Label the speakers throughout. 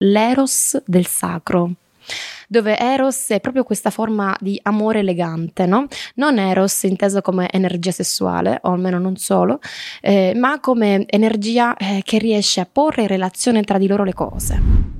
Speaker 1: l'eros del sacro dove Eros è proprio questa forma di amore elegante, no? Non Eros inteso come energia sessuale, o almeno non solo, eh, ma come energia eh, che riesce a porre in relazione tra di loro le cose.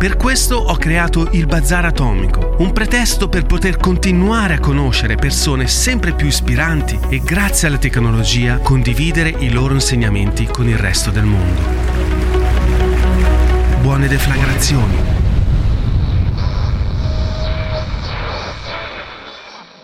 Speaker 2: Per questo ho creato il Bazar Atomico, un pretesto per poter continuare a conoscere persone sempre più ispiranti e grazie alla tecnologia condividere i loro insegnamenti con il resto del mondo. Buone deflagrazioni.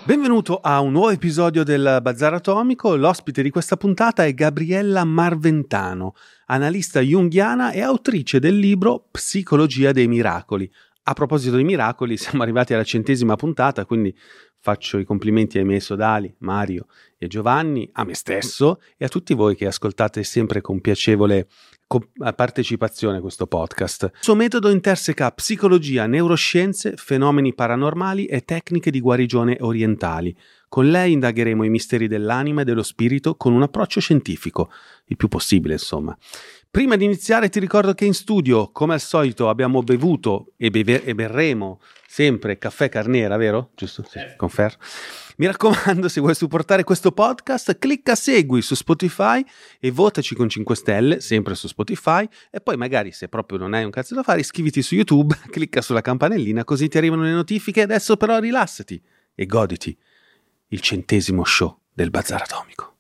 Speaker 2: Benvenuto a un nuovo episodio del Bazar Atomico. L'ospite di questa puntata è Gabriella Marventano, analista junghiana e autrice del libro Psicologia dei miracoli. A proposito di miracoli, siamo arrivati alla centesima puntata, quindi faccio i complimenti ai miei sodali, Mario e Giovanni, a me stesso e a tutti voi che ascoltate sempre con piacevole partecipazione a questo podcast. Il suo metodo interseca psicologia, neuroscienze, fenomeni paranormali e tecniche di guarigione orientali. Con lei indagheremo i misteri dell'anima e dello spirito con un approccio scientifico, il più possibile insomma. Prima di iniziare ti ricordo che in studio, come al solito, abbiamo bevuto e, beve- e berremo sempre caffè carnera, vero? Giusto? Sì, confermo. Mi raccomando, se vuoi supportare questo podcast, clicca segui su Spotify e votaci con 5 stelle, sempre su Spotify, e poi magari se proprio non hai un cazzo da fare, iscriviti su YouTube, clicca sulla campanellina così ti arrivano le notifiche. Adesso però rilassati e goditi il centesimo show del Bazar Atomico.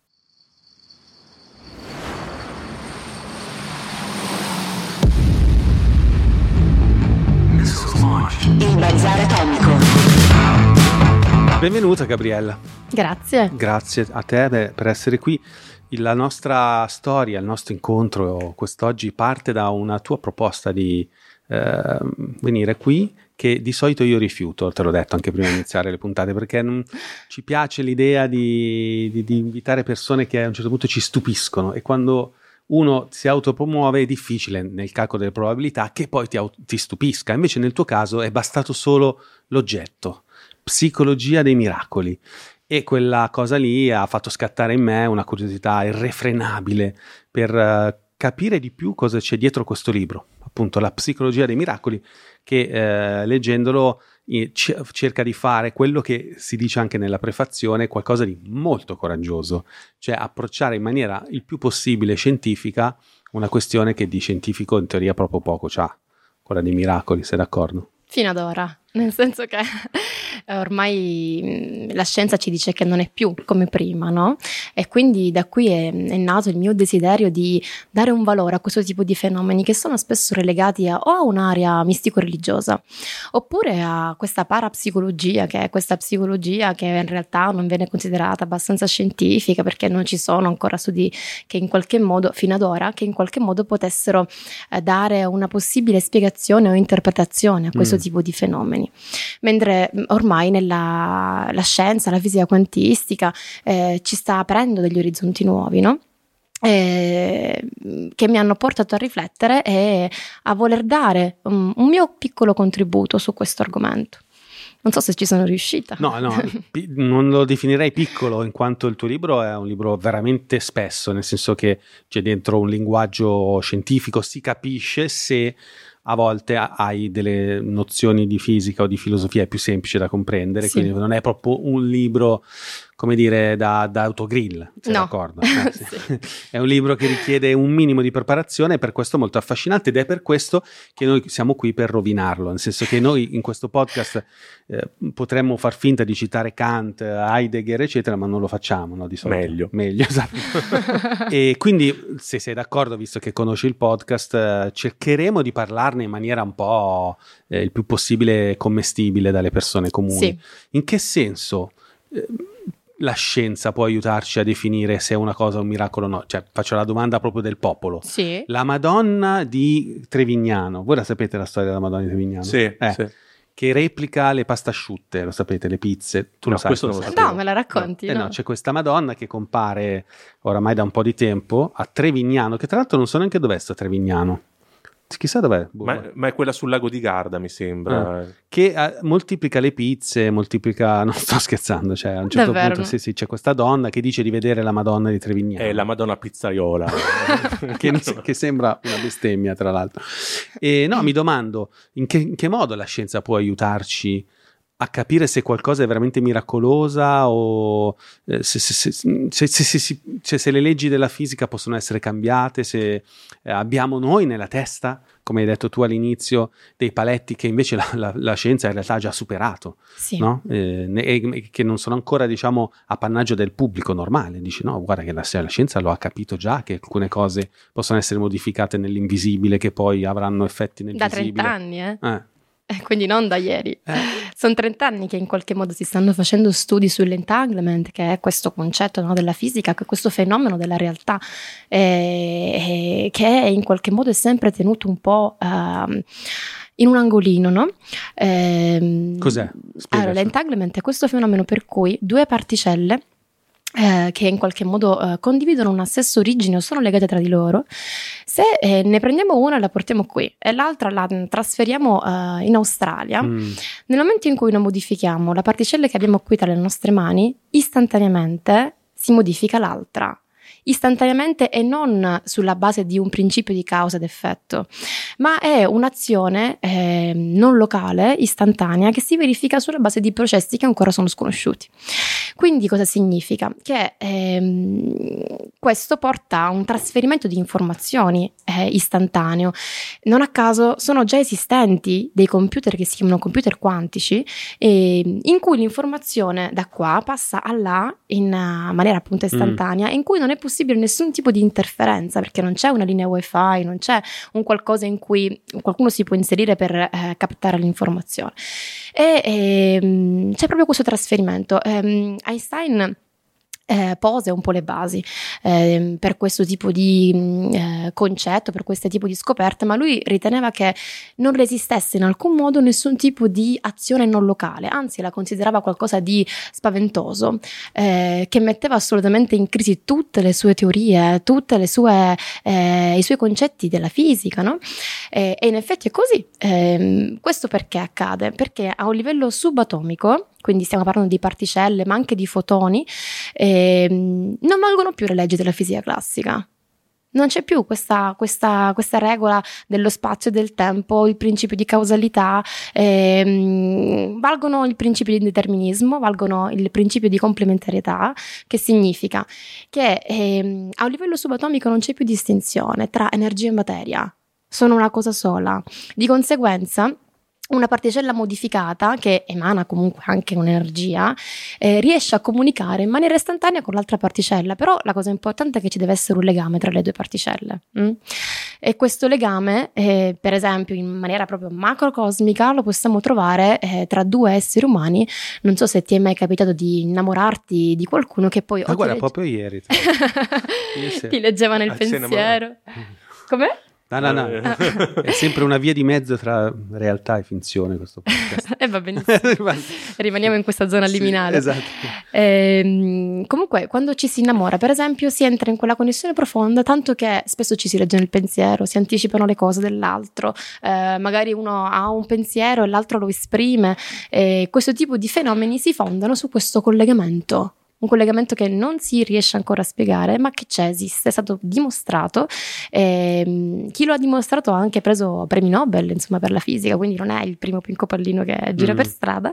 Speaker 2: Il Bazar Atomico. Benvenuta Gabriella.
Speaker 1: Grazie.
Speaker 2: Grazie a te per essere qui. La nostra storia, il nostro incontro quest'oggi parte da una tua proposta di eh, venire qui che di solito io rifiuto, te l'ho detto anche prima di iniziare le puntate, perché non, ci piace l'idea di, di, di invitare persone che a un certo punto ci stupiscono e quando uno si autopromuove è difficile nel calcolo delle probabilità che poi ti, ti, stupisca. Invece nel tuo caso è bastato solo l'oggetto psicologia dei miracoli. E quella cosa lì ha fatto scattare in me una curiosità irrefrenabile per uh, capire di più cosa c'è dietro questo libro, appunto la psicologia dei miracoli, che uh, leggendolo cerca di fare quello che si dice anche nella prefazione, qualcosa di molto coraggioso, cioè approcciare in maniera il più possibile scientifica una questione che di scientifico in teoria proprio poco c'ha, quella dei miracoli, sei d'accordo?
Speaker 1: Fino ad ora, nel senso che ormai mm, la scienza ci dice che non è più come prima, no? E quindi da qui è, è, nato il mio desiderio di dare un valore a questo tipo di fenomeni che sono spesso relegati a, o a un'area mistico-religiosa oppure a questa parapsicologia, che è questa psicologia che in realtà non viene considerata abbastanza scientifica perché non ci sono ancora studi che in qualche modo, fino ad ora, che in qualche modo potessero eh, dare una possibile spiegazione o interpretazione a questo mm. tipo di fenomeni. Mentre mm, ormai nella la scienza, la fisica quantistica eh, ci sta aprendo degli orizzonti nuovi, no? eh, che mi hanno portato a riflettere e a voler dare un, un mio piccolo contributo su questo argomento. Non so se ci sono riuscita.
Speaker 2: No, no, pi- non lo definirei piccolo in quanto il tuo libro è un libro veramente spesso, nel senso che c'è dentro un linguaggio scientifico, si capisce se a volte hai delle nozioni di fisica o di filosofia più semplice da comprendere,
Speaker 1: Sì.
Speaker 2: quindi non è proprio un libro, come dire, da, da autogrill, sei
Speaker 1: No.
Speaker 2: d'accordo? Eh, sì.
Speaker 1: Sì.
Speaker 2: È un libro che richiede un minimo di preparazione e per questo molto affascinante ed è per questo che noi siamo qui per rovinarlo, nel senso che noi in questo podcast eh, potremmo far finta di citare Kant, Heidegger, eccetera, ma non lo facciamo, no, di solito.
Speaker 3: Meglio.
Speaker 2: Meglio, esatto. e quindi, se sei d'accordo, visto che conosci il podcast, eh, cercheremo di parlarne in maniera un po' eh, il più possibile commestibile dalle persone comuni.
Speaker 1: Sì.
Speaker 2: In che senso eh, la scienza può aiutarci a definire se una cosa è un miracolo o no? Cioè, faccio la domanda proprio del popolo.
Speaker 1: Sì.
Speaker 2: La Madonna di Trevignano, voi la sapete la storia della Madonna di Trevignano?
Speaker 3: Sì,
Speaker 2: Eh,
Speaker 3: sì.
Speaker 2: Che replica le pasta asciutte, lo sapete, le pizze. Tu
Speaker 3: No,
Speaker 2: lo sai?
Speaker 3: questo lo.
Speaker 1: No, me la racconti?
Speaker 2: Eh
Speaker 1: no?
Speaker 2: no, c'è questa Madonna che compare oramai da un po' di tempo a Trevignano, che tra l'altro non so neanche dov'è sto Trevignano. Chissà dov'è. boh.
Speaker 3: Ma, ma è quella sul lago di Garda, mi sembra.
Speaker 2: Che eh, moltiplica le pizze, moltiplica... Non sto scherzando, cioè a un certo
Speaker 1: Davvero?
Speaker 2: punto sì, sì, c'è questa donna che dice di vedere la Madonna di Trevignano.
Speaker 3: È la Madonna pizzaiola.
Speaker 2: che, che sembra una bestemmia, tra l'altro. E no, mi domando in che, in che modo la scienza può aiutarci a capire se qualcosa è veramente miracolosa o eh, se, se- se- se- le leggi della fisica possono essere cambiate, se eh, abbiamo noi nella testa, come hai detto tu all'inizio, dei paletti che invece la, la- la scienza in realtà ha già superato
Speaker 1: Sì.
Speaker 2: no? Eh, ne- e che non sono ancora diciamo appannaggio del pubblico normale dici no guarda che la, la scienza lo ha capito già che alcune cose possono essere modificate nell'invisibile che poi avranno effetti nel
Speaker 1: Da
Speaker 2: visibile
Speaker 1: 30 anni? Eh,
Speaker 2: Eh,
Speaker 1: Quindi non da ieri.
Speaker 2: eh,
Speaker 1: Sono 30 anni che in qualche modo si stanno facendo studi sull'entanglement, che è questo concetto no, della fisica, che è questo fenomeno della realtà, eh, eh, che in qualche modo è sempre tenuto un po' ehm, in un angolino, no? Ehm,
Speaker 2: cos'è? Spiegaci.
Speaker 1: Allora, l'entanglement è questo fenomeno per cui due particelle eh, che in qualche modo eh, condividono una stessa origine o sono legate tra di loro, se eh, ne prendiamo una e la portiamo qui e l'altra la mm, trasferiamo eh, in Australia,
Speaker 2: Mm,
Speaker 1: nel momento in cui noi modifichiamo la particella che abbiamo qui tra le nostre mani, istantaneamente si modifica l'altra. Istantaneamente e non sulla base di un principio di causa ed effetto, ma è un'azione eh, non locale, istantanea, che si verifica sulla base di processi che ancora sono sconosciuti. Quindi cosa significa? Che ehm, questo porta a un trasferimento di informazioni eh, istantaneo. Non a caso sono già esistenti dei computer che si chiamano computer quantici, eh, in cui l'informazione da qua passa a là in maniera appunto istantanea, in cui non è possibile nessun tipo di interferenza, perché non c'è una linea wifi, non c'è un qualcosa in cui qualcuno si può inserire per eh, captare l'informazione. E ehm, c'è proprio questo trasferimento. Ehm, Einstein eh, pose un po' le basi ehm, per questo tipo di mh, eh, concetto, per questo tipo di scoperte, ma lui riteneva che non resistesse in alcun modo nessun tipo di azione non locale, anzi la considerava qualcosa di spaventoso, eh, che metteva assolutamente in crisi tutte le sue teorie, tutti i suoi concetti della fisica, no? Eh, e in effetti è così. Ehm, questo perché accade? Perché a un livello subatomico, quindi stiamo parlando di particelle, ma anche di fotoni, ehm, non valgono più le leggi della fisica classica. Non c'è più questa, questa, questa regola dello spazio e del tempo, il principio di causalità, ehm, valgono il principio di determinismo, valgono il principio di complementarietà, che significa che ehm, a un livello subatomico non c'è più distinzione tra energia e materia, sono una cosa sola. Di conseguenza, una particella modificata, che emana comunque anche un'energia, eh, riesce a comunicare in maniera istantanea con l'altra particella, però la cosa importante è che ci deve essere un legame tra le due particelle. mm? E questo legame, eh, per esempio, in maniera proprio macrocosmica, lo possiamo trovare eh, tra due esseri umani. Non so se ti è mai capitato di innamorarti di qualcuno che poi...
Speaker 2: Ma guarda,
Speaker 1: legge-
Speaker 2: proprio ieri.
Speaker 1: Ti leggeva nel pensiero. Come?
Speaker 2: No, no, no. È sempre una via di mezzo tra realtà e finzione questo podcast.
Speaker 1: e va benissimo. Rimaniamo in questa zona liminale.
Speaker 2: Sì, esatto.
Speaker 1: Ehm, comunque, quando ci si innamora, per esempio, si entra in quella connessione profonda, tanto che spesso ci si legge nel pensiero, si anticipano le cose dell'altro, eh, magari uno ha un pensiero e l'altro lo esprime. E questo tipo di fenomeni si fondano su questo collegamento un collegamento che non si riesce ancora a spiegare, ma che c'è, esiste, è stato dimostrato. E, chi lo ha dimostrato ha anche preso premi Nobel, insomma, per la fisica, quindi non è il primo Pinco Pallino che gira mm. per strada.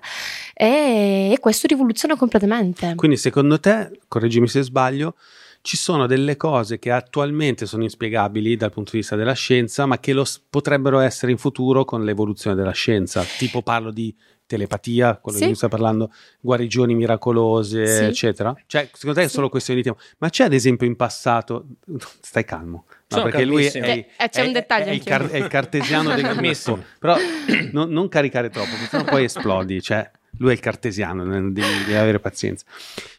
Speaker 1: E, e questo rivoluziona completamente.
Speaker 2: Quindi, secondo te, correggimi se sbaglio, ci sono delle cose che attualmente sono inspiegabili dal punto di vista della scienza, ma che lo potrebbero essere in futuro con l'evoluzione della scienza. Tipo parlo di telepatia, quello sì. di cui sta parlando, guarigioni miracolose, sì. eccetera. Cioè, secondo te è solo questione di tempo. Ma c'è ad esempio in passato, stai calmo, no, perché lui è,
Speaker 1: è, eh, c'è
Speaker 2: è,
Speaker 1: un dettaglio
Speaker 2: è, il, car- è il cartesiano del gruppo, però non, non caricare troppo, perché sennò poi esplodi, cioè lui è il cartesiano, devi, devi, avere pazienza.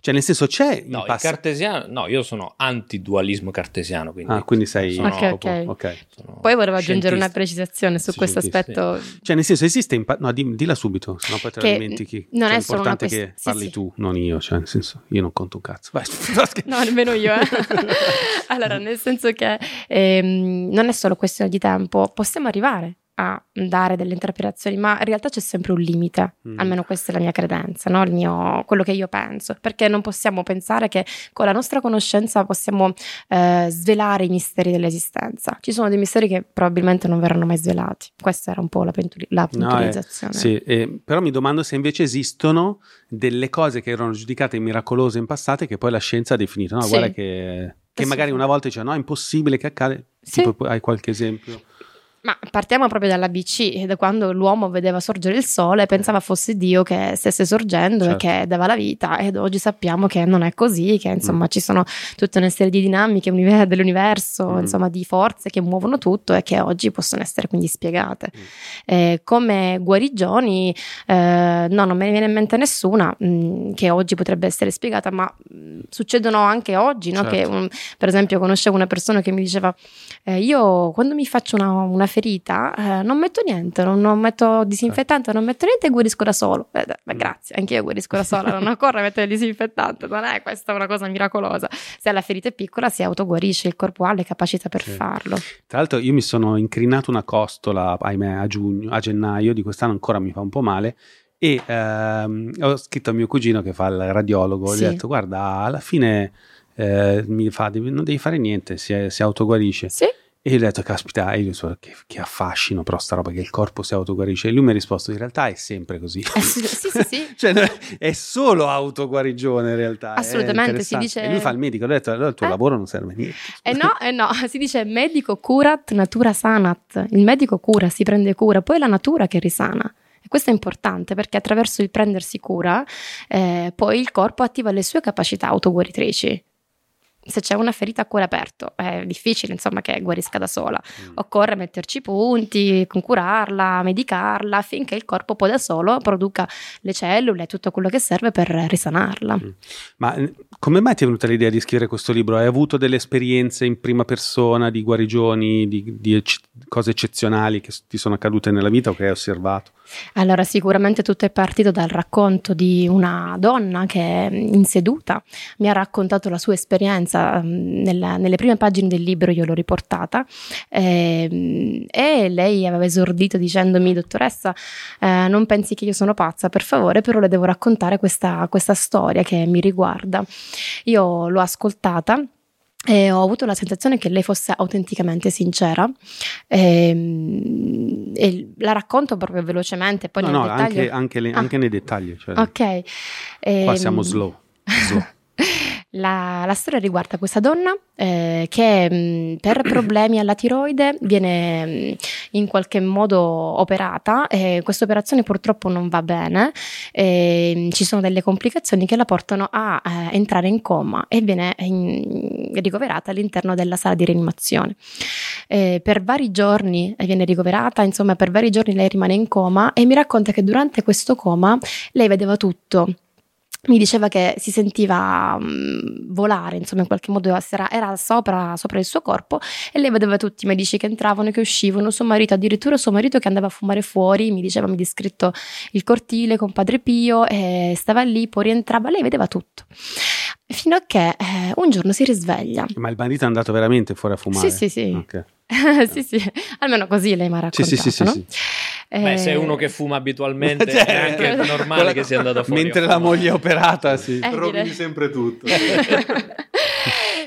Speaker 2: Cioè, nel senso, c'è.
Speaker 4: No, pass- il cartesiano, no, io sono antidualismo cartesiano. Quindi,
Speaker 2: ah, quindi sei.
Speaker 1: Sono, okay, okay. okay. Sono Poi volevo aggiungere una precisazione su sì, questo aspetto.
Speaker 2: Sì. Cioè, nel senso, esiste. Impa- no, di, dilla subito, sennò poi te la dimentichi.
Speaker 1: Non
Speaker 2: cioè,
Speaker 1: è solo
Speaker 2: importante
Speaker 1: quest-
Speaker 2: che parli
Speaker 1: sì,
Speaker 2: tu, non io. Cioè, nel senso, io non conto un cazzo. Vai.
Speaker 1: no, nemmeno io. Eh. allora, nel senso che ehm, non è solo questione di tempo, possiamo arrivare a dare delle interpretazioni, ma in realtà c'è sempre un limite, mm. almeno questa è la mia credenza, no? mio, quello che io penso, perché non possiamo pensare che con la nostra conoscenza possiamo eh, svelare i misteri dell'esistenza. Ci sono dei misteri che probabilmente non verranno mai svelati, questa era un po' la, pentuli- la puntualizzazione.
Speaker 2: No, eh, sì, eh, però mi domando se invece esistono delle cose che erano giudicate miracolose in passato e che poi la scienza ha definito, no? Sì. Guarda che, che magari una volta diceva no, è impossibile che accade, sì. tipo hai qualche esempio?
Speaker 1: Ma partiamo proprio dall'ABC, da quando l'uomo vedeva sorgere il sole e pensava fosse Dio che stesse sorgendo certo. e che dava la vita, ed oggi sappiamo che non è così, che insomma mm. ci sono tutta una serie di dinamiche dell'universo, mm. insomma di forze che muovono tutto e che oggi possono essere quindi spiegate. Mm. Eh, come guarigioni, eh, no, non me ne viene in mente nessuna mh, mm, che oggi potrebbe essere spiegata, ma mh, mm, succedono anche oggi, no? certo. che um, per esempio conoscevo una persona che mi diceva, eh, io quando mi faccio una, una ferita, eh, non metto niente, non, non, metto disinfettante, non metto niente e guarisco da solo. Eh, beh, grazie, anche io guarisco da sola, non occorre mettere disinfettante, non è questa una cosa miracolosa. Se la ferita è piccola si autoguarisce, il corpo ha le capacità per sì. farlo.
Speaker 2: Tra l'altro io mi sono incrinato una costola, ahimè, a giugno, a gennaio di quest'anno ancora mi fa un po' male e ehm, ho scritto a mio cugino che fa il radiologo, sì. gli ho detto guarda alla fine eh, mi fa non devi fare niente, si, si autoguarisce.
Speaker 1: Sì.
Speaker 2: E io gli ho detto, caspita, io so, che, che, affascino però sta roba che il corpo si autoguarisce. E lui mi ha risposto, in realtà è sempre così.
Speaker 1: Eh, sì, sì, sì. sì.
Speaker 2: cioè, è solo autoguarigione in realtà.
Speaker 1: Assolutamente, si dice...
Speaker 2: E lui fa il medico, ho detto, allora il tuo eh? lavoro non serve a niente.
Speaker 1: Eh no, eh no, si dice medico curat, natura sanat. Il medico cura, si prende cura, poi è la natura che risana. E questo è importante perché attraverso il prendersi cura, eh, poi il corpo attiva le sue capacità autoguaritrici se c'è una ferita a cuore aperto è difficile insomma che guarisca da sola mm. occorre metterci punti curarla medicarla affinché il corpo poi da solo produca le cellule tutto quello che serve per risanarla mm.
Speaker 2: ma come mai ti è venuta l'idea di scrivere questo libro? hai avuto delle esperienze in prima persona di guarigioni di, di ecce- cose eccezionali che ti sono accadute nella vita o che hai osservato?
Speaker 1: Allora, sicuramente tutto è partito dal racconto di una donna che in seduta mi ha raccontato la sua esperienza. Mm, nella, nelle prime pagine del libro io l'ho riportata eh, e lei aveva esordito dicendomi, dottoressa, eh, non pensi che io sono pazza, per favore, però le devo raccontare questa, questa storia che mi riguarda. Io l'ho ascoltata e ho avuto la sensazione che lei fosse autenticamente sincera e, ehm, e la racconto proprio velocemente poi
Speaker 2: no,
Speaker 1: nel
Speaker 2: no,
Speaker 1: dettaglio
Speaker 2: anche, anche, le,
Speaker 1: ah.
Speaker 2: anche nei dettagli cioè,
Speaker 1: ok
Speaker 2: qua siamo ehm, slow, slow.
Speaker 1: La, la, storia riguarda questa donna eh, che mh, mm, per problemi alla tiroide viene mh, mm, in qualche modo operata e questa operazione purtroppo non va bene, e, mh, ci sono delle complicazioni che la portano a eh, entrare in coma e viene in, ricoverata all'interno della sala di rianimazione. Eh, per vari giorni viene ricoverata, insomma per vari giorni lei rimane in coma e mi racconta che durante questo coma lei vedeva tutto mi diceva che si sentiva mh, volare, insomma, in qualche modo era, era sopra, sopra, il suo corpo e lei vedeva tutti i medici che entravano e che uscivano, suo marito, addirittura suo marito che andava a fumare fuori, mi diceva, mi descritto il cortile con Padre Pio e stava lì, poi rientrava, lei vedeva tutto. Fino a che eh, un giorno si risveglia.
Speaker 2: Ma il marito è andato veramente fuori a fumare?
Speaker 1: Sì, sì, sì.
Speaker 2: Okay.
Speaker 1: sì, sì, almeno così lei mi ha raccontato.
Speaker 2: Sì, sì, sì,
Speaker 1: no?
Speaker 2: sì.
Speaker 4: Beh,
Speaker 1: Eh,
Speaker 4: se è uno che fuma abitualmente è anche normale che sia andato fuori.
Speaker 2: Mentre
Speaker 4: a
Speaker 2: la
Speaker 4: fumare.
Speaker 2: moglie è operata, sì.
Speaker 1: Eh,
Speaker 3: Rovini sempre tutto.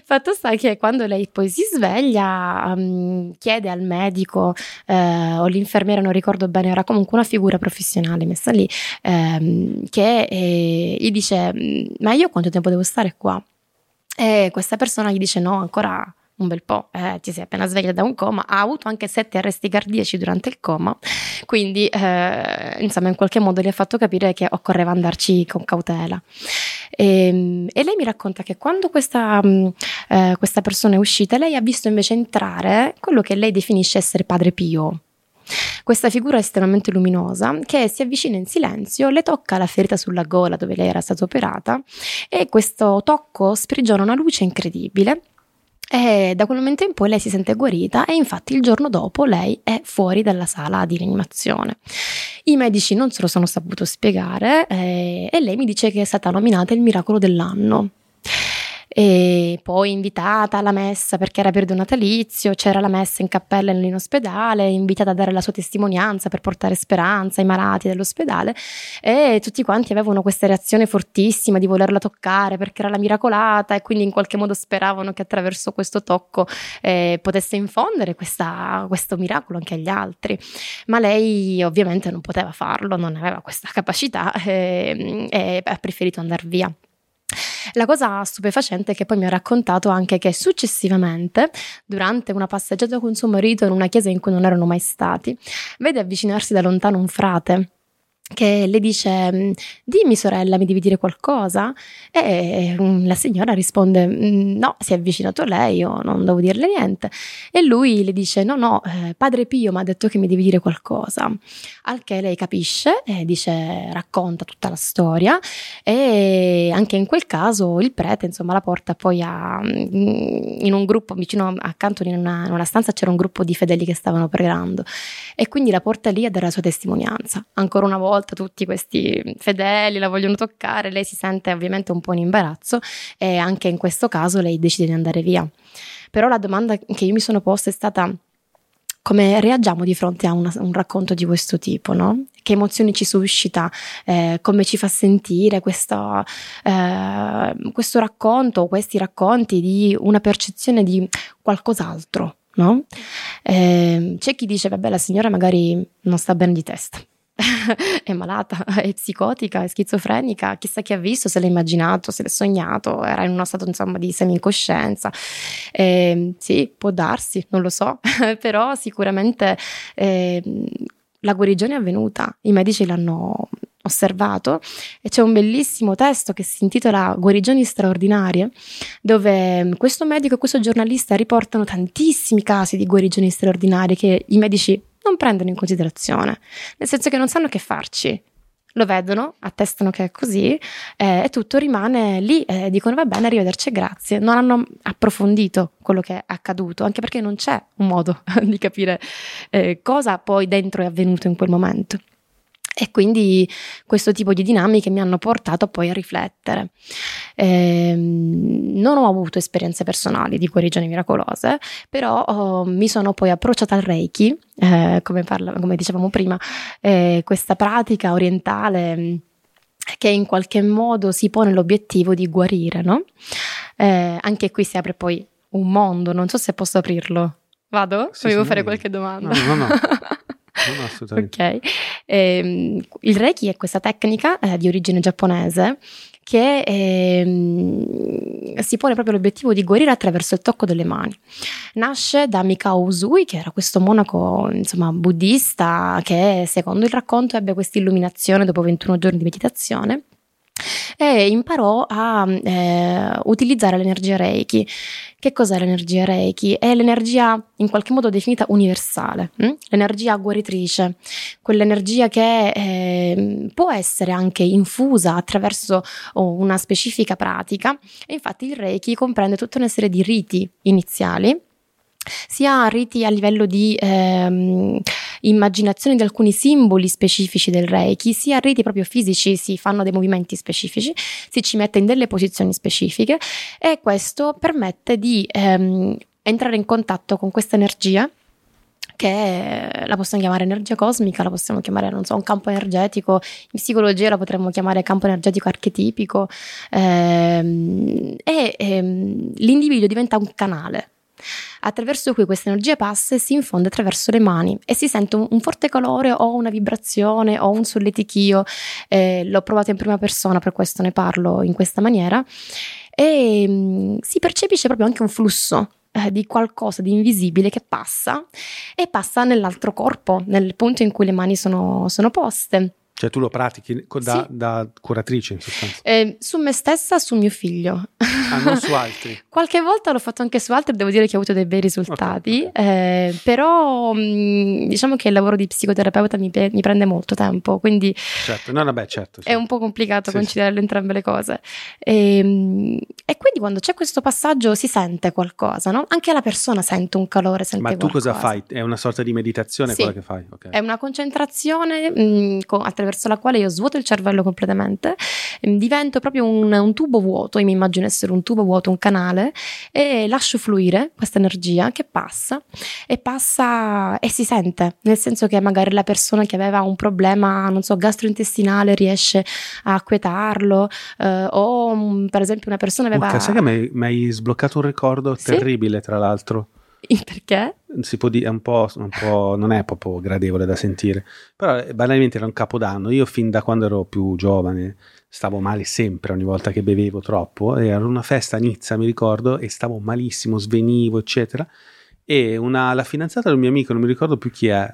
Speaker 1: Fatto sta che quando lei poi si sveglia, mm, chiede al medico eh, o l'infermiera, non ricordo bene, era comunque una figura professionale messa lì, ehm, che eh, gli dice: "Mm, Ma io quanto tempo devo stare qua? E questa persona gli dice: No, ancora un bel po', eh, ti sei appena sveglia da un coma, ha avuto anche sette arresti cardiaci durante il coma, quindi eh, insomma in qualche modo gli ha fatto capire che occorreva andarci con cautela. E, e lei mi racconta che quando questa, mh, eh, questa persona è uscita, lei ha visto invece entrare quello che lei definisce essere Padre Pio. Questa figura estremamente luminosa che si avvicina in silenzio, le tocca la ferita sulla gola dove lei era stata operata e questo tocco sprigiona una luce incredibile e da quel momento in poi lei si sente guarita e infatti il giorno dopo lei è fuori dalla sala di rianimazione. I medici non se lo sono saputo spiegare eh, e lei mi dice che è stata nominata il miracolo dell'anno. E poi invitata alla messa perché era periodo natalizio, c'era la messa in cappella in ospedale, invitata a dare la sua testimonianza per portare speranza ai malati dell'ospedale e tutti quanti avevano questa reazione fortissima di volerla toccare perché era la miracolata e quindi in qualche modo speravano che attraverso questo tocco eh, potesse infondere questa- questo miracolo anche agli altri. Ma lei ovviamente non poteva farlo, non aveva questa capacità eh, e ha preferito andare via. La cosa stupefacente è che poi mi ha raccontato anche che successivamente, durante una passeggiata con suo marito in una chiesa in cui non erano mai stati, vede avvicinarsi da lontano un frate che le dice dimmi sorella mi devi dire qualcosa? E mm, la signora risponde "Mm, no si è avvicinato lei io non devo dirle niente. E lui le dice no no eh, padre Pio mi ha detto che mi devi dire qualcosa. Al che lei capisce e dice racconta tutta la storia e anche in quel caso il prete insomma la porta poi a, mm, in un gruppo vicino accanto in una, in una stanza c'era un gruppo di fedeli che stavano pregando. E quindi la porta lì a dare la sua testimonianza. Ancora una volta tutti questi fedeli la vogliono toccare lei si sente ovviamente un po' in imbarazzo e anche in questo caso lei decide di andare via però la domanda che io mi sono posta è stata come reagiamo di fronte a una- un racconto di questo tipo, no? Che emozioni ci suscita, eh, come ci fa sentire questo, eh, questo racconto, questi racconti di una percezione di qualcos'altro, no? Eh, c'è chi dice, vabbè, la signora magari non sta bene di testa. è malata, è psicotica, è schizofrenica, chissà chi ha visto, se l'ha immaginato, se l'ha sognato, era in uno stato insomma di semi-incoscienza. Eh, sì, può darsi, non lo so, però sicuramente eh, la guarigione è avvenuta, i medici l'hanno osservato e c'è un bellissimo testo che si intitola Guarigioni straordinarie, dove questo medico e questo giornalista riportano tantissimi casi di guarigioni straordinarie che i medici non prendono in considerazione, nel senso che non sanno che farci. Lo vedono, attestano che è così eh, e tutto rimane lì, eh, dicono va bene, arrivederci, grazie. Non hanno approfondito quello che è accaduto, anche perché non c'è un modo di capire eh, cosa poi dentro è avvenuto in quel momento. E quindi questo tipo di dinamiche mi hanno portato poi a riflettere. Ehm, non ho avuto esperienze personali di guarigioni miracolose, però oh, mi sono poi approcciata al Reiki, eh, come, parla- come dicevamo prima, eh, questa pratica orientale che in qualche modo si pone l'obiettivo di guarire, no? Eh, anche qui si apre poi un mondo, non so se posso aprirlo. Vado?
Speaker 2: Sì,
Speaker 1: Volevo
Speaker 2: sì,
Speaker 1: fare qualche domanda.
Speaker 2: no, no, no. No.
Speaker 1: Ok. Ehm, il Reiki è questa tecnica eh, di origine giapponese che ehm, si pone proprio l'obiettivo di guarire attraverso il tocco delle mani. Nasce da Mikao Usui, che era questo monaco insomma, buddista che secondo il racconto ebbe questa illuminazione dopo 21 giorni di meditazione e imparò a eh, utilizzare l'energia Reiki. Che cos'è l'energia Reiki? È l'energia in qualche modo definita universale, hm? l'energia guaritrice, quell'energia che eh, può essere anche infusa attraverso una specifica pratica e infatti il Reiki comprende tutta una serie di riti iniziali sia riti a livello di ehm, immaginazione di alcuni simboli specifici del Reiki, sia riti proprio fisici, si fanno dei movimenti specifici, si ci mette in delle posizioni specifiche e questo permette di ehm, entrare in contatto con questa energia che la possiamo chiamare energia cosmica, la possiamo chiamare, non so, un campo energetico, in psicologia la potremmo chiamare campo energetico archetipico, ehm, e ehm, l'individuo diventa un canale attraverso cui questa energia passa e si infonde attraverso le mani e si sente un, un forte calore o una vibrazione o un solletichio. Eh, l'ho provato in prima persona, per questo ne parlo in questa maniera. E mh, mm, si percepisce proprio anche un flusso eh, di qualcosa di invisibile che passa e passa nell'altro corpo, nel punto in cui le mani sono, sono poste.
Speaker 2: Cioè tu lo pratichi da,
Speaker 1: Sì.
Speaker 2: da curatrice in sostanza.
Speaker 1: Eh, su me stessa, su mio figlio.
Speaker 2: Ah, non su altri.
Speaker 1: Qualche volta l'ho fatto anche su altri, devo dire che ho avuto dei bei risultati,
Speaker 2: Ok, ok.
Speaker 1: eh, però mh, diciamo che il lavoro di psicoterapeuta mi, pe- mi prende molto tempo, quindi
Speaker 2: Certo, no, vabbè, certo. sì.
Speaker 1: è un po' complicato
Speaker 2: Sì,
Speaker 1: conciliare entrambe le cose. E, mh, e quindi quando c'è questo passaggio si sente qualcosa, no? Anche la persona sente un calore, sente
Speaker 2: Ma tu cosa
Speaker 1: qualcosa.
Speaker 2: fai? È una sorta di meditazione
Speaker 1: Sì.
Speaker 2: quella che fai? Ok.
Speaker 1: È una concentrazione mh, co- attraverso la quale io svuoto il cervello completamente, ehm, divento proprio un, un tubo vuoto, io mi immagino essere un tubo vuoto, un canale, e lascio fluire questa energia che passa e passa e si sente, nel senso che magari la persona che aveva un problema, non so, gastrointestinale riesce a quietarlo, eh, o mh, per esempio una persona aveva...
Speaker 2: Urca, sai che mi hai- mi hai sbloccato un ricordo
Speaker 1: Sì?
Speaker 2: terribile, tra l'altro.
Speaker 1: Perché?
Speaker 2: Si può dire, è un po', un po', non è proprio gradevole da sentire, però eh, banalmente era un capodanno. Io fin da quando ero più giovane stavo male sempre ogni volta che bevevo troppo. Era una festa a Nizza, mi ricordo, e stavo malissimo, svenivo, eccetera. E una, la fidanzata del mio amico, non mi ricordo più chi è,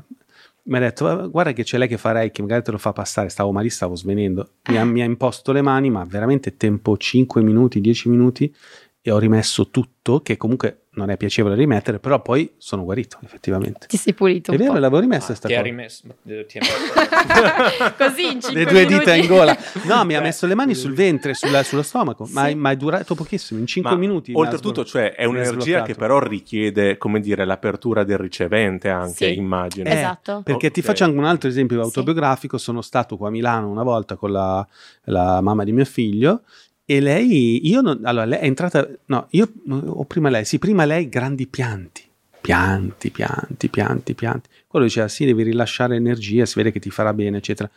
Speaker 2: mi ha detto guarda che c'è lei che fa Reiki, magari te lo fa passare, stavo malissimo, stavo svenendo. Mi ha, mi ha imposto le mani, ma veramente tempo 5 minuti, 10 minuti e ho rimesso tutto, che comunque non è piacevole rimettere, però poi sono guarito effettivamente.
Speaker 1: Ti sei pulito
Speaker 2: È
Speaker 1: un
Speaker 2: vero,
Speaker 1: po'.
Speaker 2: l'avevo rimessa
Speaker 4: Ah,
Speaker 2: sta
Speaker 4: ti ha
Speaker 2: cosa.
Speaker 4: rimesso, eh, ti messo-
Speaker 1: Così in cinque
Speaker 2: Le due dita
Speaker 1: minuti.
Speaker 2: in gola. No, mi ha messo le mani sul ventre, sulla- sullo stomaco, ma,
Speaker 1: Sì.
Speaker 2: ma è durato pochissimo, in 5
Speaker 3: Ma
Speaker 2: minuti.
Speaker 3: Oltretutto, cioè, è un'energia che però richiede, come dire, l'apertura del ricevente anche,
Speaker 1: Sì.
Speaker 3: immagino.
Speaker 2: Eh,
Speaker 1: Esatto.
Speaker 2: Perché ti
Speaker 3: Ok.
Speaker 2: faccio anche un altro esempio
Speaker 1: Sì.
Speaker 2: autobiografico. Sono stato qua a Milano una volta con la, la mamma di mio figlio e lei, io non, allora lei è entrata, no, io o prima lei, sì, prima lei grandi pianti, pianti, pianti, pianti, pianti. Quello diceva sì, devi rilasciare energia, si vede che ti farà bene, eccetera.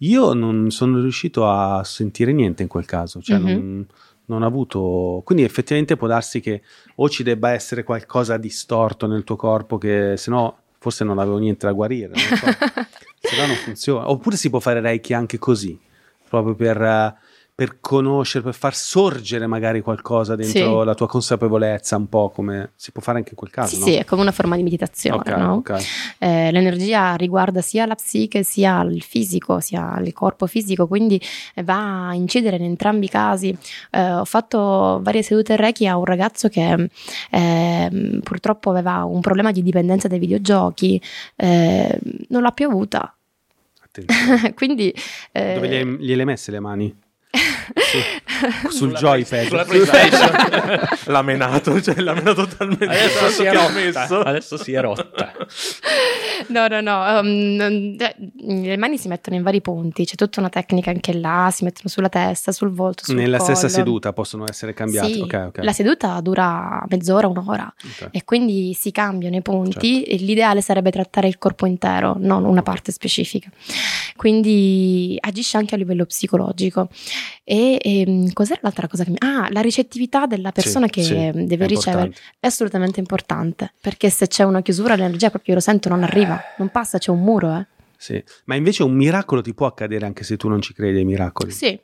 Speaker 2: Io non sono riuscito a sentire niente in quel caso, cioè
Speaker 1: Mhm.
Speaker 2: non, non ho avuto, quindi effettivamente può darsi che o ci debba essere qualcosa di storto nel tuo corpo che se no forse non avevo niente da guarire, so. se no non funziona. Oppure si può fare Reiki anche così, proprio per, eh, per conoscere, per far sorgere magari qualcosa dentro
Speaker 1: Sì.
Speaker 2: la tua consapevolezza, un po' come si può fare anche in quel caso.
Speaker 1: Sì,
Speaker 2: no?
Speaker 1: sì, è come una forma di meditazione,
Speaker 2: Ok,
Speaker 1: no?
Speaker 2: ok.
Speaker 1: Eh, l'energia riguarda sia la psiche sia il fisico, sia il corpo fisico, quindi eh, va a incidere in entrambi i casi. Eh, ho fatto varie sedute Reiki a un ragazzo che eh, purtroppo aveva un problema di dipendenza dai videogiochi, eh, non l'ha più avuta. Quindi eh,
Speaker 2: Dove gliele hai messe le mani? Sul
Speaker 4: Sulla
Speaker 2: joypad.
Speaker 4: Sulla PlayStation.
Speaker 3: L'ha menato, cioè l'ha menato talmente
Speaker 4: Adesso si è rotta.
Speaker 3: messo.
Speaker 4: Adesso si è rotta.
Speaker 1: No, no, no, um, eh, le mani si mettono in vari punti, c'è tutta una tecnica anche là, si mettono sulla testa, sul volto, sul
Speaker 2: Nella stessa
Speaker 1: collo.
Speaker 2: seduta possono essere cambiate.
Speaker 1: Sì,
Speaker 2: ok, ok.
Speaker 1: la seduta dura mezz'ora, un'ora
Speaker 2: Ok.
Speaker 1: e quindi si cambiano i punti
Speaker 2: Certo.
Speaker 1: e l'ideale sarebbe trattare il corpo intero, non una parte specifica. Quindi agisce anche a livello psicologico. E ehm, cos'era l'altra cosa che mi... Ah, la ricettività della persona
Speaker 2: Sì,
Speaker 1: che
Speaker 2: sì,
Speaker 1: deve ricevere
Speaker 2: importante.
Speaker 1: è assolutamente importante, perché se c'è una chiusura l'energia proprio io lo sento non arriva, non passa, c'è un muro, eh.
Speaker 2: Sì. Ma invece un miracolo ti può accadere anche se tu non ci credi ai miracoli.
Speaker 1: Sì,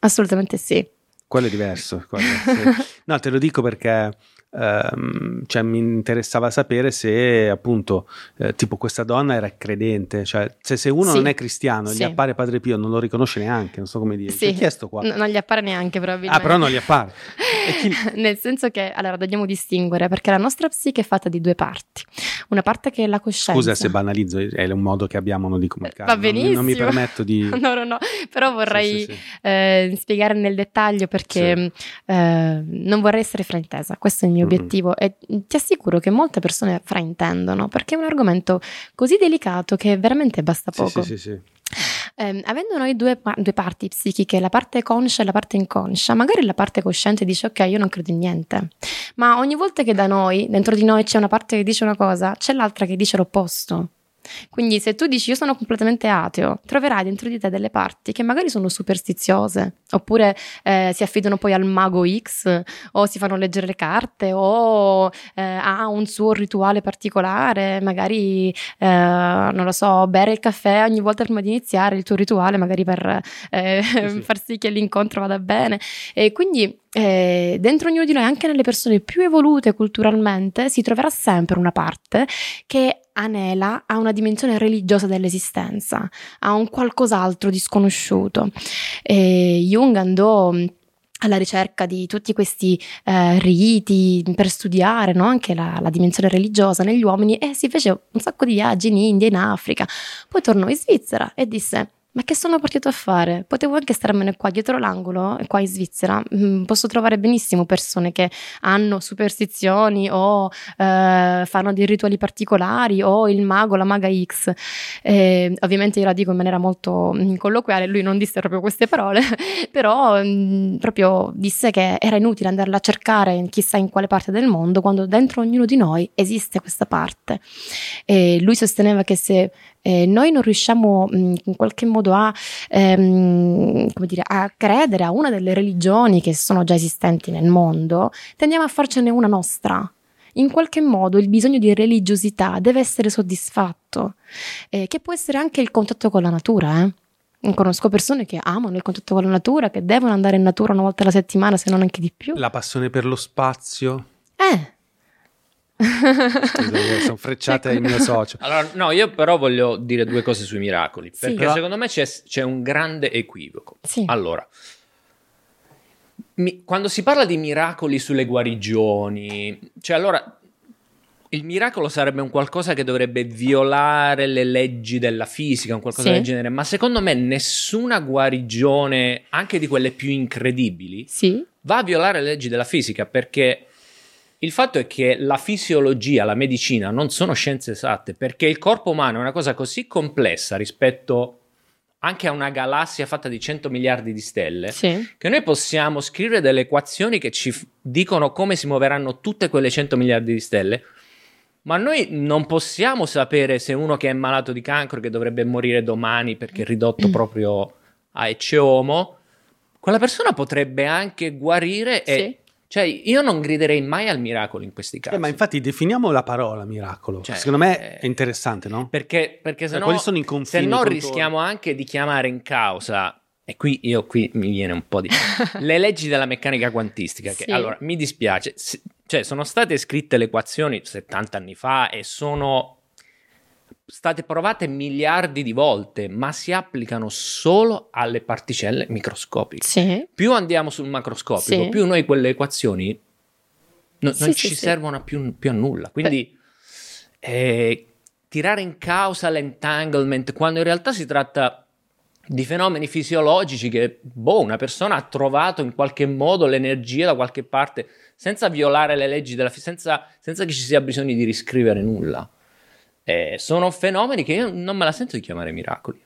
Speaker 1: assolutamente sì.
Speaker 2: Quello è diverso. quello, sì. No, te lo dico perché ehm, cioè, mi interessava sapere se appunto eh, tipo questa donna era credente, cioè se, se uno
Speaker 1: Sì.
Speaker 2: non è cristiano e
Speaker 1: Sì.
Speaker 2: gli appare Padre Pio non lo riconosce neanche, non so come dire.
Speaker 1: Sì.
Speaker 2: Chiesto qua.
Speaker 1: N- non gli appare neanche probabilmente.
Speaker 2: ah, però non gli appare. Chi-
Speaker 1: Nel senso che, allora, dobbiamo distinguere perché la nostra psiche è fatta di due parti. Una parte che è la coscienza.
Speaker 2: Scusa se banalizzo, è un modo che abbiamo no, di comunicare.
Speaker 1: Va
Speaker 2: non mi-
Speaker 1: benissimo.
Speaker 2: Non mi permetto di...
Speaker 1: No, no, no, però vorrei eh, spiegare nel dettaglio perché eh, non vorrei essere fraintesa, questo è il mio
Speaker 2: Mhm.
Speaker 1: obiettivo e ti assicuro che molte persone fraintendono perché è un argomento così delicato che veramente basta poco.
Speaker 2: sì, sì, sì.
Speaker 1: Ehm, avendo noi due, due parti psichiche, la parte conscia e la parte inconscia, magari la parte cosciente dice ok, io non credo in niente, ma ogni volta che da noi, dentro di noi c'è una parte che dice una cosa, c'è l'altra che dice l'opposto. Quindi se tu dici io sono completamente ateo, troverai dentro di te delle parti che magari sono superstiziose, oppure eh, si affidano poi al mago X, o si fanno leggere le carte, o eh, ha un suo rituale particolare, magari eh, non lo so, bere il caffè ogni volta prima di iniziare il tuo rituale, magari per eh,
Speaker 2: sì.
Speaker 1: far sì che l'incontro vada bene. E quindi eh, dentro ognuno di noi, anche nelle persone più evolute culturalmente, si troverà sempre una parte che anela a una dimensione religiosa dell'esistenza, a un qualcos'altro di sconosciuto. E Jung andò mh, alla ricerca di tutti questi eh, riti per studiare no? anche la, la dimensione religiosa negli uomini e si fece un sacco di viaggi in India, in Africa. Poi tornò in Svizzera e disse: Ma che sono partito a fare? Potevo anche starmene qua dietro l'angolo, qua in Svizzera. Mm, Posso trovare benissimo persone che hanno superstizioni o eh, fanno dei rituali particolari o il mago, la maga X. Eh, ovviamente io la dico in maniera molto mm, colloquiale, lui non disse proprio queste parole, però mm, proprio disse che era inutile andarla a cercare in chissà in quale parte del mondo quando dentro ognuno di noi esiste questa parte. E lui sosteneva che se eh, noi non riusciamo mh, in qualche modo a, ehm, come dire, a credere a una delle religioni che sono già esistenti nel mondo, tendiamo a farcene una nostra. In qualche modo il bisogno di religiosità deve essere soddisfatto, eh, che può essere anche il contatto con la natura. Eh? Conosco persone che amano il contatto con la natura, che devono andare in natura una volta alla settimana, se non anche di più.
Speaker 2: La passione per lo spazio.
Speaker 1: Eh.
Speaker 2: Scusa, io sono frecciata il mio socio.
Speaker 4: Allora, no, io però voglio dire due cose sui miracoli,
Speaker 1: Sì.
Speaker 4: perché
Speaker 2: Però-
Speaker 4: secondo me c'è, c'è un grande equivoco.
Speaker 1: Sì.
Speaker 4: Allora, mi- quando si parla di miracoli sulle guarigioni, cioè allora il miracolo sarebbe un qualcosa che dovrebbe violare le leggi della fisica, un qualcosa
Speaker 1: Sì.
Speaker 4: del genere, ma secondo me nessuna guarigione, anche di quelle più incredibili,
Speaker 1: Sì,
Speaker 4: va a violare le leggi della fisica perché il fatto è che la fisiologia, la medicina non sono scienze esatte perché il corpo umano è una cosa così complessa rispetto anche a una galassia fatta di 100 miliardi di stelle
Speaker 1: sì.
Speaker 4: che noi possiamo scrivere delle equazioni che ci dicono come si muoveranno tutte quelle 100 miliardi di stelle ma noi non possiamo sapere se uno che è malato di cancro che dovrebbe morire domani perché è ridotto proprio a ecce homo quella persona potrebbe anche guarire e
Speaker 1: Sì.
Speaker 4: Cioè io non griderei mai al miracolo in questi casi
Speaker 2: Eh, ma infatti definiamo la parola miracolo.
Speaker 4: Cioè,
Speaker 2: Secondo me
Speaker 4: eh,
Speaker 2: è interessante, no?
Speaker 4: perché, perché se
Speaker 2: Cioè,
Speaker 4: no,
Speaker 2: quali sono i
Speaker 4: se no rischiamo anche di chiamare in causa e qui io qui mi viene un po' di le leggi della meccanica quantistica che
Speaker 1: Sì.
Speaker 4: allora mi dispiace cioè sono state scritte le equazioni 70 anni fa e sono state provate miliardi di volte ma si applicano solo alle particelle microscopiche
Speaker 1: Sì.
Speaker 4: più andiamo sul macroscopico
Speaker 1: Sì.
Speaker 4: più noi quelle equazioni no-
Speaker 1: Sì,
Speaker 4: non ci servono più, più a nulla quindi eh, tirare in causa l'entanglement quando in realtà si tratta di fenomeni fisiologici che boh, una persona ha trovato in qualche modo l'energia da qualche parte senza violare le leggi della fisica, senza, senza che ci sia bisogno di riscrivere nulla. Eh, sono fenomeni che io non me la sento di chiamare miracoli.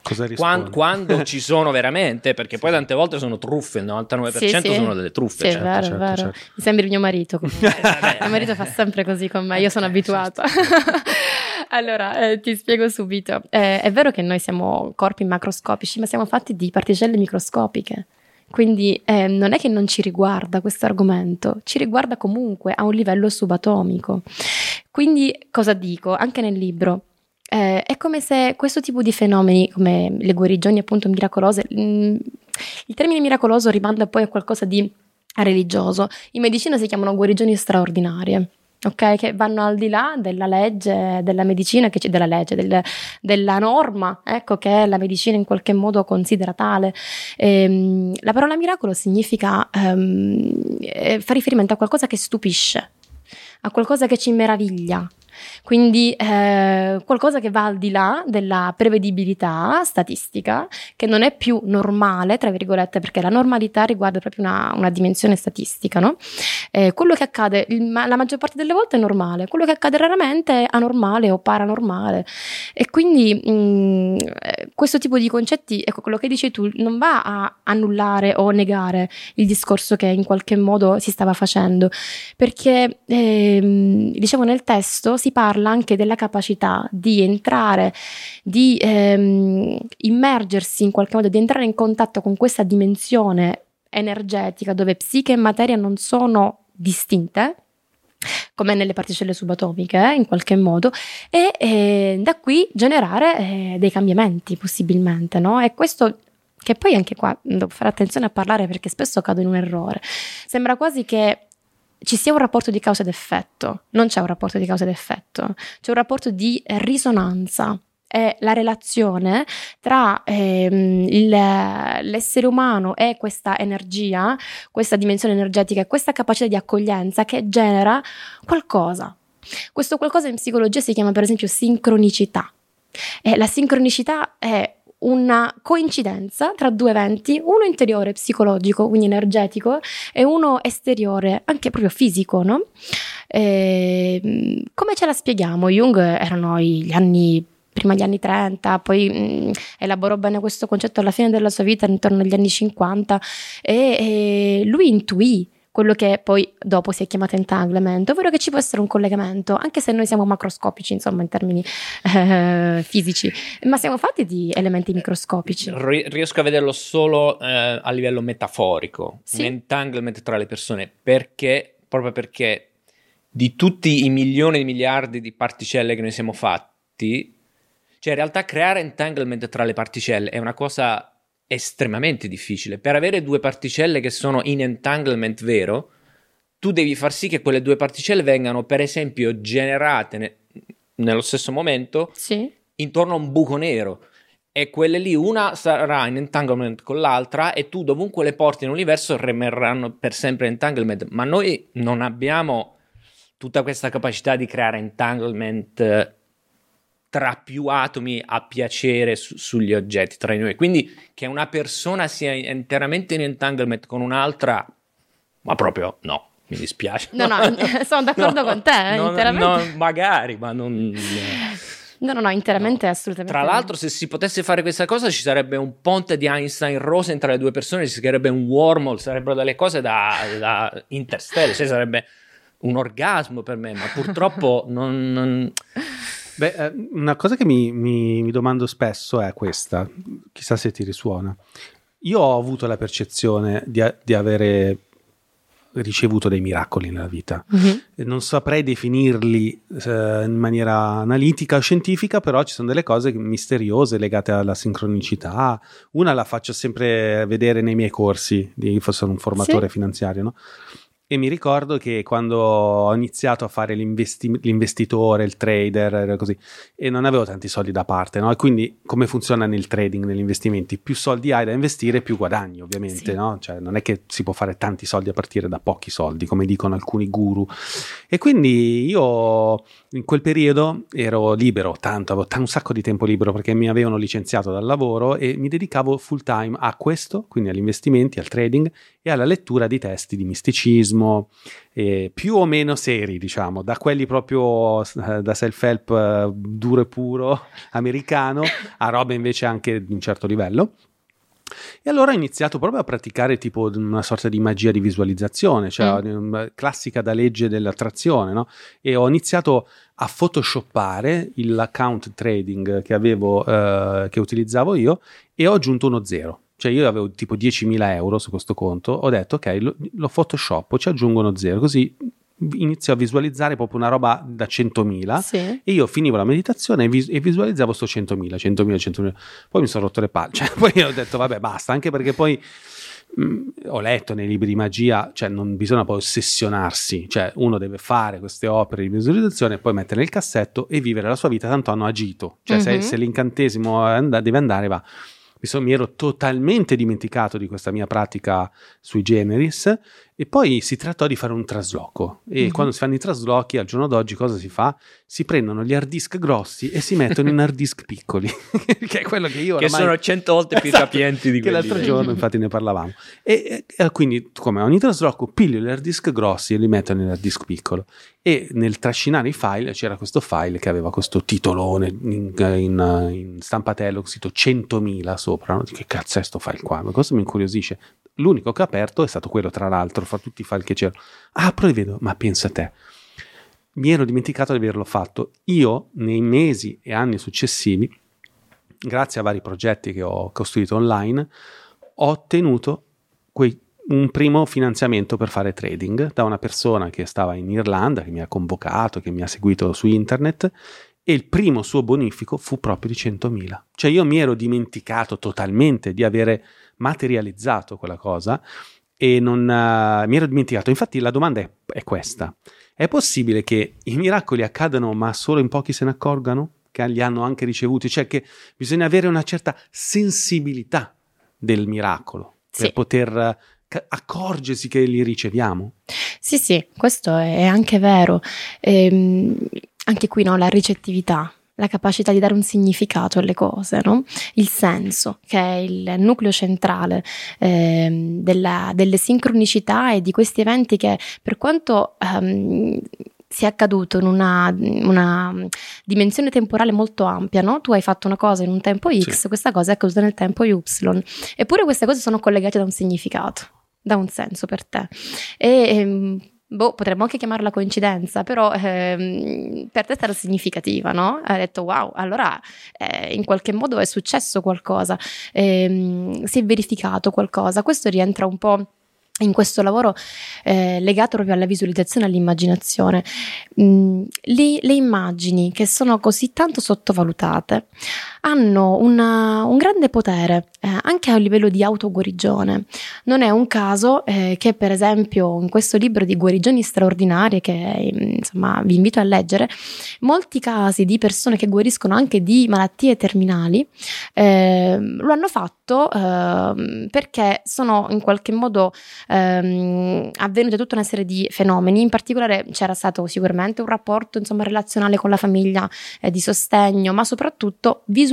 Speaker 2: Cosa
Speaker 4: Quan-
Speaker 2: rispondi?
Speaker 4: quando ci sono veramente, perché poi tante volte sono truffe, il 99%
Speaker 1: Sì, sì.
Speaker 4: sono delle truffe.
Speaker 1: Sì, è
Speaker 4: certo.
Speaker 1: vero,
Speaker 2: certo,
Speaker 1: è vero.
Speaker 2: certo.
Speaker 1: Mi sembri mio marito. comunque. mio marito fa sempre così con me, io sono
Speaker 4: Eh,
Speaker 1: abituata. allora, eh, ti spiego subito. Eh, è vero che noi siamo corpi macroscopici, ma siamo fatti di particelle microscopiche. Quindi eh, non è che non ci riguarda questo argomento, ci riguarda comunque a un livello subatomico. Quindi cosa dico? Anche nel libro. eh, è come se questo tipo di fenomeni, come le guarigioni appunto miracolose, mm, il termine miracoloso rimanda poi a qualcosa di religioso. In medicina si chiamano guarigioni straordinarie. Ok, che vanno al di là della legge, della medicina, che della legge, del, della norma, ecco, che la medicina in qualche modo considera tale. Ehm, la parola miracolo significa ehm, eh, fa riferimento a qualcosa che stupisce, a qualcosa che ci meraviglia, quindi eh, qualcosa che va al di là della prevedibilità statistica, che non è più normale, tra virgolette, perché la normalità riguarda proprio una, una dimensione statistica, no? Eh, quello che accade il, la maggior parte delle volte è normale, quello che accade raramente è anormale o paranormale. E quindi mh, mm, eh, questo tipo di concetti, ecco quello che dici tu, non va a annullare o negare il discorso che in qualche modo si stava facendo, perché ehm, diciamo nel testo si parla anche della capacità di entrare, di ehm, immergersi in qualche modo, di entrare in contatto con questa dimensione energetica dove psiche e materia non sono distinte, come nelle particelle subatomiche eh, in qualche modo e eh, da qui generare eh, dei cambiamenti possibilmente no? e questo che poi anche qua devo fare attenzione a parlare perché spesso cado in un errore sembra quasi che ci sia un rapporto di causa ed effetto. Non c'è un rapporto di causa ed effetto, c'è un rapporto di risonanza. È la relazione tra ehm, il, l'essere umano e questa energia, questa dimensione energetica e questa capacità di accoglienza che genera qualcosa. Questo qualcosa in psicologia si chiama per esempio sincronicità. E la sincronicità è una coincidenza tra due eventi, uno interiore psicologico, quindi energetico, e uno esteriore, anche proprio fisico, no? E, ehm, come ce la spieghiamo? Jung erano gli anni prima degli anni 30, poi mh, mm, elaborò bene questo concetto alla fine della sua vita, intorno agli anni 50, e, e lui intuì quello che poi dopo si è chiamato entanglement, ovvero che ci può essere un collegamento, anche se noi siamo macroscopici, insomma, in termini eh, fisici, ma siamo fatti di elementi microscopici.
Speaker 4: riesco a vederlo solo eh, a livello metaforico, sì. un entanglement tra le persone, perché, proprio perché di tutti i milioni di miliardi di particelle che noi siamo fatti, cioè in realtà creare entanglement tra le particelle è una cosa estremamente difficile. Per avere due particelle che sono in entanglement vero, tu devi far sì che quelle due particelle vengano, per esempio, generate ne- nello stesso momento
Speaker 1: sì.
Speaker 4: intorno a un buco nero. E quelle lì, una sarà in entanglement con l'altra, e tu dovunque le porti nell'universo rimarranno per sempre in entanglement. Ma noi non abbiamo tutta questa capacità di creare entanglement tra più atomi a piacere su, sugli oggetti tra noi. Quindi che una persona sia interamente in entanglement con un'altra, ma proprio no. Mi dispiace.
Speaker 1: No, no, sono d'accordo no, con te, eh,
Speaker 4: no,
Speaker 1: interamente.
Speaker 4: No, magari, ma non...
Speaker 1: No, no, no, interamente no. assolutamente.
Speaker 4: Tra l'altro, se si potesse fare questa cosa, ci sarebbe un ponte di Einstein-Rosen tra le due persone, ci sarebbe un wormhole, sarebbero delle cose da, da interstellare, cioè sarebbe un orgasmo per me, ma purtroppo non, non...
Speaker 2: Beh, eh, una cosa che mi, mi, mi, domando spesso è questa, chissà se ti risuona. Io ho avuto la percezione di, di avere ricevuto dei miracoli nella vita. Mm-hmm. Non saprei definirli eh, in maniera analitica o scientifica, però ci sono delle cose misteriose legate alla sincronicità. Una la faccio sempre vedere nei miei corsi, di, sono un formatore sì. finanziario, no? E mi ricordo che quando ho iniziato a fare l'investi- l'investitore, il trader, così, e non avevo tanti soldi da parte, no? E quindi come funziona nel trading, negli investimenti? Più soldi hai da investire, più guadagni, ovviamente, sì. no? Cioè non è che si può fare tanti soldi a partire da pochi soldi, come dicono alcuni guru. E quindi io in quel periodo ero libero, tanto, avevo t- un sacco di tempo libero perché mi avevano licenziato dal lavoro e mi dedicavo full time a questo, quindi agli investimenti, al trading e alla lettura di testi di misticismo, eh, più o meno seri, diciamo, da quelli proprio eh, da self-help eh, duro e puro americano a robe invece anche di un certo livello. E allora ho iniziato proprio a praticare tipo una sorta di magia di visualizzazione, cioè mm. classica da legge dell'attrazione, no? E ho iniziato a photoshoppare l'account trading che avevo, eh, che utilizzavo io e ho aggiunto uno zero. Cioè io avevo tipo 10.000 euro su questo conto, ho detto ok, lo, lo photoshop, ci aggiungo uno zero, così inizio a visualizzare proprio una roba da 100.000
Speaker 1: sì.
Speaker 2: e io finivo la meditazione e, vis- e visualizzavo sto 100.000, 100.000, 100.000. Poi mi sono rotto le palle, cioè, poi ho detto vabbè basta, anche perché poi mh, ho letto nei libri di magia, cioè non bisogna poi ossessionarsi, cioè uno deve fare queste opere di visualizzazione, poi mettere nel cassetto e vivere la sua vita, tanto hanno agito, cioè se,
Speaker 1: Mhm.
Speaker 2: se l'incantesimo and- deve andare va. Mi, sono- mi ero totalmente dimenticato di questa mia pratica sui generis e poi si trattò di fare un trasloco e
Speaker 1: Mhm.
Speaker 2: quando si fanno i traslochi al giorno d'oggi cosa si fa? Si prendono gli hard disk grossi e si mettono in hard disk piccoli, che è quello che io
Speaker 4: Che
Speaker 2: oramai-
Speaker 4: sono cento volte più
Speaker 2: Esatto,
Speaker 4: capienti di
Speaker 2: che
Speaker 4: quelli
Speaker 2: l'altro
Speaker 4: lì.
Speaker 2: giorno infatti ne parlavamo e, e- e quindi come ogni trasloco piglio gli hard disk grossi e li metto nell'hard disk piccolo e nel trascinare i file c'era questo file che aveva questo titolone in, in- in stampatello scritto 100.000 sopra no? che cazzo è sto file qua ma cosa mi incuriosisce l'unico che ho aperto è stato quello tra l'altro fra tutti i file che c'erano apro e vedo ma pensa te mi ero dimenticato di averlo fatto io nei mesi e anni successivi grazie a vari progetti che ho costruito online ho ottenuto quei- un primo finanziamento per fare trading da una persona che stava in Irlanda, che mi ha convocato, che mi ha seguito su internet e il primo suo bonifico fu proprio di 100.000. Cioè io mi ero dimenticato totalmente di avere materializzato quella cosa e non eh, mi ero dimenticato. Infatti la domanda è, è questa. È possibile che i miracoli accadano ma solo in pochi se ne accorgano? Che li hanno anche ricevuti? Cioè che bisogna avere una certa sensibilità del miracolo per
Speaker 1: Sì.
Speaker 2: poter eh, accorgersi che li riceviamo.
Speaker 1: Sì, sì, questo è anche vero. Ehm, anche qui no, la ricettività, la capacità di dare un significato alle cose, no? il senso, che è il nucleo centrale ehm, della- delle sincronicità e di questi eventi che per quanto ehm, sia accaduto in una, una dimensione temporale molto ampia, no? tu hai fatto una cosa in un tempo X,
Speaker 2: Sì.
Speaker 1: questa cosa è accaduta nel tempo Y, eppure queste cose sono collegate da un significato, da un senso per te. E ehm, boh, potremmo anche chiamarla coincidenza, però ehm, per te è significativa, no? Hai detto wow, allora eh, in qualche modo è successo qualcosa, ehm, si è verificato qualcosa. Questo rientra un po' in questo lavoro eh, legato proprio alla visualizzazione e all'immaginazione. Mm, le, le immagini che sono così tanto sottovalutate hanno una- un grande potere eh, anche a livello di autoguarigione. Non è un caso eh, che, per esempio, in questo libro di guarigioni straordinarie, che mm, insomma vi invito a leggere, molti casi di persone che guariscono anche di malattie terminali eh, lo hanno fatto ehm, perché sono in qualche modo ehm, avvenute tutta una serie di fenomeni. In particolare c'era stato sicuramente un rapporto insomma, relazionale con la famiglia eh, di sostegno, ma soprattutto visualizzazione.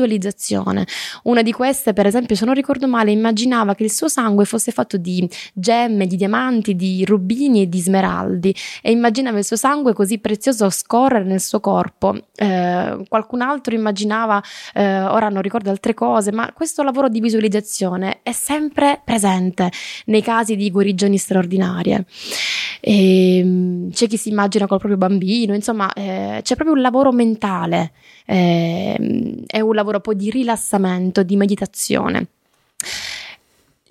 Speaker 1: Una di queste, per esempio, se non ricordo male, immaginava che il suo sangue fosse fatto di gemme, di diamanti, di rubini e di smeraldi e immaginava il suo sangue così prezioso scorrere nel suo corpo. Eh, qualcun altro immaginava, eh, ora non ricordo altre cose, ma questo lavoro di visualizzazione è sempre presente nei casi di guarigioni straordinarie. E, mm, c'è chi si immagina col proprio bambino, insomma, eh, c'è proprio un lavoro mentale, ehm, è un lavoro poi di rilassamento, di meditazione.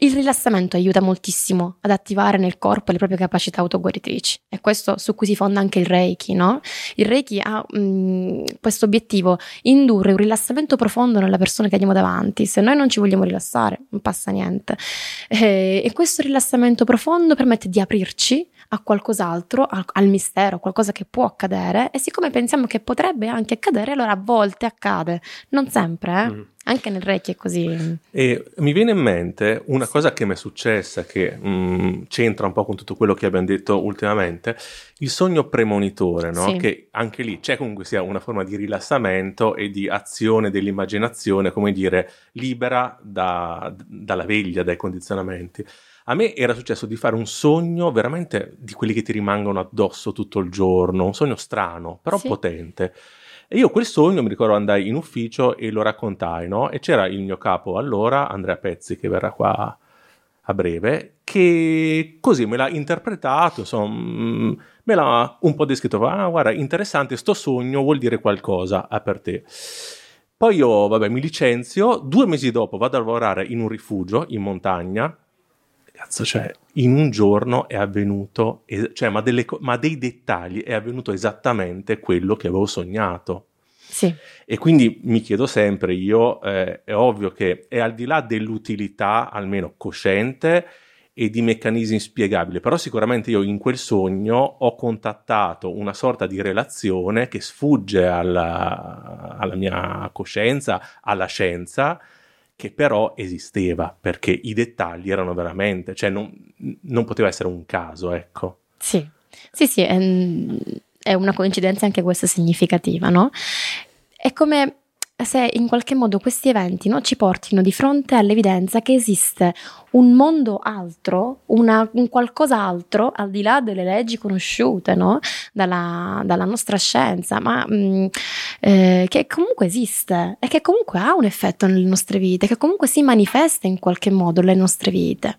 Speaker 1: Il rilassamento aiuta moltissimo ad attivare nel corpo le proprie capacità autoguaritrici. È questo su cui si fonda anche il Reiki, no? Il Reiki ha mm, questo obiettivo, indurre un rilassamento profondo nella persona che abbiamo davanti. Se noi non ci vogliamo rilassare, non passa niente. Eh, e questo rilassamento profondo permette di aprirci a qualcos'altro, a- al mistero, a qualcosa che può accadere. E siccome pensiamo che potrebbe anche accadere, allora a volte accade. Non sempre, eh?
Speaker 2: Mm.
Speaker 1: Anche nel Reiki è così.
Speaker 3: E mi viene in mente una cosa che mi è successa che mm, c'entra un po' con tutto quello che abbiamo detto ultimamente, il sogno premonitore, no?
Speaker 1: Sì.
Speaker 3: che anche lì c'è comunque sia una forma di rilassamento e di azione dell'immaginazione, come dire, libera da- dalla veglia, dai condizionamenti. A me era successo di fare un sogno veramente di quelli che ti rimangono addosso tutto il giorno, un sogno strano, però
Speaker 1: Sì.
Speaker 3: potente. E io quel sogno mi ricordo andai in ufficio e lo raccontai, no? E c'era il mio capo allora, Andrea Pezzi, che verrà qua a breve, che così me l'ha interpretato, insomma, mm, me l'ha un po' descritto, ah guarda, interessante, sto sogno vuol dire qualcosa a per te. Poi io, vabbè, mi licenzio, due mesi dopo vado a lavorare in un rifugio in montagna, cazzo, cioè, in un giorno è avvenuto, cioè, ma, delle ma dei dettagli è avvenuto esattamente quello che avevo sognato.
Speaker 1: Sì,
Speaker 3: E quindi mi chiedo sempre io, eh, è ovvio che è al di là dell'utilità, almeno cosciente, e di meccanismi spiegabili, però sicuramente io in quel sogno ho contattato una sorta di relazione che sfugge alla, alla mia coscienza, alla scienza, che però esisteva perché i dettagli erano veramente, cioè non, non poteva essere un caso, ecco.
Speaker 1: Sì, sì, sì, è, è una coincidenza anche questa significativa, no? È come se in qualche modo questi eventi no, ci portino di fronte all'evidenza che esiste un mondo altro, una, un qualcosa altro al di là delle leggi conosciute no? dalla, dalla, nostra scienza, ma mh, mm, eh, che comunque esiste e che comunque ha un effetto nelle nostre vite, che comunque si manifesta in qualche modo nelle nostre vite.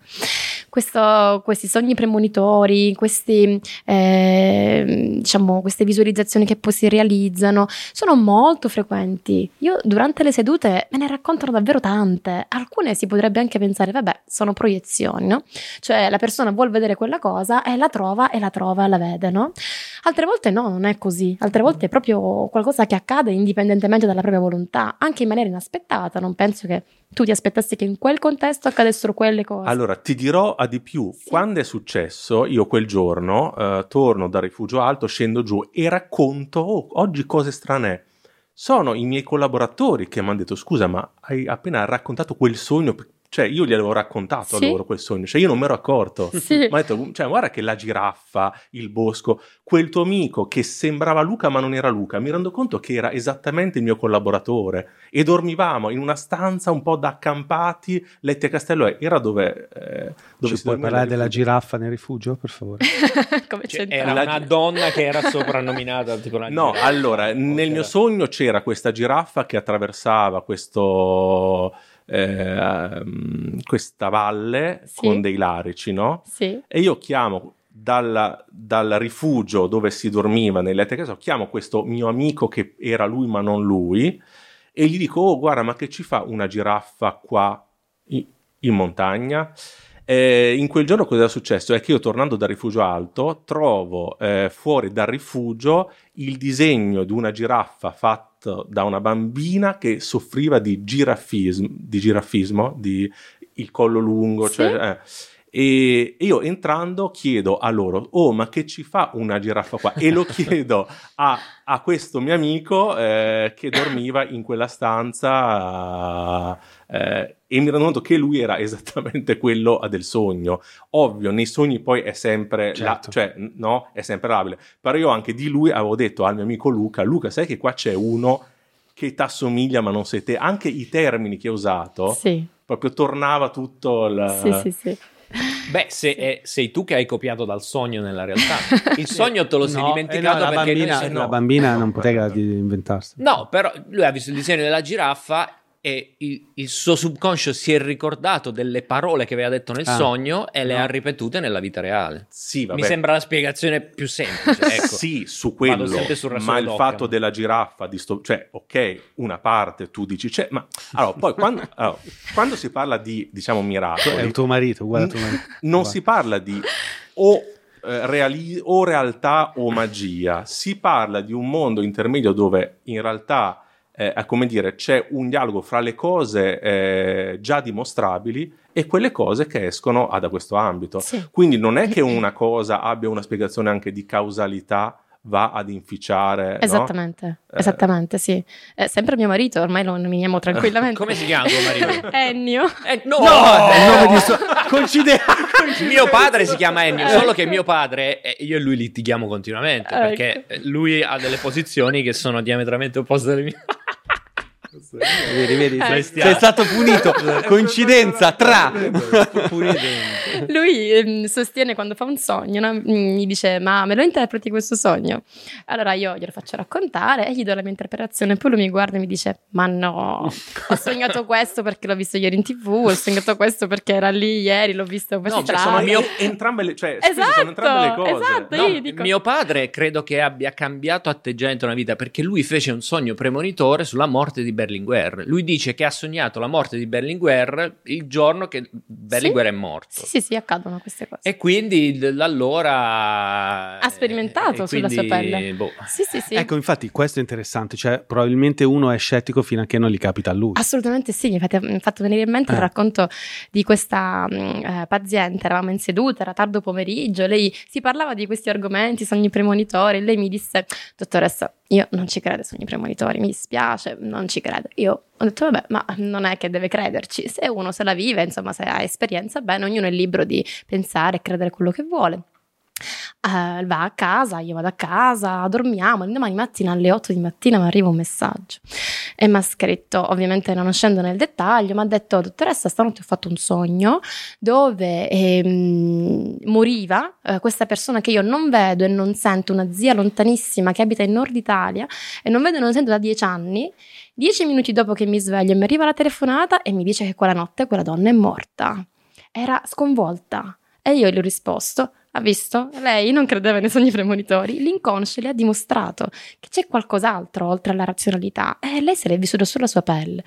Speaker 1: Questo, questi sogni premonitori, questi, eh, diciamo, queste visualizzazioni che poi si realizzano, sono molto frequenti. Io durante le sedute me ne raccontano davvero tante, alcune si potrebbe anche pensare, vabbè, sono proiezioni, no? Cioè la persona vuole vedere quella cosa e la trova e la trova e la vede, no? Altre volte no, non è così. Altre volte è proprio qualcosa che accade indipendentemente dalla propria volontà, anche in maniera inaspettata. Non penso che tu ti aspettassi che in quel contesto accadessero quelle cose.
Speaker 3: Allora, ti dirò a di più. Sì. Quando è successo, io quel giorno eh, torno dal rifugio alto, scendo giù e racconto, oh, oggi cose strane. Sono i miei collaboratori che mi hanno detto, scusa, ma hai appena raccontato quel sogno cioè, io gli avevo raccontato sì. a loro quel sogno, cioè io non mi ero accorto.
Speaker 1: Sì.
Speaker 3: Ma ho detto, cioè, guarda che la giraffa, il bosco, quel tuo amico che sembrava Luca ma non era Luca, mi rendo conto che era esattamente il mio collaboratore e dormivamo in una stanza un po' da accampati, letti a castello, era dove... Eh, dove
Speaker 2: Ci puoi parlare della giraffa nel rifugio, per favore?
Speaker 4: Come cioè, era una donna che era soprannominata tipo
Speaker 3: No, giraffa. allora, nel mio sogno c'era questa giraffa che attraversava questo eh, questa valle sì. con dei larici, no?
Speaker 1: Sì.
Speaker 3: E io chiamo dal, dal rifugio dove si dormiva nel letto chiamo questo mio amico che era lui ma non lui e gli dico, oh guarda ma che ci fa una giraffa qua in, in montagna? Eh, in quel giorno cosa è successo? È che io tornando dal rifugio alto trovo eh, fuori dal rifugio il disegno di una giraffa fatto da una bambina che soffriva di giraffismo, di, giraffismo, di il collo lungo, sì. cioè, eh, e io entrando chiedo a loro, oh ma che ci fa una giraffa qua? E lo chiedo a, a questo mio amico eh, che dormiva in quella stanza eh, e mi rendo conto che lui era esattamente quello del sogno. Ovvio, nei sogni poi è sempre, certo. la, cioè, no, è sempre labile. Però io anche di lui avevo detto al mio amico Luca, Luca sai che qua c'è uno che ti assomiglia ma non sei te. Anche i termini che ho usato,
Speaker 1: sì.
Speaker 3: proprio tornava tutto il...
Speaker 1: Sì, sì, sì.
Speaker 4: Beh, se è, sei tu che hai copiato dal sogno nella realtà. Il sogno te lo sei no, dimenticato eh no, perché
Speaker 2: bambina, no, la bambina non poteva inventarsi.
Speaker 4: No, però lui ha visto il disegno della giraffa e il, il, suo subconscio si è ricordato delle parole che aveva detto nel ah, sogno e le ha ripetute nella vita reale.
Speaker 3: Sì,
Speaker 4: Mi sembra la spiegazione più semplice. Ecco.
Speaker 3: sì, su quello, ma il fatto della giraffa, di sto, cioè, ok, una parte tu dici, cioè, ma allora, poi quando, allora, quando si parla di, diciamo, miracoli,
Speaker 2: è tuo marito, guarda tuo marito.
Speaker 3: non si parla di o eh, reali- o realtà o magia, si parla di un mondo intermedio dove in realtà eh, come dire, c'è un dialogo fra le cose eh, già dimostrabili e quelle cose che escono da questo ambito.
Speaker 1: Sì.
Speaker 3: Quindi non è che una cosa abbia una spiegazione anche di causalità va ad inficiare.
Speaker 1: Esattamente, no? Eh. esattamente, sì. È sempre mio marito, ormai lo nominiamo tranquillamente.
Speaker 4: Come si chiama tuo marito?
Speaker 1: Ennio.
Speaker 4: Eh, no!
Speaker 2: no! Nome di suo... Coincidenza!
Speaker 4: mio padre si chiama Ennio, solo che mio padre, eh, io e lui litighiamo continuamente, ecco. perché lui ha delle posizioni che sono diametralmente opposte alle mie.
Speaker 2: Vedi, vedi, eh. sei, stato punito. Coincidenza tra.
Speaker 1: Lui eh, sostiene quando fa un sogno, no? mi dice: Ma me lo interpreti questo sogno? Allora io glielo faccio raccontare e gli do la mia interpretazione. Poi lui mi guarda e mi dice: Ma no, ho sognato questo perché l'ho visto ieri in tv. Ho sognato questo perché era lì ieri, l'ho visto per
Speaker 3: no, cioè, sono mio, entrambe le, cioè,
Speaker 1: esatto,
Speaker 3: sono entrambe le cose.
Speaker 1: Esatto,
Speaker 3: no,
Speaker 1: dico...
Speaker 4: Mio padre credo che abbia cambiato atteggiamento nella vita perché lui fece un sogno premonitore sulla morte di Berlinguer. Lui dice che ha sognato la morte di Berlinguer il giorno che Berlinguer
Speaker 1: Sì.
Speaker 4: è morto.
Speaker 1: Sì, sì, sì, accadono queste cose.
Speaker 4: E quindi da allora
Speaker 1: Ha sperimentato
Speaker 4: e
Speaker 1: sulla sua pelle.
Speaker 4: boh.
Speaker 1: Sì, sì, sì.
Speaker 2: Ecco, infatti, questo è interessante. Cioè, probabilmente uno è scettico fino a che non gli capita a lui.
Speaker 1: Assolutamente sì, mi ha fatto venire in mente il
Speaker 2: Eh.
Speaker 1: racconto di questa mh, eh, paziente, eravamo in seduta, era tardo pomeriggio, lei si parlava di questi argomenti, sogni premonitori, lei mi disse, dottoressa, io non ci credo sogni premonitori, mi dispiace, non ci credo. Io ho detto, vabbè, ma non è che deve crederci, se uno se la vive, insomma, se ha esperienza, bene, ognuno è libero di pensare e credere quello che vuole. Eh, va a casa, io vado a casa, dormiamo. Domani mattina alle 8 di mattina mi arriva un messaggio e mi ha scritto, ovviamente non scendo nel dettaglio, mi ha detto: Dottoressa, stanotte ho fatto un sogno dove ehm, moriva eh, questa persona che io non vedo e non sento, una zia lontanissima che abita in Nord Italia e non vedo e non sento da dieci anni. Dieci minuti dopo che mi sveglio, mi arriva la telefonata e mi dice che quella notte quella donna è morta. Era sconvolta. E io gli ho risposto: ha visto? Lei non credeva nei sogni premonitori. L'inconscio le ha dimostrato che c'è qualcos'altro oltre alla razionalità e lei se l'è vissuto sulla sua pelle.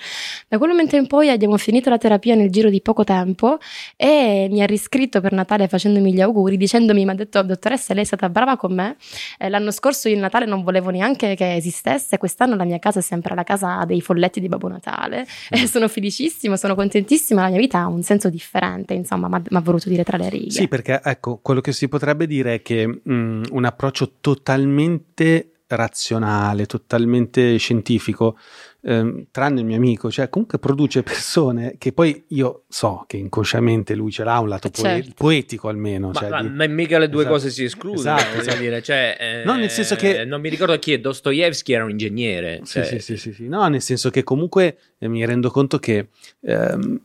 Speaker 1: Da quel momento in poi abbiamo finito la terapia nel giro di poco tempo e mi ha riscritto per Natale facendomi gli auguri, dicendomi: Mi ha detto, dottoressa, lei è stata brava con me. Eh, l'anno scorso io il Natale non volevo neanche che esistesse. Quest'anno la mia casa è sempre la casa dei folletti di Babbo Natale. E sono felicissima, sono contentissima. La mia vita ha un senso differente, insomma, mi ha voluto dire tra le righe.
Speaker 2: Sì, perché ecco, quello che si potrebbe dire è che mh, un approccio totalmente razionale, totalmente scientifico, ehm, tranne il mio amico, cioè comunque produce persone che poi io so che inconsciamente lui ce l'ha un lato poe-
Speaker 1: Certo.
Speaker 2: poetico almeno.
Speaker 4: Ma,
Speaker 2: cioè
Speaker 4: ma-
Speaker 2: di-
Speaker 4: ma mica le due
Speaker 2: Esatto.
Speaker 4: cose si escludono,
Speaker 2: Esatto, esatto.
Speaker 4: dire, cioè, eh,
Speaker 2: No, nel senso che-
Speaker 4: non mi ricordo chi è Dostoevsky era un ingegnere,
Speaker 2: Sì,
Speaker 4: cioè,
Speaker 2: sì, sì, sì, sì. No, nel senso che comunque eh, mi rendo conto che ehm,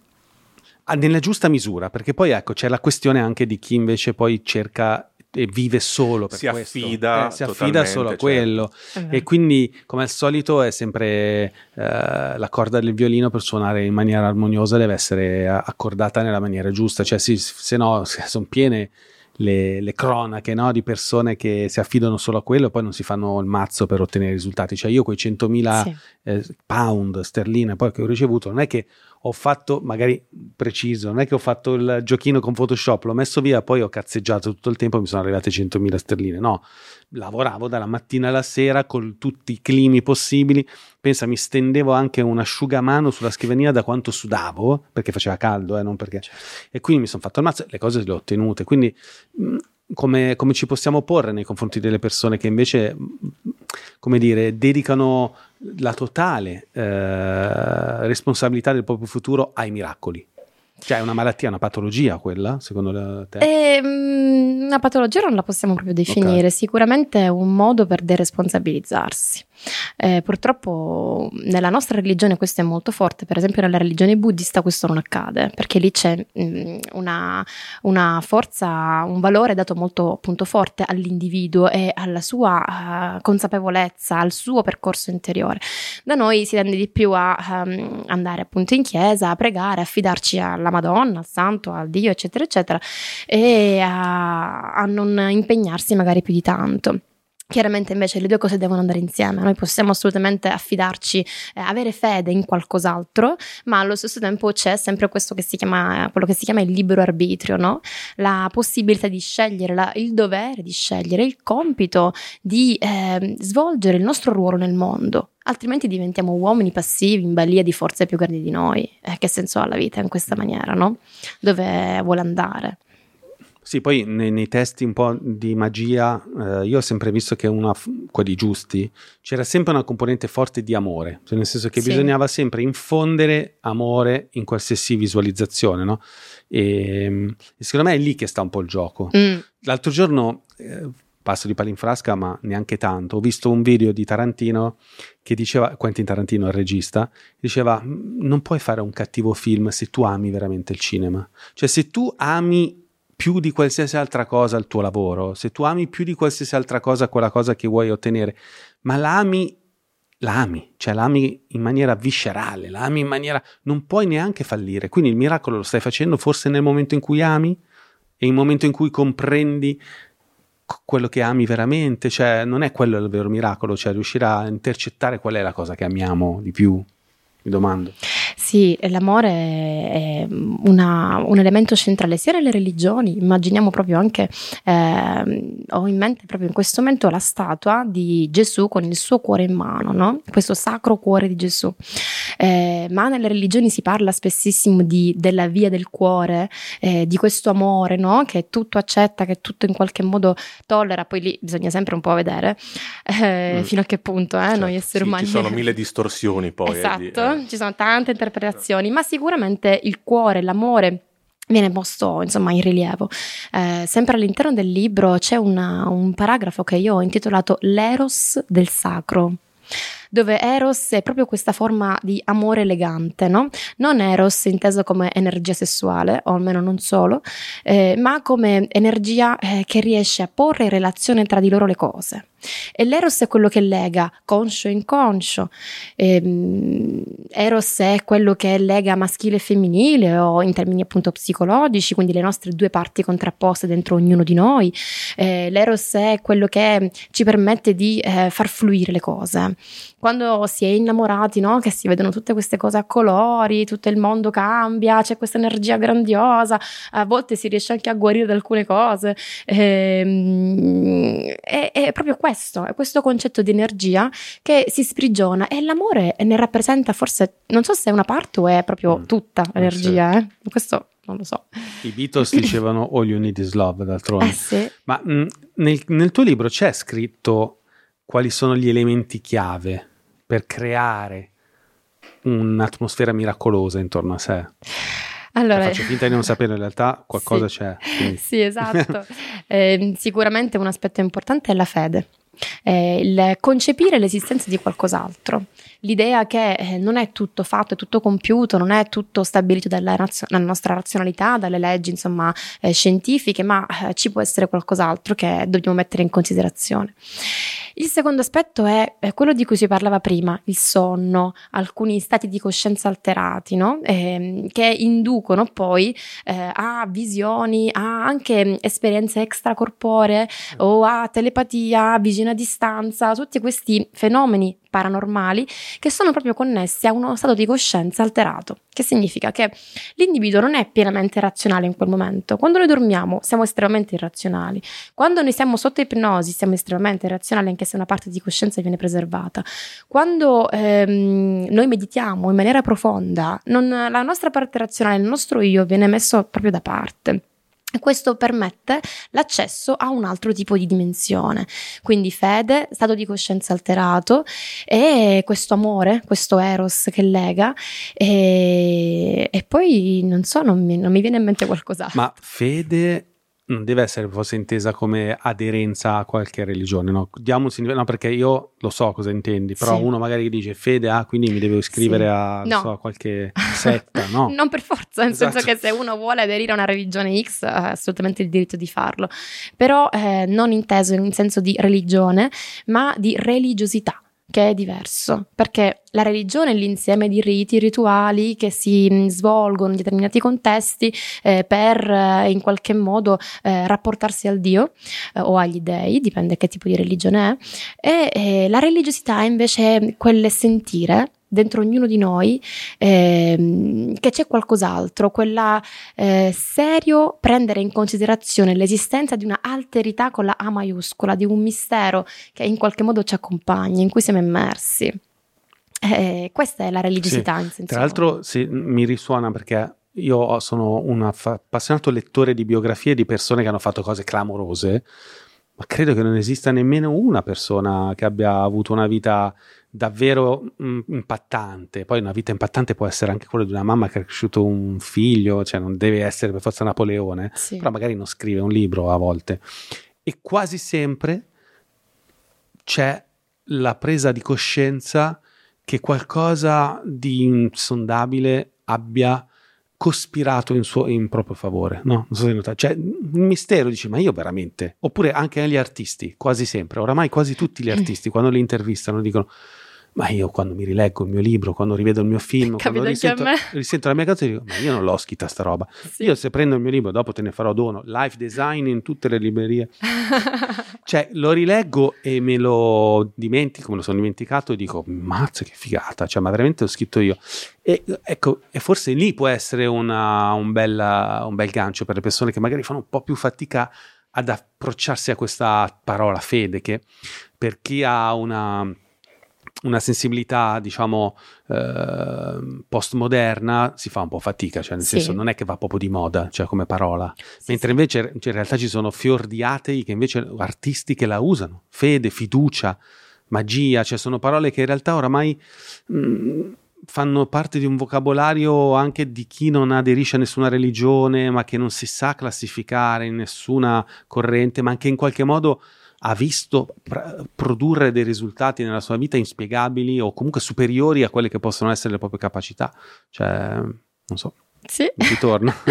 Speaker 2: nella giusta misura, perché poi ecco c'è la questione anche di chi invece poi cerca e vive solo per
Speaker 3: Si
Speaker 2: questo.
Speaker 3: affida
Speaker 2: Eh, si affida solo a
Speaker 3: certo.
Speaker 2: quello
Speaker 1: vero.
Speaker 2: e quindi come al solito è sempre eh, la corda del violino per suonare in maniera armoniosa deve essere accordata nella maniera giusta cioè sì, se no sono piene le, le cronache no, di persone che si affidano solo a quello e poi non si fanno il mazzo per ottenere risultati cioè io quei 100.000
Speaker 1: Sì.
Speaker 2: eh, pound sterline poi che ho ricevuto non è che ho fatto magari preciso non è che ho fatto il giochino con Photoshop l'ho messo via poi ho cazzeggiato tutto il tempo e mi sono arrivate 100.000 sterline. No lavoravo dalla mattina alla sera con tutti i climi possibili. Pensa mi stendevo anche un asciugamano sulla scrivania da quanto sudavo perché faceva caldo eh, non perché. E quindi mi sono fatto il mazzo le cose le ho ottenute quindi mh, come, come ci possiamo porre nei confronti delle persone che invece come dire dedicano la totale eh, responsabilità del proprio futuro ai miracoli cioè è una malattia, una patologia quella, secondo te?
Speaker 1: Ehm, una patologia non la possiamo proprio definire, sicuramente è un modo per deresponsabilizzarsi. Eh, purtroppo nella nostra religione questo è molto forte, per esempio nella religione buddista questo non accade, perché lì c'è mm, una, una forza, un valore dato molto appunto forte all'individuo e alla sua eh, consapevolezza, al suo percorso interiore. Da noi si tende di più a ehm, andare appunto in chiesa, a pregare, a fidarci alla Madonna, al Santo, al Dio, eccetera, eccetera, e a, a non impegnarsi magari più di tanto. Chiaramente invece le due cose devono andare insieme, noi possiamo assolutamente affidarci, eh, avere fede in qualcos'altro, ma allo stesso tempo c'è sempre questo che si chiama, quello che si chiama il libero arbitrio, no? la possibilità di scegliere, la- il dovere di scegliere, il compito di eh, svolgere il nostro ruolo nel mondo, altrimenti diventiamo uomini passivi in balia di forze più grandi di noi. Eh, che senso ha la vita in questa maniera, no? Dove vuole andare?
Speaker 2: Sì, poi nei, nei testi un po' di magia, eh, io ho sempre visto che una, quelli giusti, c'era sempre una componente forte di amore, cioè nel senso che
Speaker 1: Sì.
Speaker 2: bisognava sempre infondere amore in qualsiasi visualizzazione, no? E, e secondo me è lì che sta un po' il gioco.
Speaker 1: Mm,
Speaker 2: L'altro giorno, eh, passo di palla in frasca, ma neanche tanto, ho visto un video di Tarantino che diceva, Quentin Tarantino, il regista, diceva, "Mm, non puoi fare un cattivo film se tu ami veramente il cinema. Cioè se tu ami più di qualsiasi altra cosa il tuo lavoro, se tu ami più di qualsiasi altra cosa quella cosa che vuoi ottenere, ma la ami, la ami, cioè la ami in maniera viscerale, la ami in maniera... non puoi neanche fallire. Quindi il miracolo lo stai facendo forse nel momento in cui ami e il momento in cui comprendi quello che ami veramente, cioè non è quello il vero miracolo, cioè riuscire a intercettare qual è la cosa che amiamo di più. mi domando.
Speaker 1: Sì, l'amore è una, un elemento centrale sia nelle religioni, immaginiamo proprio anche, eh, ho in mente proprio in questo momento la statua di Gesù con il suo cuore in mano, no? questo sacro cuore di Gesù. Eh, ma nelle religioni si parla spessissimo di, della via del cuore, eh, di questo amore no? che tutto accetta, che tutto in qualche modo tollera, poi lì bisogna sempre un po' vedere eh, mm. fino a che punto eh, certo. noi esseri
Speaker 3: sì,
Speaker 1: umani.
Speaker 3: Ci sono mille distorsioni poi.
Speaker 1: Eh, esatto, di, ci sono tante interpretazioni, ma sicuramente il cuore, l'amore viene posto insomma in rilievo. Eh, sempre all'interno del libro c'è una, un paragrafo che io ho intitolato L'eros del sacro dove Eros è proprio questa forma di amore elegante, no? Non Eros inteso come energia sessuale, o almeno non solo, eh, ma come energia eh, che riesce a porre in relazione tra di loro le cose. E l'eros è quello che lega conscio e inconscio. Ehm, eros è quello che lega maschile e femminile o in termini appunto psicologici, quindi le nostre due parti contrapposte dentro ognuno di noi. Eh, l'eros è quello che ci permette di eh, far fluire le cose. Quando si è innamorati, no? che si vedono tutte queste cose a colori, tutto il mondo cambia, c'è questa energia grandiosa, a volte si riesce anche a guarire da alcune cose. Eh, è, è proprio questo questo, è questo concetto di energia che si sprigiona e l'amore ne rappresenta forse, non so se è una parte o è proprio mm. tutta eh, l'energia, eh? questo non lo so.
Speaker 2: I Beatles dicevano All You Need Is Love d'altronde.
Speaker 1: Eh sì.
Speaker 2: Ma mh, mm, nel, nel tuo libro c'è scritto quali sono gli elementi chiave per creare un'atmosfera miracolosa intorno a sé? Allora, faccio finta di non sapere, in realtà qualcosa
Speaker 1: sì.
Speaker 2: c'è.
Speaker 1: Quindi. Sì, esatto. eh, sicuramente un aspetto importante è la fede. Eh, il concepire l'esistenza di qualcos'altro, l'idea che eh, non è tutto fatto, è tutto compiuto, non è tutto stabilito dalla, razio- dalla nostra razionalità, dalle leggi insomma eh, scientifiche, ma eh, ci può essere qualcos'altro che dobbiamo mettere in considerazione. Il secondo aspetto è quello di cui si parlava prima, il sonno, alcuni stati di coscienza alterati, no? eh, che inducono poi eh, a visioni, a anche esperienze extracorporee o a telepatia, visione a distanza, tutti questi fenomeni paranormali che sono proprio connessi a uno stato di coscienza alterato, che significa che l'individuo non è pienamente razionale in quel momento. Quando noi dormiamo siamo estremamente irrazionali, quando noi siamo sotto ipnosi siamo estremamente irrazionali anche se una parte di coscienza viene preservata. Quando ehm, noi meditiamo in maniera profonda, non, la nostra parte razionale, il nostro io viene messo proprio da parte. Questo permette l'accesso a un altro tipo di dimensione, quindi fede, stato di coscienza alterato e questo amore, questo eros che lega e, e poi non so, non mi, non mi viene in mente qualcos'altro.
Speaker 2: Ma fede non deve essere forse intesa come aderenza a qualche religione, no? Diamo un significato, no, perché io lo so cosa intendi, però sì. uno magari dice fede, ah, quindi mi devo iscrivere sì. a, no. so, a, qualche setta, no?
Speaker 1: non per forza, nel esatto. senso che se uno vuole aderire a una religione X ha assolutamente il diritto di farlo, però eh, non inteso in senso di religione, ma di religiosità che è diverso, perché la religione è l'insieme di riti, rituali che si mm, svolgono in determinati contesti eh, per eh, in qualche modo eh, rapportarsi al Dio eh, o agli dei, dipende che tipo di religione è, e eh, la religiosità invece è quel sentire dentro ognuno di noi eh, che c'è qualcos'altro, quella eh, serio prendere in considerazione l'esistenza di una alterità con la A maiuscola, di un mistero che in qualche modo ci accompagna, in cui siamo immersi. Eh, questa è la religiosità.
Speaker 2: Sì. Tra l'altro sì, mi risuona perché io sono un appassionato lettore di biografie di persone che hanno fatto cose clamorose, ma credo che non esista nemmeno una persona che abbia avuto una vita davvero mh, mm, impattante. Poi una vita impattante può essere anche quella di una mamma che ha cresciuto un figlio, cioè non deve essere per forza Napoleone, sì. però magari non scrive un libro a volte. E quasi sempre c'è la presa di coscienza che qualcosa di insondabile abbia cospirato in, suo, in proprio favore, no? Non so se notate. Cioè, un mistero, dici, ma io veramente? Oppure anche gli artisti, quasi sempre, oramai quasi tutti gli artisti, quando li intervistano, dicono, ma io quando mi rileggo il mio libro, quando rivedo il mio film,
Speaker 1: Capita
Speaker 2: quando risento, risento la mia canzone, dico, ma io non l'ho scritta sta roba.
Speaker 1: Sì.
Speaker 2: Io se prendo il mio libro, dopo te ne farò dono, Life Design in tutte le librerie. Cioè, lo rileggo e me lo dimentico, me lo sono dimenticato e dico, mazza che figata, cioè, ma veramente l'ho scritto io. E, ecco, e forse lì può essere una- un, bel, un bel gancio per le persone che magari fanno un po' più fatica ad approcciarsi a questa parola fede, che per chi ha una, una sensibilità, diciamo, eh, postmoderna, si fa un po' fatica, cioè nel
Speaker 1: Sì.
Speaker 2: senso non è che va proprio di moda, cioè come parola. Mentre invece cioè, in realtà ci sono fior di atei che invece artisti che la usano, fede, fiducia, magia, cioè sono parole che in realtà oramai mh, fanno parte di un vocabolario anche di chi non aderisce a nessuna religione, ma che non si sa classificare in nessuna corrente, ma che in qualche modo ha visto pr- produrre dei risultati nella sua vita inspiegabili o comunque superiori a quelle che possono essere le proprie capacità. Cioè, non so,
Speaker 1: Sì.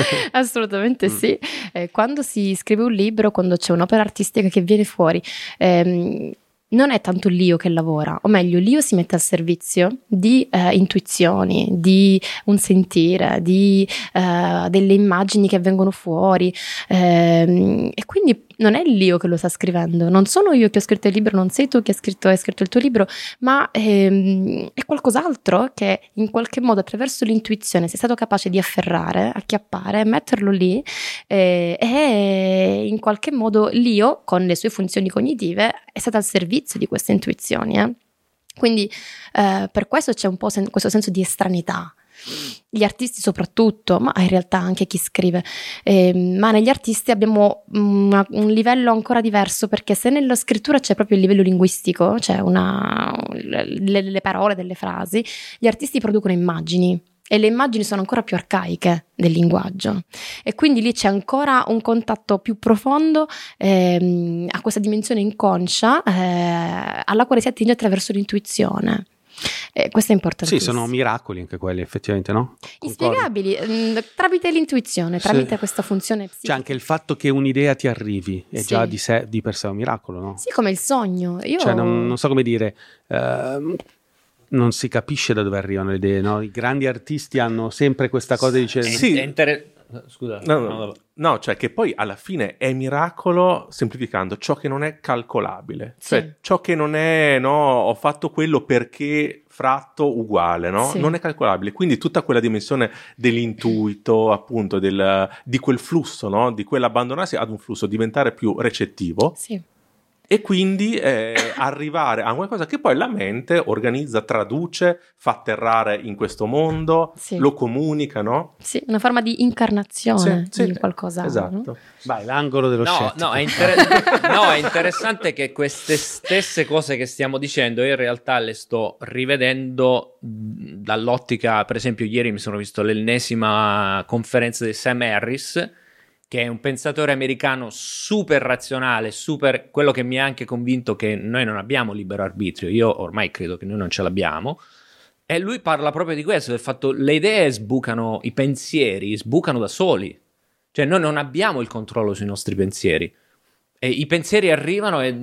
Speaker 1: Assolutamente
Speaker 2: Mm.
Speaker 1: sì. Eh, quando si scrive un libro, quando c'è un'opera artistica che viene fuori, ehm, non è tanto l'io che lavora, o meglio, l'io si mette al servizio di eh, intuizioni, di un sentire, di eh, delle immagini che vengono fuori. ehm, e quindi non è l'io che lo sta scrivendo, non sono io che ho scritto il libro, non sei tu che hai scritto, hai scritto il tuo libro, ma ehm, è qualcos'altro che in qualche modo attraverso l'intuizione sei stato capace di afferrare, acchiappare, metterlo lì eh, e in qualche modo l'io con le sue funzioni cognitive è stato al servizio di queste intuizioni. eh. Quindi eh, per questo c'è un po' sen- questo senso di estranità. Gli artisti soprattutto, ma in realtà anche chi scrive, Ehm, ma negli artisti abbiamo una- un livello ancora diverso perché se nella scrittura c'è proprio il livello linguistico, c'è una, le, le parole, delle frasi, gli artisti producono immagini e le immagini sono ancora più arcaiche del linguaggio e quindi lì c'è ancora un contatto più profondo ehm, a questa dimensione inconscia eh, alla quale si attinge attraverso l'intuizione. E questo è
Speaker 2: sì,
Speaker 1: importantissimo.
Speaker 2: sono miracoli anche quelli, effettivamente, no? Concordo.
Speaker 1: Inspiegabili mm, tramite l'intuizione,
Speaker 2: Sì.
Speaker 1: tramite questa funzione psichica.
Speaker 2: C'è anche il fatto che un'idea ti arrivi, è
Speaker 1: Sì.
Speaker 2: già di, sé, di per sé un miracolo, no?
Speaker 1: Sì, come il sogno. Io
Speaker 2: Cioè, non, non so come dire, ehm, non si capisce da dove arrivano le idee, no? I grandi artisti hanno sempre questa cosa di
Speaker 3: Sì.
Speaker 4: è inter- Scusa,
Speaker 3: No, no,
Speaker 4: no,
Speaker 3: no, cioè che poi alla fine è miracolo, semplificando, ciò che non è calcolabile.
Speaker 1: Sì.
Speaker 3: Cioè ciò che non è, no, ho fatto quello perché fratto uguale, no?
Speaker 1: Sì.
Speaker 3: Non è calcolabile. Quindi tutta quella dimensione dell'intuito, appunto, del- di quel flusso, no? Di quell'abbandonarsi ad un flusso, diventare più recettivo
Speaker 1: Sì,
Speaker 3: e quindi eh, arrivare a qualcosa che poi la mente organizza, traduce, fa atterrare in questo mondo,
Speaker 1: Sì.
Speaker 3: lo comunica, no?
Speaker 1: sì, una forma di incarnazione
Speaker 3: Sì, sì,
Speaker 1: di qualcosa.
Speaker 3: Esatto.
Speaker 2: Vai, l'angolo dello
Speaker 4: No,
Speaker 2: scettico.
Speaker 4: no, è inter- no, è interessante che queste stesse cose che stiamo dicendo io in realtà le sto rivedendo dall'ottica, per esempio ieri mi sono visto l'ennesima conferenza di Sam Harris, che è un pensatore americano super razionale, super quello che mi ha anche convinto che noi non abbiamo libero arbitrio, io ormai credo che noi non ce l'abbiamo. E lui parla proprio di questo, del fatto le idee sbucano, i pensieri sbucano da soli. Cioè noi non abbiamo il controllo sui nostri pensieri. E i pensieri arrivano e...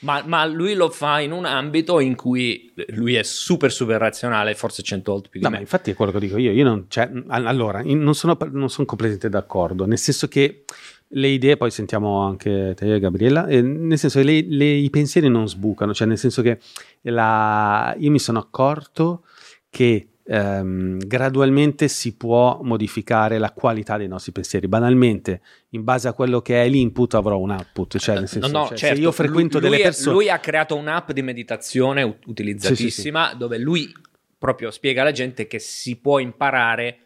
Speaker 4: Ma, ma lui lo fa in un ambito in cui lui è super super razionale, forse cento volte più di
Speaker 2: No,
Speaker 4: me.
Speaker 2: infatti è quello che dico io. Io non, cioè, all- allora, non sono, non sono completamente d'accordo, nel senso che le idee, poi sentiamo anche te e Gabriella, eh, nel senso che le- le- i pensieri non sbucano, cioè nel senso che la- io mi sono accorto che ehm, gradualmente si può modificare la qualità dei nostri pensieri. Banalmente, in base a quello che è l'input avrò un output, cioè nel senso
Speaker 4: No, no,
Speaker 2: cioè,
Speaker 4: certo,
Speaker 2: se io frequento
Speaker 4: lui,
Speaker 2: delle persone...
Speaker 4: Lui ha creato un'app di meditazione ut- utilizzatissima dove lui proprio spiega alla gente che si può imparare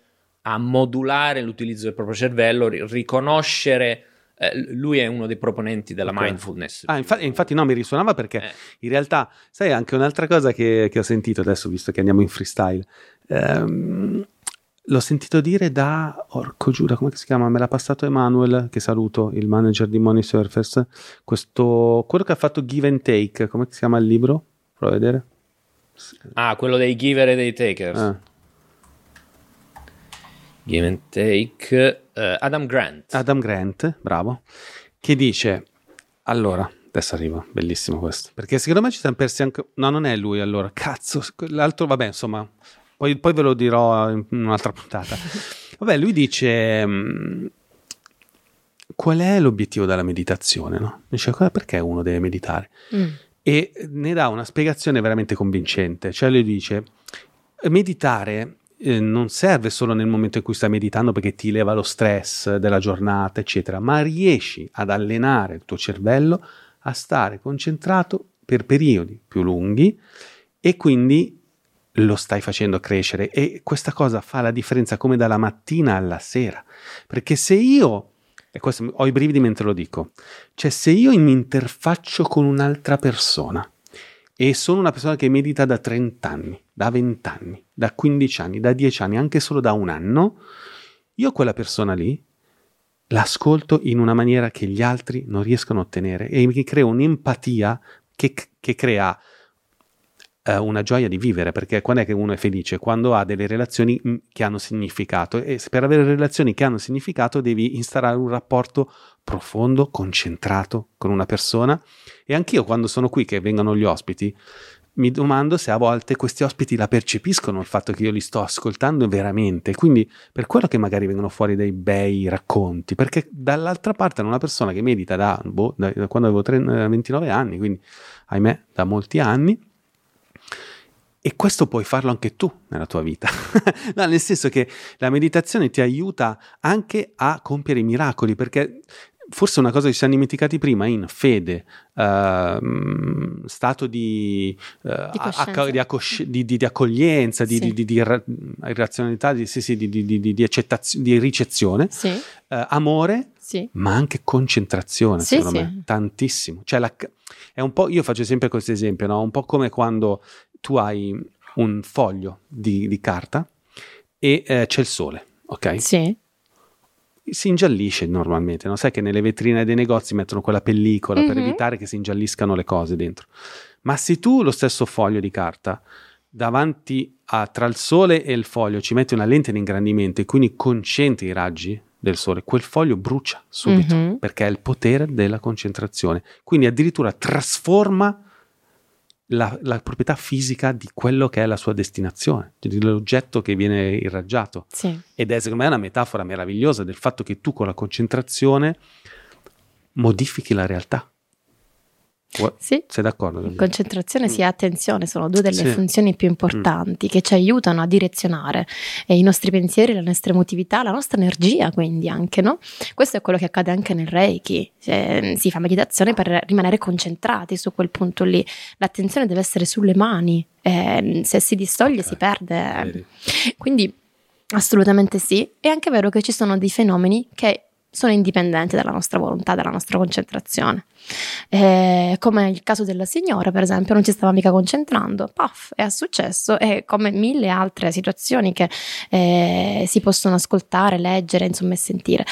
Speaker 4: a modulare l'utilizzo del proprio cervello, ri- riconoscere. eh, lui è uno dei proponenti della
Speaker 2: Ok.
Speaker 4: mindfulness.
Speaker 2: Ah, infatti, infatti no, mi risuonava perché
Speaker 4: Eh.
Speaker 2: in realtà, sai, anche un'altra cosa che, che ho sentito adesso, visto che andiamo in freestyle, ehm, l'ho sentito dire da, orco Giuda, come si chiama? Me l'ha passato Emanuel, che saluto, il manager di Money Surfers, questo, quello che ha fatto Give and Take, come si chiama il libro? Prova a vedere.
Speaker 4: Ah, quello dei giver e dei takers.
Speaker 2: Ah,
Speaker 4: Give and take. eh, Adam Grant.
Speaker 2: Adam Grant, bravo, che dice, allora, adesso arrivo, bellissimo questo. Perché secondo me ci siamo persi anche... No, non è lui allora, cazzo, l'altro, vabbè, insomma, poi, poi ve lo dirò in un'altra puntata. Vabbè, lui dice... mm, Qual è l'obiettivo della meditazione? No? Dice perché uno deve meditare?
Speaker 1: Mm.
Speaker 2: e ne dà una spiegazione veramente convincente. Cioè lui dice, meditare eh, non serve solo nel momento in cui stai meditando perché ti leva lo stress della giornata, eccetera, ma riesci ad allenare il tuo cervello a stare concentrato per periodi più lunghi e quindi lo stai facendo crescere e questa cosa fa la differenza come dalla mattina alla sera. Perché se io, e questo ho i brividi mentre lo dico, cioè se io mi interfaccio con un'altra persona e sono una persona che medita da 30 anni, da 20 anni, da 15 anni, da 10 anni, anche solo da un anno, io quella persona lì l'ascolto in una maniera che gli altri non riescono a ottenere e mi crea un'empatia che, che crea eh, una gioia di vivere, perché quando è che uno è felice? Quando ha delle relazioni mm, che hanno significato. E per avere relazioni che hanno significato devi instaurare un rapporto profondo, concentrato con una persona. E anch'io quando sono qui che vengono gli ospiti mi domando se a volte questi ospiti la percepiscono il fatto che io li sto ascoltando veramente, quindi per quello che magari vengono fuori dei bei racconti, perché dall'altra parte è una persona che medita da, boh, da- quando avevo tre- eh, 29 anni, quindi ahimè da molti anni, e questo puoi farlo anche tu nella tua vita. no, nel senso che la meditazione ti aiuta anche a compiere i miracoli, perché forse una cosa che ci siamo dimenticati prima in fede, ehm, stato di, eh,
Speaker 1: Di
Speaker 2: acc- di accosci- di- accoglienza, di,
Speaker 1: Sì.
Speaker 2: di- ra- razionalità, di, sì, sì, di, di- di- ricezione, eh, amore, ma anche concentrazione, secondo me, tantissimo. Cioè, la- è un po', io faccio sempre questo esempio, no? un po' come quando tu hai un foglio di, di carta e eh, c'è il sole, ok?
Speaker 1: Sì,
Speaker 2: Si ingiallisce normalmente, no? Sai che nelle vetrine dei negozi mettono quella pellicola per
Speaker 1: Mhm.
Speaker 2: evitare che si ingialliscano le cose dentro. Ma se tu lo stesso foglio di carta davanti a tra il sole e il foglio ci metti una lente di ingrandimento e quindi concentri i raggi del sole, quel foglio brucia subito
Speaker 1: Mhm.
Speaker 2: perché è il potere della concentrazione. Quindi addirittura trasforma la, la proprietà fisica di quello che è la sua destinazione, dell'oggetto che viene irraggiato.
Speaker 1: sì.
Speaker 2: Ed è secondo me una metafora meravigliosa del fatto che tu con la concentrazione modifichi la realtà.
Speaker 1: Sì.
Speaker 2: Sei d'accordo?
Speaker 1: Concentrazione sì, e attenzione sono due delle
Speaker 2: Sì. Mm.
Speaker 1: funzioni più importanti che ci aiutano a direzionare eh, i nostri pensieri, la nostra emotività, la nostra energia, quindi anche, no? Questo è quello che accade anche nel Reiki. Eh, si fa meditazione per rimanere concentrati su quel punto lì. L'attenzione deve essere sulle mani, eh, se si distoglie
Speaker 2: Ok.
Speaker 1: si perde.
Speaker 2: Vedi?
Speaker 1: Quindi assolutamente sì. È anche vero che ci sono dei fenomeni che sono indipendenti dalla nostra volontà, dalla nostra concentrazione. Eh, come il caso della signora, per esempio, non ci stava mica concentrando, paf, è successo, e come mille altre situazioni che eh, si possono ascoltare, leggere, insomma, sentire.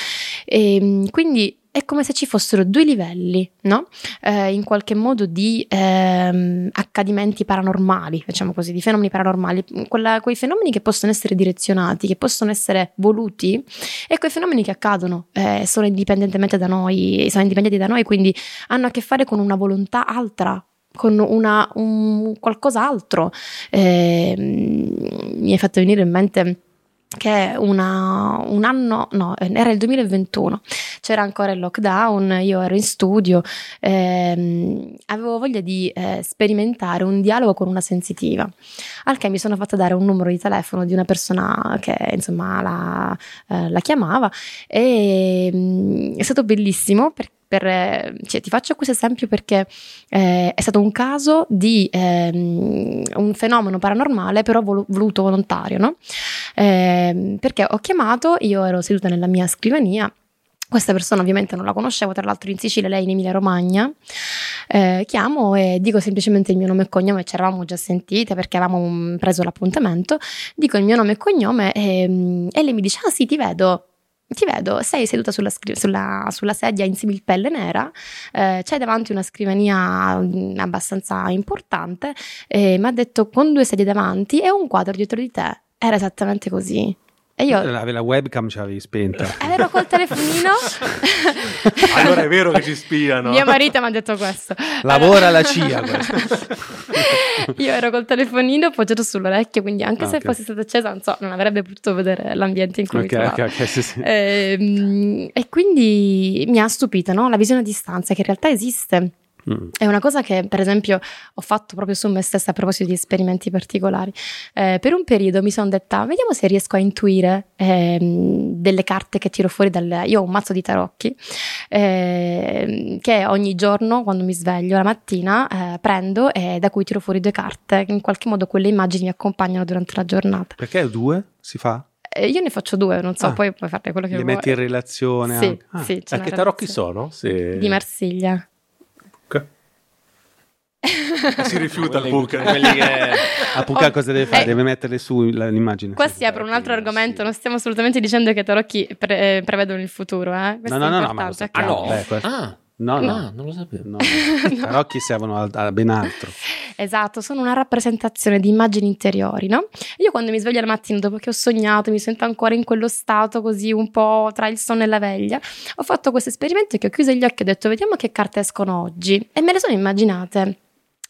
Speaker 1: E, quindi è come se ci fossero due livelli, no? Eh, in qualche modo di ehm, accadimenti paranormali, facciamo così, di fenomeni paranormali, quella- quei fenomeni che possono essere direzionati, che possono essere voluti e quei fenomeni che accadono eh, sono indipendentemente da noi, sono indipendenti da noi, quindi hanno a che fare con una volontà altra. Con una, un qualcos'altro. Eh, mi è fatto venire in mente che una, un anno, no, era il 2021, c'era ancora il lockdown, io ero in studio, ehm, avevo voglia di eh, sperimentare un dialogo con una sensitiva, al che mi sono fatta dare un numero di telefono di una persona che insomma la, eh, la chiamava e mm, è stato bellissimo per, per, eh, cioè, ti faccio questo esempio perché eh, è stato un caso di ehm, un fenomeno paranormale però volu- voluto volontario, no? Ehm, perché ho chiamato, io ero seduta nella mia scrivania. Questa persona ovviamente non la conoscevo, tra l'altro in Sicilia, lei in Emilia Romagna. Eh, chiamo e dico semplicemente il mio nome e cognome, ci eravamo già sentite perché avevamo preso l'appuntamento. Dico il mio nome e cognome e, mm, e lei mi dice: Ah sì, ti vedo. Ti vedo, sei seduta sulla, scri- sulla- sulla sedia in similpelle nera, eh, c'hai davanti una scrivania mm, abbastanza importante e mi ha detto con due sedie davanti e un quadro dietro di te. Era esattamente così. E io
Speaker 2: La, la webcam ce l'avevi spenta.
Speaker 1: ero col telefonino.
Speaker 3: Allora è vero che ci spiano.
Speaker 1: Mio marito mi ha detto questo.
Speaker 2: Lavora la CIA questo.
Speaker 1: Io ero col telefonino appoggiato sull'orecchio, quindi anche
Speaker 2: Ah,
Speaker 1: se fosse stata accesa, non so, non avrebbe potuto vedere l'ambiente in cui mi
Speaker 2: Ok,
Speaker 1: trovavo.
Speaker 2: ok, ok, sì, sì.
Speaker 1: Ehm, e quindi mi ha stupito no? la visione a distanza che in realtà esiste.
Speaker 2: Mm.
Speaker 1: È una cosa che, per esempio, ho fatto proprio su me stessa a proposito di esperimenti particolari. Eh, per un periodo mi sono detta, vediamo se riesco a intuire ehm, delle carte che tiro fuori dal... Io ho un mazzo di tarocchi ehm, che ogni giorno, quando mi sveglio la mattina, eh, prendo e da cui tiro fuori due carte. In qualche modo quelle immagini mi accompagnano durante la giornata.
Speaker 2: Perché due si fa?
Speaker 1: Eh, io ne faccio due, non so,
Speaker 2: Ah.
Speaker 1: poi puoi fare quello che
Speaker 2: Le
Speaker 1: vuoi.
Speaker 2: metti in relazione?
Speaker 1: Sì,
Speaker 2: anche? Ah.
Speaker 1: sì, c'è una
Speaker 3: che tarocchi sono? Se...
Speaker 1: Di Marsiglia.
Speaker 3: Si rifiuta il Pucca.
Speaker 4: quelli che-
Speaker 2: A Pucca cosa deve fare?
Speaker 1: Eh,
Speaker 2: Deve metterle su l'immagine.
Speaker 1: Qua si apre un altro argomento, non stiamo assolutamente dicendo che i tarocchi pre- eh, prevedono il futuro, eh? Questo
Speaker 2: No, no,
Speaker 1: è
Speaker 2: no, no, ma lo
Speaker 4: Ah no?
Speaker 2: Beh, questo-
Speaker 4: Ah,
Speaker 2: No, no.
Speaker 4: ah, non lo sapevo.
Speaker 2: No, i tarocchi servono a, a ben altro.
Speaker 1: Esatto, sono una rappresentazione di immagini interiori, no? Io quando mi sveglio la mattina dopo che ho sognato, mi sento ancora in quello stato così un po' tra il sonno e la veglia, ho fatto questo esperimento che ho chiuso gli occhi e ho detto vediamo che carte escono oggi e me le sono immaginate.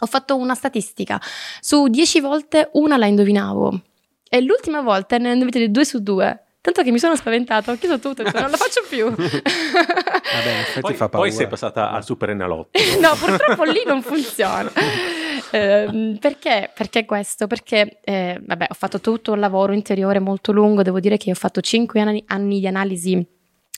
Speaker 1: Ho fatto una statistica, su 10 volte una la indovinavo e l'ultima volta ne ho indovinate due su due. Tanto che mi sono spaventata, ho chiuso tutto, detto, non la faccio più.
Speaker 2: Vabbè, in effetti
Speaker 3: Poi,
Speaker 2: fa paura.
Speaker 3: poi sei passata al Super Enalotto.
Speaker 1: No, purtroppo lì non funziona. Ehm, perché? Perché questo? Perché eh, vabbè, ho fatto tutto un lavoro interiore molto lungo, devo dire che ho fatto 5 anni, anni di analisi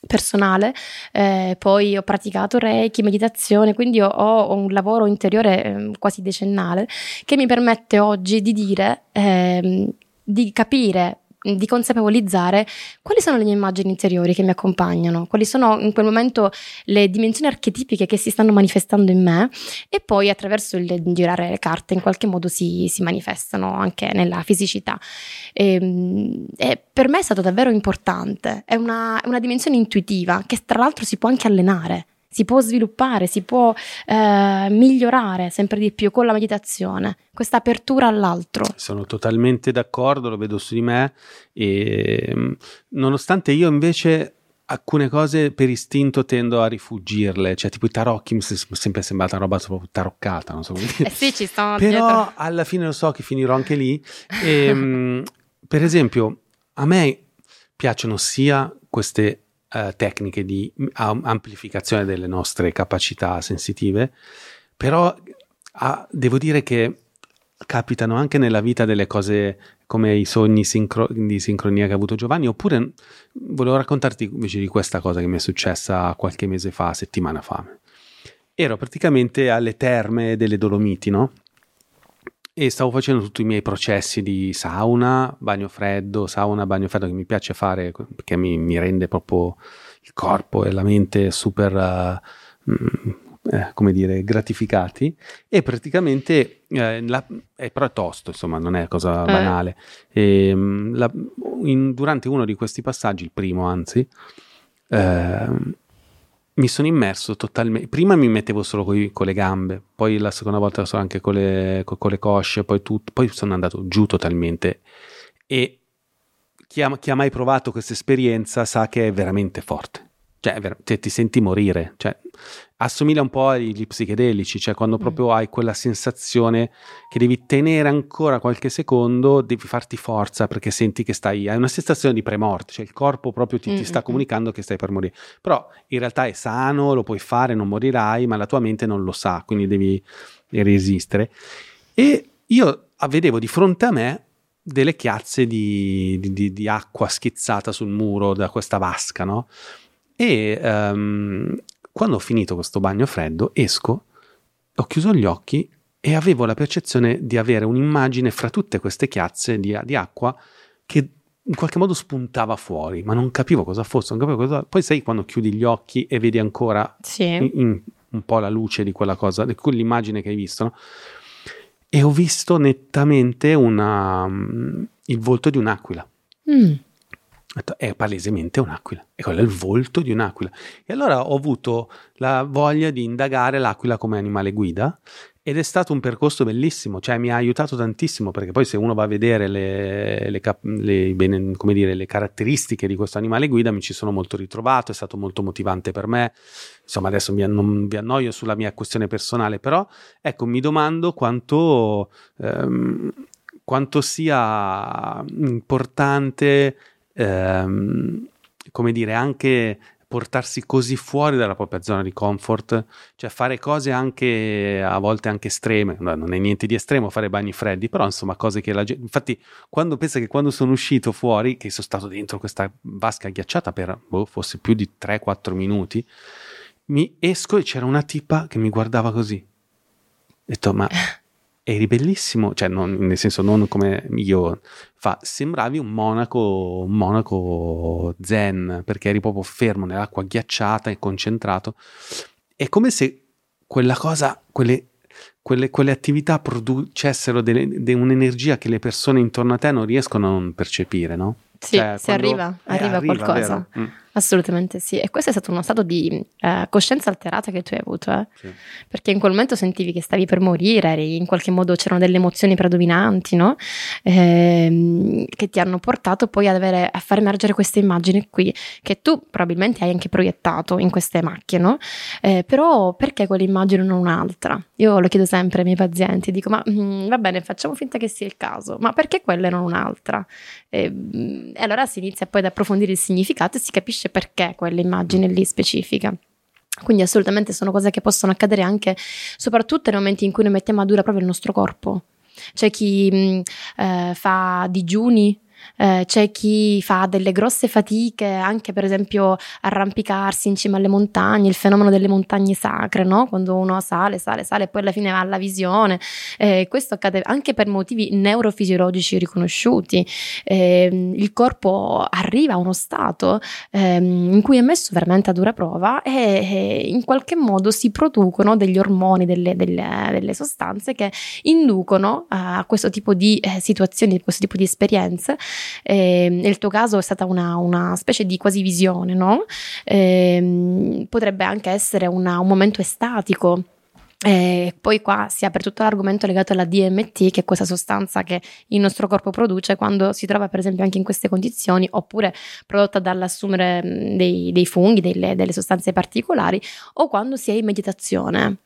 Speaker 1: personale, eh, poi ho praticato Reiki, meditazione, quindi ho, ho un lavoro interiore ehm, quasi decennale che mi permette oggi di dire, ehm, di capire, di consapevolizzare quali sono le mie immagini interiori che mi accompagnano, quali sono in quel momento le dimensioni archetipiche che si stanno manifestando in me e poi attraverso il girare le carte in qualche modo si, si manifestano anche nella fisicità. E, e per me è stato davvero importante, è una, è una dimensione intuitiva che tra l'altro si può anche allenare. Si può sviluppare, si può eh, migliorare sempre di più con la meditazione, questa apertura all'altro.
Speaker 2: Sono totalmente d'accordo, lo vedo su di me e mh, nonostante io invece alcune cose per istinto tendo a rifugirle, cioè tipo i tarocchi mi è sempre sembrata una roba proprio taroccata, non so come dire.
Speaker 1: Eh sì, ci stanno
Speaker 2: Però
Speaker 1: dietro.
Speaker 2: alla fine lo so che finirò anche lì. E, mh, per esempio, a me piacciono sia queste eh, tecniche di am- amplificazione delle nostre capacità sensitive, però ah, devo dire che capitano anche nella vita delle cose come i sogni sincro- di sincronia che ha avuto Giovanni, oppure volevo raccontarti invece di questa cosa che mi è successa qualche mese fa, settimana fa. Ero praticamente alle terme delle Dolomiti, no? E stavo facendo tutti i miei processi di sauna, bagno freddo, sauna, bagno freddo che mi piace fare perché mi, mi rende proprio il corpo e la mente super, uh, mm, eh, come dire, gratificati. E praticamente, eh, la, è però è tosto, insomma, non è cosa
Speaker 1: Eh.
Speaker 2: banale. E, mm, la- in- durante uno di questi passaggi, il primo anzi, ehm, mi sono immerso totalmente. Prima mi mettevo solo coi- con le gambe, poi la seconda volta solo anche con le, co- con le cosce, poi, tutto, poi sono andato giù totalmente. E chi ha, chi ha mai provato questa esperienza sa che è veramente forte. Cioè, cioè, ti senti morire. Cioè, assomiglia un po' agli psichedelici, cioè quando
Speaker 1: Mm.
Speaker 2: proprio hai quella sensazione che devi tenere ancora qualche secondo, devi farti forza perché senti che stai. Hai una sensazione di premorte, cioè il corpo proprio ti, ti sta
Speaker 1: Mm-mm.
Speaker 2: comunicando che stai per morire. Però in realtà è sano, lo puoi fare, non morirai, ma la tua mente non lo sa, quindi devi resistere. E io vedevo di fronte a me delle chiazze di, di- di- di acqua schizzata sul muro da questa vasca, no? E ehm, quando ho finito questo bagno freddo, esco, ho chiuso gli occhi e avevo la percezione di avere un'immagine fra tutte queste chiazze di, di acqua che in qualche modo spuntava fuori, ma non capivo cosa fosse. non capivo cosa- Poi sai quando chiudi gli occhi e vedi ancora
Speaker 1: Sì.
Speaker 2: in- in- un po' la luce di quella cosa, di quell'immagine che hai visto, no? E ho visto nettamente una, mm, il volto di un'aquila.
Speaker 1: Mm.
Speaker 2: È palesemente un'aquila, e quello è il volto di un'aquila. E allora ho avuto la voglia di indagare l'aquila come animale guida Ed è stato un percorso bellissimo, cioè mi ha aiutato tantissimo perché poi se uno va a vedere le, le, le, dire, le caratteristiche di questo animale guida mi ci sono molto ritrovato, è stato molto motivante per me. Insomma, adesso mi, non vi annoio sulla mia questione personale, però ecco, mi domando quanto, ehm, quanto sia importante, ehm, come dire, anche portarsi così fuori dalla propria zona di comfort, cioè fare cose anche a volte anche estreme, no, non è niente di estremo fare bagni freddi, però insomma cose che la gente... Infatti quando pensa che quando sono uscito fuori, che sono stato dentro questa vasca ghiacciata per boh, forse più di 3-4 minuti, mi esco e c'era una tipa che mi guardava così. Ho detto ma eri bellissimo, cioè non, nel senso non come io, fa, sembravi un monaco, un monaco zen, perché eri proprio fermo nell'acqua ghiacciata e concentrato. È come se quella cosa, quelle, quelle, quelle attività producessero delle, de un'energia che le persone intorno a te non riescono a non percepire, no?
Speaker 1: Sì, cioè, se arriva, eh, arriva, arriva qualcosa. Mm. Assolutamente sì, e questo è stato uno stato di eh, coscienza alterata che tu hai avuto, eh? sì. perché in quel momento sentivi che stavi per morire, in qualche modo c'erano delle emozioni predominanti, no? eh, che ti hanno portato poi avere, a far emergere questa immagine qui, che tu probabilmente hai anche proiettato in queste macchie, no? Eh, però perché quell'immagine non un'altra? Io lo chiedo sempre ai miei pazienti, dico ma mh, mm, va bene, facciamo finta che sia il caso, ma perché quella e non un'altra? E, e allora si inizia poi ad approfondire il significato e si capisce capisce perché quell'immagine lì specifica. Quindi assolutamente sono cose che possono accadere anche, soprattutto nei momenti in cui noi mettiamo a dura proprio il nostro corpo. C'è chi mh, eh, fa digiuni eh, c'è chi fa delle grosse fatiche, anche per esempio arrampicarsi in cima alle montagne, il fenomeno delle montagne sacre, no? quando uno sale, sale, sale e poi alla fine va alla visione. Eh, questo accade anche per motivi neurofisiologici riconosciuti. Eh, il corpo arriva a uno stato ehm, in cui è messo veramente a dura prova e, e in qualche modo si producono degli ormoni, delle, delle, delle sostanze che inducono a questo tipo di eh, situazioni, a questo tipo di esperienze eh, nel tuo caso è stata una, una specie di quasi visione, no? Eh, potrebbe anche essere una, un momento estatico e poi qua si apre tutto l'argomento legato alla DMT, che è questa sostanza che il nostro corpo produce quando si trova per esempio anche in queste condizioni, oppure prodotta dall'assumere dei, dei funghi, delle, delle, sostanze particolari, o quando si è in meditazione.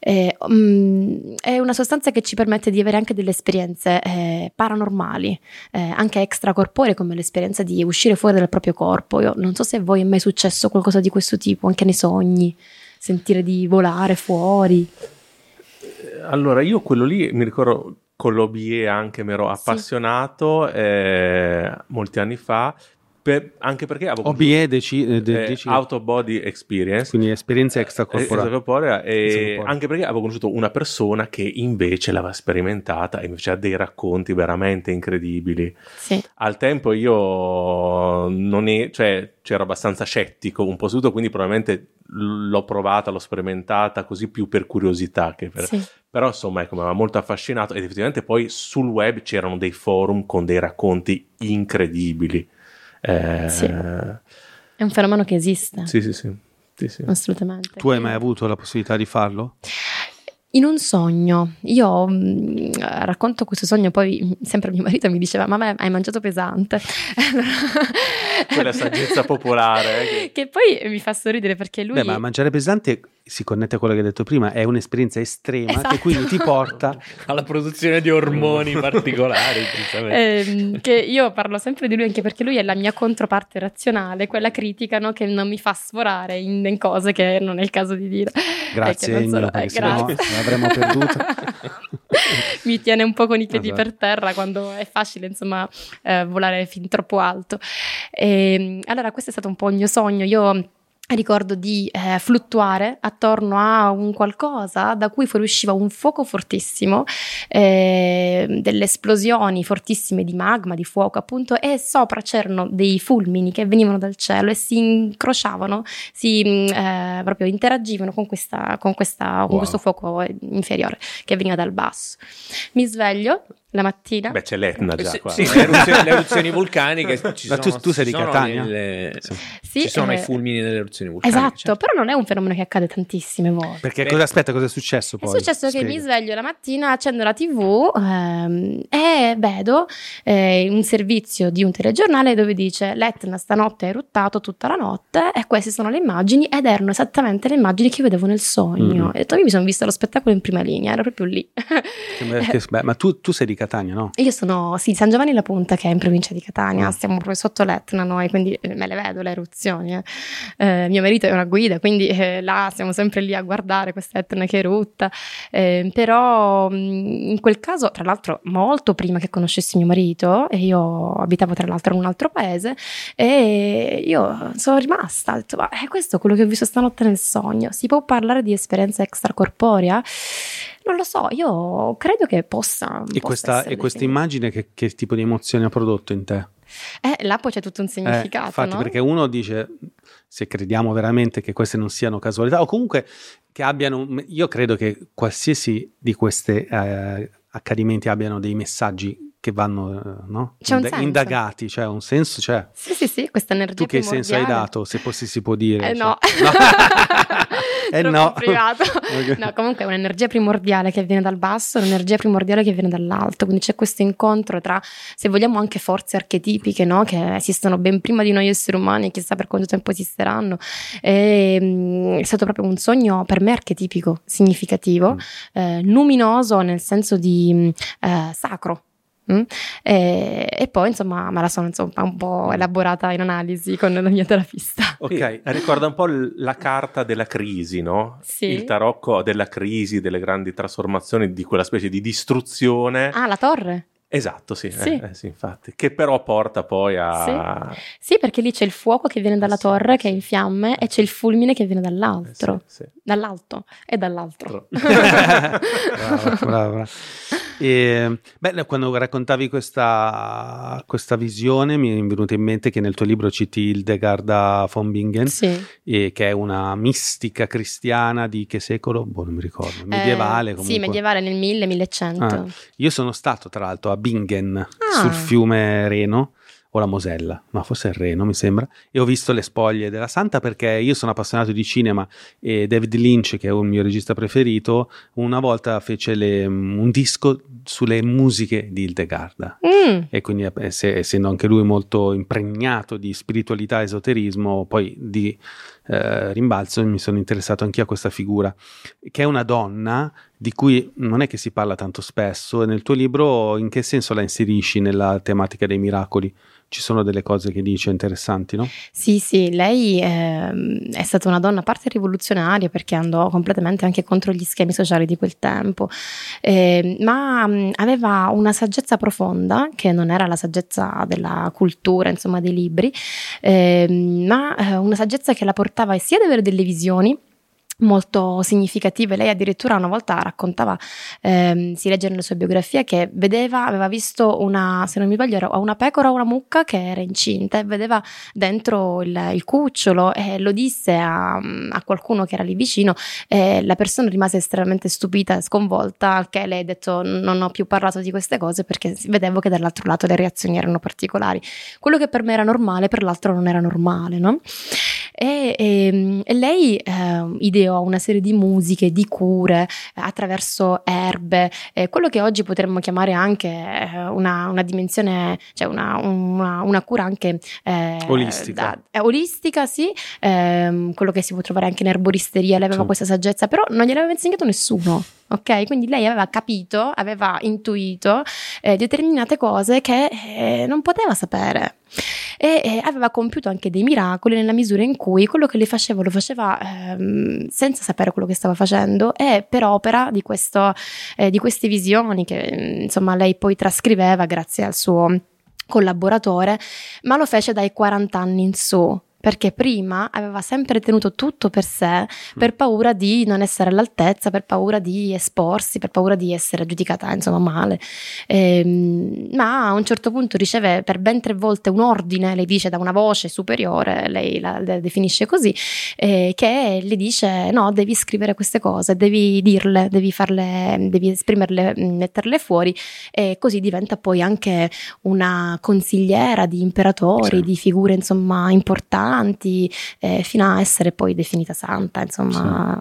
Speaker 1: Eh, um, è una sostanza che ci permette di avere anche delle esperienze eh, paranormali, eh, anche extracorporee, come l'esperienza di uscire fuori dal proprio corpo. Io non so se a voi è mai successo qualcosa di questo tipo, anche nei sogni sentire di volare fuori.
Speaker 3: Allora, io quello lì mi ricordo con l'OBE anche mi ero appassionato sì. eh, molti anni fa per, anche perché avevo
Speaker 2: OBE deci,
Speaker 3: eh, de, eh, out of body experience.
Speaker 2: Quindi esperienza extracorporea
Speaker 3: e anche perché avevo conosciuto una persona che invece l'aveva sperimentata e mi faceva dei racconti veramente incredibili.
Speaker 1: Sì.
Speaker 3: al tempo io non è, cioè, c'ero abbastanza scettico un po' su tutto quindi probabilmente l'ho provata l'ho sperimentata così più per curiosità che per,
Speaker 1: sì.
Speaker 3: però insomma ecco mi aveva molto affascinato ed effettivamente poi sul web c'erano dei forum con dei racconti incredibili
Speaker 1: eh, sì. È un fenomeno che esiste.
Speaker 3: Sì, sì, sì. sì, sì.
Speaker 1: Assolutamente.
Speaker 2: Tu hai mai avuto la possibilità di farlo?
Speaker 1: In un sogno, io mh, mm, racconto questo sogno, poi sempre mio marito mi diceva: Ma beh, hai mangiato pesante.
Speaker 3: Quella saggezza popolare. Eh,
Speaker 1: che... che... poi mi fa sorridere perché lui.
Speaker 2: Beh, ma mangiare pesante si connette a quello che hai detto prima, è un'esperienza estrema esatto. che quindi ti porta
Speaker 4: alla produzione di ormoni particolari.
Speaker 1: Eh, che io parlo sempre di lui anche perché lui è la mia controparte razionale, quella critica no, che non mi fa sforare in, in, cose che non è il caso di dire.
Speaker 2: Grazie, Ennio, so, eh, grazie. No, l'avremmo perduta.
Speaker 1: mi tiene un po' con i piedi esatto. per terra quando è facile, insomma, eh, volare fin troppo alto. E, ehm, allora, questo è stato un po' il mio sogno. Io ricordo di eh, fluttuare attorno a un qualcosa da cui fuoriusciva un fuoco fortissimo, eh, delle esplosioni fortissime di magma, di fuoco appunto, e sopra c'erano dei fulmini che venivano dal cielo e si incrociavano, si mm, eh, proprio interagivano con, questa, con, questa, wow. con questo fuoco inferiore che veniva dal basso. Mi sveglio la mattina.
Speaker 3: Beh, c'è l'Etna
Speaker 4: Eh,
Speaker 3: già qua.
Speaker 4: sì, le, eruzioni, le eruzioni vulcaniche ci
Speaker 2: Ma
Speaker 4: sono,
Speaker 2: tu- tu sei di Catania?
Speaker 4: le-
Speaker 2: Sì.
Speaker 4: Ci sono
Speaker 1: eh,
Speaker 4: i fulmini delle eruzioni vulcaniche.
Speaker 1: Esatto,
Speaker 4: certo.
Speaker 1: però non è un fenomeno che accade tantissime volte.
Speaker 2: Perché
Speaker 4: Beh.
Speaker 2: cosa, aspetta, cosa è successo
Speaker 1: È
Speaker 2: poi?
Speaker 1: successo che
Speaker 2: Spiega.
Speaker 1: mi sveglio la mattina, accendo la TV ehm, e vedo eh, un servizio di un telegiornale dove dice l'Etna stanotte ha eruttato tutta la notte e queste sono le immagini ed erano esattamente le immagini che io vedevo nel sogno.
Speaker 2: Mm.
Speaker 1: E detto, io mi sono vista lo spettacolo in prima linea, ero proprio lì.
Speaker 2: Che be- che- beh, ma tu, tu sei di Catania, no?
Speaker 1: Io sono, sì, San Giovanni La Punta, che è in provincia di Catania,
Speaker 2: Mm.
Speaker 1: stiamo proprio sotto l'Etna noi, quindi eh, me le vedo le eruzioni. eh. Eh, mio marito è una guida, quindi eh, là siamo sempre lì a guardare questa Etna che erutta. Eh, però mh, in quel caso, tra l'altro, molto prima che conoscessi mio marito, e io abitavo tra l'altro in un altro paese, e io sono rimasta, ho detto, ma è questo quello che ho visto stanotte nel sogno? Si può parlare di esperienza extracorporea? Non lo so, io credo che possa.
Speaker 2: E
Speaker 1: possa
Speaker 2: questa, e immagine che, che tipo di emozione ha prodotto in te?
Speaker 1: Eh, là poi c'è tutto un
Speaker 2: Eh,
Speaker 1: significato,
Speaker 2: infatti,
Speaker 1: no?
Speaker 2: perché uno dice se crediamo veramente che queste non siano casualità, o comunque che abbiano. Io credo che qualsiasi di questi accadimenti abbiano dei messaggi che vanno eh, no?
Speaker 1: C'è un
Speaker 2: Inda-
Speaker 1: senso.
Speaker 2: indagati, cioè un senso c'è.
Speaker 1: Sì, sì, sì, questa energia
Speaker 2: Tu che senso hai
Speaker 1: primordiale.
Speaker 2: dato, se pos- si può dire?
Speaker 1: Eh
Speaker 2: cioè-
Speaker 1: no,
Speaker 2: eh no.
Speaker 1: privato.
Speaker 2: Ok.
Speaker 1: No, comunque è un'energia primordiale che viene dal basso, un'energia primordiale che viene dall'alto, quindi c'è questo incontro tra, se vogliamo, anche forze archetipiche, no? Che esistono ben prima di noi esseri umani, chissà per quanto tempo esisteranno. E, mm, è stato proprio un sogno per me archetipico, significativo,
Speaker 2: Mm.
Speaker 1: eh, luminoso nel senso di mm, eh, sacro. Mm? E, e poi insomma me la sono insomma, un po' elaborata in analisi con la mia terapista.
Speaker 2: Ok,
Speaker 3: Ricorda un po' l- la carta della crisi, no?
Speaker 1: Sì.
Speaker 3: Il tarocco della crisi, delle grandi trasformazioni, di quella specie di distruzione.
Speaker 1: Ah, la torre?
Speaker 3: Esatto, sì,
Speaker 1: Sì.
Speaker 3: eh, eh, sì, infatti. Che però porta poi a...
Speaker 1: Sì, perché lì c'è il fuoco che viene dalla
Speaker 3: Sì,
Speaker 1: torre, che è
Speaker 3: sì.
Speaker 1: in fiamme, e c'è il fulmine che viene
Speaker 3: eh,
Speaker 1: dall'altro.
Speaker 3: sì, sì.
Speaker 1: Dall'alto e dall'altro.
Speaker 2: brava, brava. E, beh, quando raccontavi questa, questa visione mi è venuto in mente che nel tuo libro citi Hildegarda von Bingen,
Speaker 1: Sì.
Speaker 2: e che è una mistica cristiana di che secolo? Boh, non mi ricordo, medievale
Speaker 1: Eh,
Speaker 2: comunque.
Speaker 1: Sì, medievale nel 1000-1100.
Speaker 2: Ah. Io sono stato tra l'altro a Bingen
Speaker 1: Ah.
Speaker 2: sul fiume Reno o la Mosella, ma forse il Reno mi sembra, e ho visto le spoglie della Santa perché io sono appassionato di cinema e David Lynch, che è un mio regista preferito, una volta fece le- un disco sulle musiche di Hildegarda.
Speaker 1: Mm,
Speaker 2: E quindi, eh, se- essendo anche lui molto impregnato di spiritualità e esoterismo, poi di eh, rimbalzo mi sono interessato anch'io a questa figura, che è una donna di cui non è che si parla tanto spesso. E nel tuo libro, in che senso la inserisci nella tematica dei miracoli? Ci sono delle cose che dice interessanti, no?
Speaker 1: Sì, sì, lei ehm, è stata una donna a parte rivoluzionaria perché andò completamente anche contro gli schemi sociali di quel tempo, Ehm, ma aveva una saggezza profonda che non era la saggezza della cultura, insomma, dei libri, ehm, ma eh, una saggezza che la portava sia ad avere delle visioni molto significative. Lei addirittura una volta raccontava, ehm, si legge nella sua biografia, che vedeva, aveva visto una, se non mi sbaglio, era una pecora o una mucca che era incinta e vedeva dentro il, il cucciolo e lo disse a, a qualcuno che era lì vicino e la persona rimase estremamente stupita sconvolta, al che lei ha detto non ho più parlato di queste cose perché vedevo che dall'altro lato le reazioni erano particolari. Quello che per me era normale, per l'altro non era normale, no? E, e- e lei eh, ideò una serie di musiche, di cure eh, attraverso erbe, eh, quello che oggi potremmo chiamare anche eh, una, una dimensione, cioè una, una- una cura anche eh,
Speaker 2: Olistica.
Speaker 1: da- eh, olistica, sì, ehm, quello che si può trovare anche in erboristeria. Lei aveva
Speaker 2: Sì.
Speaker 1: questa saggezza, però non gliel'aveva insegnato nessuno. Ok, quindi lei aveva capito, aveva intuito eh, determinate cose che eh, non poteva sapere e eh, aveva compiuto anche dei miracoli nella misura in cui quello che lei faceva lo faceva ehm, senza sapere quello che stava facendo e per opera di, questo, eh, di queste visioni che mm, insomma lei poi trascriveva grazie al suo collaboratore, ma lo fece dai 40 anni in su. Perché prima aveva sempre tenuto tutto per sé, per paura di non essere all'altezza, per paura di esporsi, per paura di essere giudicata insomma male. Ehm, ma a un certo punto riceve per ben tre volte un ordine, lei dice da una voce superiore, lei la, la definisce così, eh, che le dice no, devi scrivere queste cose, devi dirle, devi farle, devi esprimerle, metterle fuori e così diventa poi anche una consigliera di imperatori,
Speaker 2: Sì.
Speaker 1: di figure insomma importanti, eh, fino a essere poi definita santa, insomma.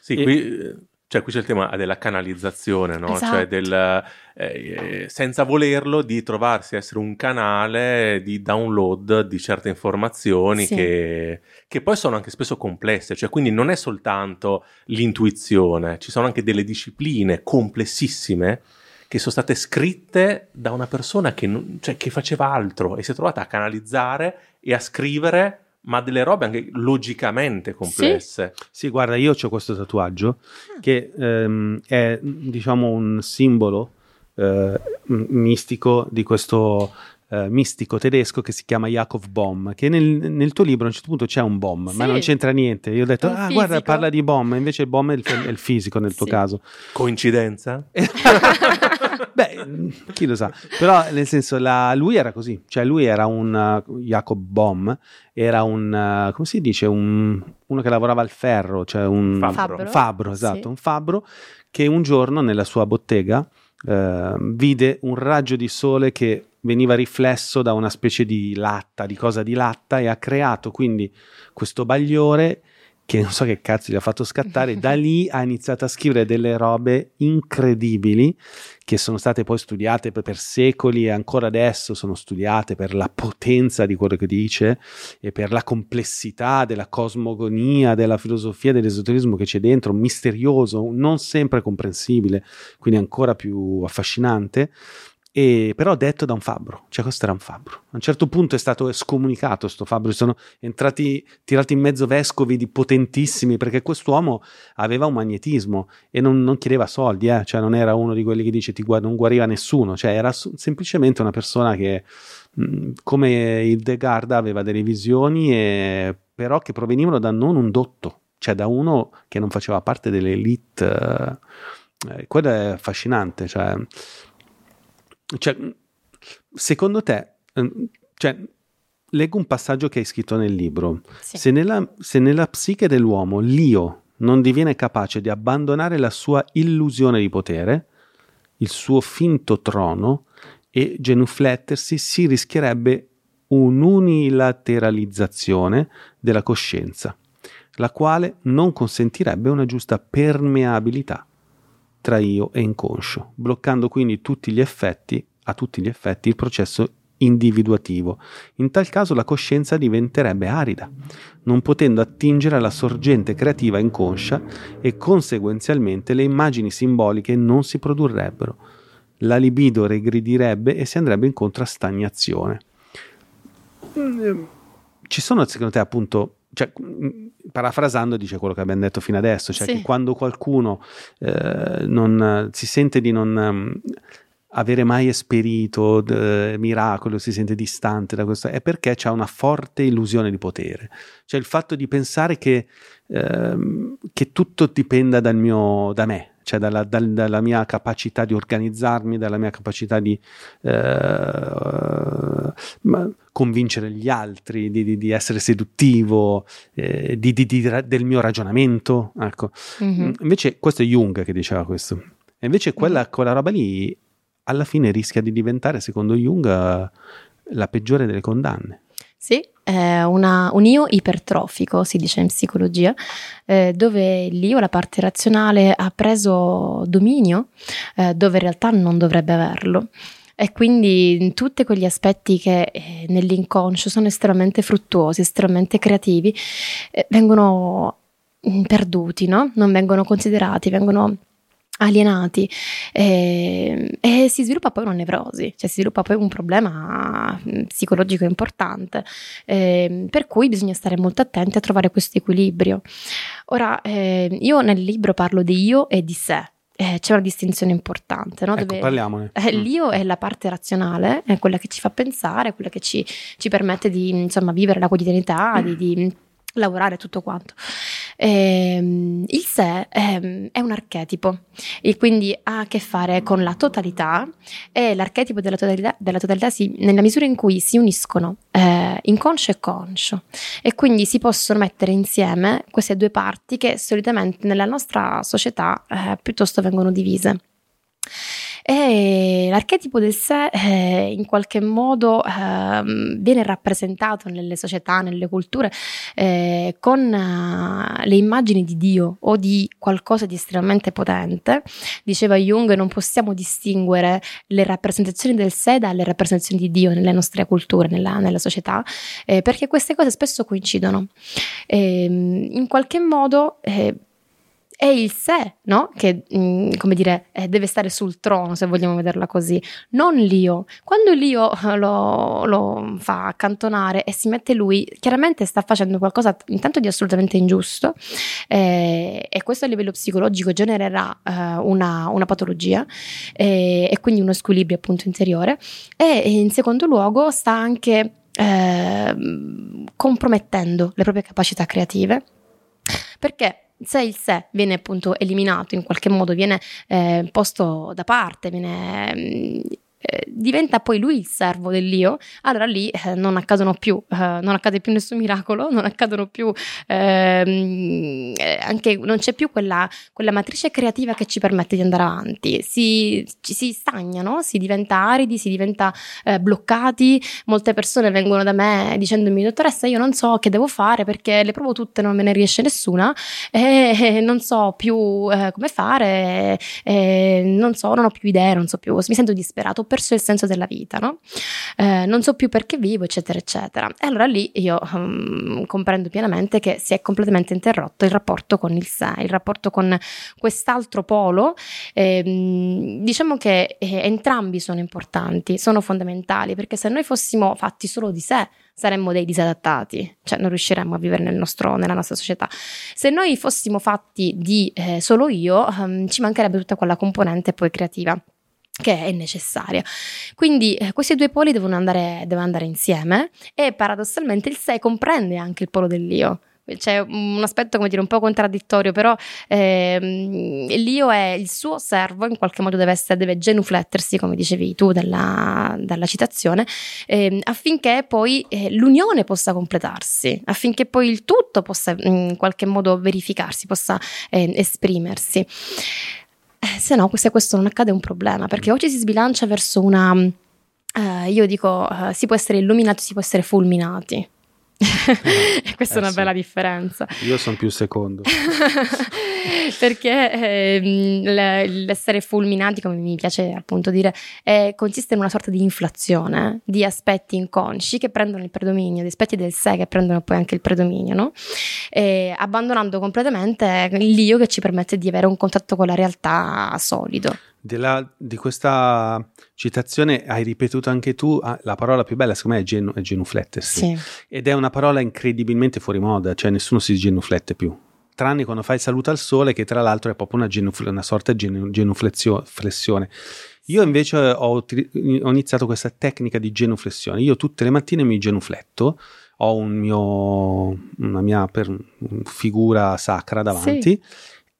Speaker 3: Sì,
Speaker 2: E-
Speaker 3: qui, cioè, qui c'è il tema della canalizzazione, no?
Speaker 1: Esatto.
Speaker 3: Cioè del, eh, senza volerlo, di trovarsi a essere un canale di download di certe informazioni
Speaker 1: Sì.
Speaker 3: che, che poi sono anche spesso complesse, cioè quindi non è soltanto l'intuizione, ci sono anche delle discipline complessissime che sono state scritte da una persona che, non- cioè, che faceva altro e si è trovata a canalizzare e a scrivere, ma delle robe anche logicamente complesse.
Speaker 2: Sì, guarda, io ho questo tatuaggio che ehm, è diciamo un simbolo eh, mistico di questo eh, mistico tedesco che si chiama Jakob Bohm, che nel, nel tuo libro a un certo punto c'è un bomb, ma
Speaker 1: Sì.
Speaker 2: non c'entra niente. Io ho detto, ah, guarda,
Speaker 1: fisico."
Speaker 2: parla di bomb, invece il bomb è il, è il fisico nel tuo
Speaker 1: Sì.
Speaker 2: caso.
Speaker 3: Coincidenza?
Speaker 2: Beh, chi lo sa, però nel senso la- lui era così, cioè lui era un uh, Jacob Bohm, era un, uh, come si dice, un- uno che lavorava al ferro, cioè un
Speaker 3: Fabbro.
Speaker 1: Fabbro.
Speaker 2: un fabbro, esatto,
Speaker 1: Sì.
Speaker 2: un fabbro che un giorno nella sua bottega eh, vide un raggio di sole che veniva riflesso da una specie di latta, di cosa di latta e ha creato quindi questo bagliore che non so che cazzo gli ha fatto scattare, da lì ha iniziato a scrivere delle robe incredibili che sono state poi studiate per, per secoli e ancora adesso sono studiate per la potenza di quello che dice e per la complessità della cosmogonia, della filosofia, dell'esoterismo che c'è dentro, misterioso, non sempre comprensibile, quindi ancora più affascinante. E però detto da un fabbro, cioè questo era un fabbro. A un certo punto è stato scomunicato sto fabbro, sono entrati, tirati in mezzo vescovi di potentissimi perché quest'uomo aveva un magnetismo e non, non chiedeva soldi, eh, cioè non era uno di quelli che dice ti guarda, non guariva nessuno, cioè era semplicemente una persona che mh, come il De Garda aveva delle visioni e, però che provenivano da non un dotto, cioè da uno che non faceva parte dell'elite. eh, quello è affascinante, cioè, cioè, secondo te, eh, cioè, leggo un passaggio che hai scritto nel libro.
Speaker 1: Sì.
Speaker 2: Se, nella, se nella psiche dell'uomo l'io non diviene capace di abbandonare la sua illusione di potere, il suo finto trono, e genuflettersi, si rischierebbe un'unilateralizzazione della coscienza, la quale non consentirebbe una giusta permeabilità tra io e inconscio, bloccando quindi tutti gli effetti, a tutti gli effetti il processo individuativo. In tal caso la coscienza diventerebbe arida, non potendo attingere alla sorgente creativa inconscia e conseguenzialmente le immagini simboliche non si produrrebbero. La libido regredirebbe e si andrebbe incontro a stagnazione. Mm, Ci sono secondo te appunto cioè, mm, parafrasando dice quello che abbiamo detto fino adesso, cioè
Speaker 1: Sì.
Speaker 2: che quando qualcuno eh, non, si sente di non avere mai esperito d- miracolo, si sente distante da questo, è perché c'è una forte illusione di potere. Cioè il fatto di pensare che, ehm, che tutto dipenda dal mio, da me, cioè dalla, dal- dalla mia capacità di organizzarmi, dalla mia capacità di eh, convincere gli altri, di, di- di essere seduttivo, eh, di- del mio ragionamento. Ecco.
Speaker 1: Mhm.
Speaker 2: Invece questo è Jung che diceva questo. E invece quella, quella roba lì alla fine rischia di diventare, secondo Jung, eh, la peggiore delle condanne.
Speaker 1: Sì, è una- un io ipertrofico, si dice in psicologia, eh, dove l'io, la parte razionale, ha preso dominio, eh, dove in realtà non dovrebbe averlo. E quindi tutti quegli aspetti che eh, nell'inconscio sono estremamente fruttuosi, estremamente creativi, eh, vengono mm, perduti, no? Non vengono considerati, vengono alienati eh, e si sviluppa poi una nevrosi, cioè si sviluppa poi un problema mm, psicologico importante, eh, per cui bisogna stare molto attenti a trovare questo equilibrio. Ora, eh, io nel libro parlo di io e di sé. eh, c'è una distinzione importante, no?
Speaker 2: Ecco,
Speaker 1: dove
Speaker 2: parliamone.
Speaker 1: eh,
Speaker 2: Mm.
Speaker 1: l'io è la parte razionale, è quella che ci fa pensare, quella che ci, ci permette di insomma, vivere la quotidianità, di, di lavorare tutto quanto. Ehm, il sé ehm, è un archetipo e quindi ha a che fare con la totalità e l'archetipo della totalità, della totalità si- nella misura in cui si uniscono eh, inconscio e conscio e quindi si possono mettere insieme queste due parti che solitamente nella nostra società eh, piuttosto vengono divise. E l'archetipo del sé eh, in qualche modo ehm, viene rappresentato nelle società, nelle culture, eh, con eh, le immagini di Dio o di qualcosa di estremamente potente. Diceva Jung, non possiamo distinguere le rappresentazioni del sé dalle rappresentazioni di Dio nelle nostre culture, nella, nella società, eh, perché queste cose spesso coincidono. Ehm, in qualche modo eh, è il sé, no? Che, mm, come dire, eh, deve stare sul trono, se vogliamo vederla così, non l'io. Quando l'io eh, lo, lo fa accantonare e si mette lui, chiaramente sta facendo qualcosa intanto di assolutamente ingiusto eh, e questo a livello psicologico genererà eh, una, una patologia eh, e quindi uno squilibrio appunto interiore e in secondo luogo sta anche ehm, compromettendo le proprie capacità creative perché se il sé viene appunto eliminato in qualche modo, viene eh, posto da parte, viene, mm, eh, diventa poi lui il servo dell'io, allora lì eh, non accadono più, eh, non accade più nessun miracolo, non accadono più, ehm, eh, anche non c'è più quella, quella matrice creativa che ci permette di andare avanti, si, ci si stagna, si diventa aridi, si diventa eh, bloccati, molte persone vengono da me dicendomi dottoressa io non so che devo fare perché le provo tutte non me ne riesce nessuna e non so più come fare non so non ho più idee non so più mi sento disperato perso il senso della vita no? Eh, non so più perché vivo eccetera eccetera e allora lì io mm, comprendo pienamente che si è completamente interrotto il rapporto con il sé il rapporto con quest'altro polo Ehm, diciamo che eh, entrambi sono importanti, sono fondamentali, perché se noi fossimo fatti solo di sé, saremmo dei disadattati, cioè non riusciremmo a vivere nel nostro- nella nostra società. Se noi fossimo fatti di eh, solo io, ehm, ci mancherebbe tutta quella componente poi creativa che è necessaria. Quindi eh, questi due poli devono andare, devono andare insieme e paradossalmente il sé comprende anche il polo dell'io. C'è un aspetto, come dire, un po' contraddittorio, però ehm, l'io è il suo servo, in qualche modo deve, essere, deve genuflettersi, come dicevi tu dalla, dalla citazione, ehm, affinché poi eh, l'unione possa completarsi, affinché poi il tutto possa in qualche modo verificarsi, possa eh, esprimersi. Eh, se no, se questo non accade è un problema, perché o ci si sbilancia verso una... eh, io dico, eh, si può essere illuminati, si può essere fulminati. E questa è
Speaker 2: Eh,
Speaker 1: una
Speaker 2: sì.
Speaker 1: bella differenza.
Speaker 2: Io sono più secondo.
Speaker 1: Perché l- l'essere fulminati, come mi piace appunto dire, eh, consiste in una sorta di inflazione di aspetti inconsci che prendono il predominio, di aspetti del sé che prendono poi anche il predominio, no? E abbandonando completamente l'io che ci permette di avere un contatto con la realtà solido.
Speaker 2: Della- di questa citazione hai ripetuto anche tu ah, la parola più bella, secondo me è, genu- è genuflettersi.
Speaker 1: Sì.
Speaker 2: Ed è una parola incredibilmente fuori moda, cioè nessuno si genuflette più. Tranne quando fai il saluto al sole, che tra l'altro è proprio una, genufle- una sorta di genu- genuflessione. Io invece ho, ho iniziato questa tecnica di genuflessione. Io tutte le mattine mi genufletto, ho un mio, una mia per- figura sacra davanti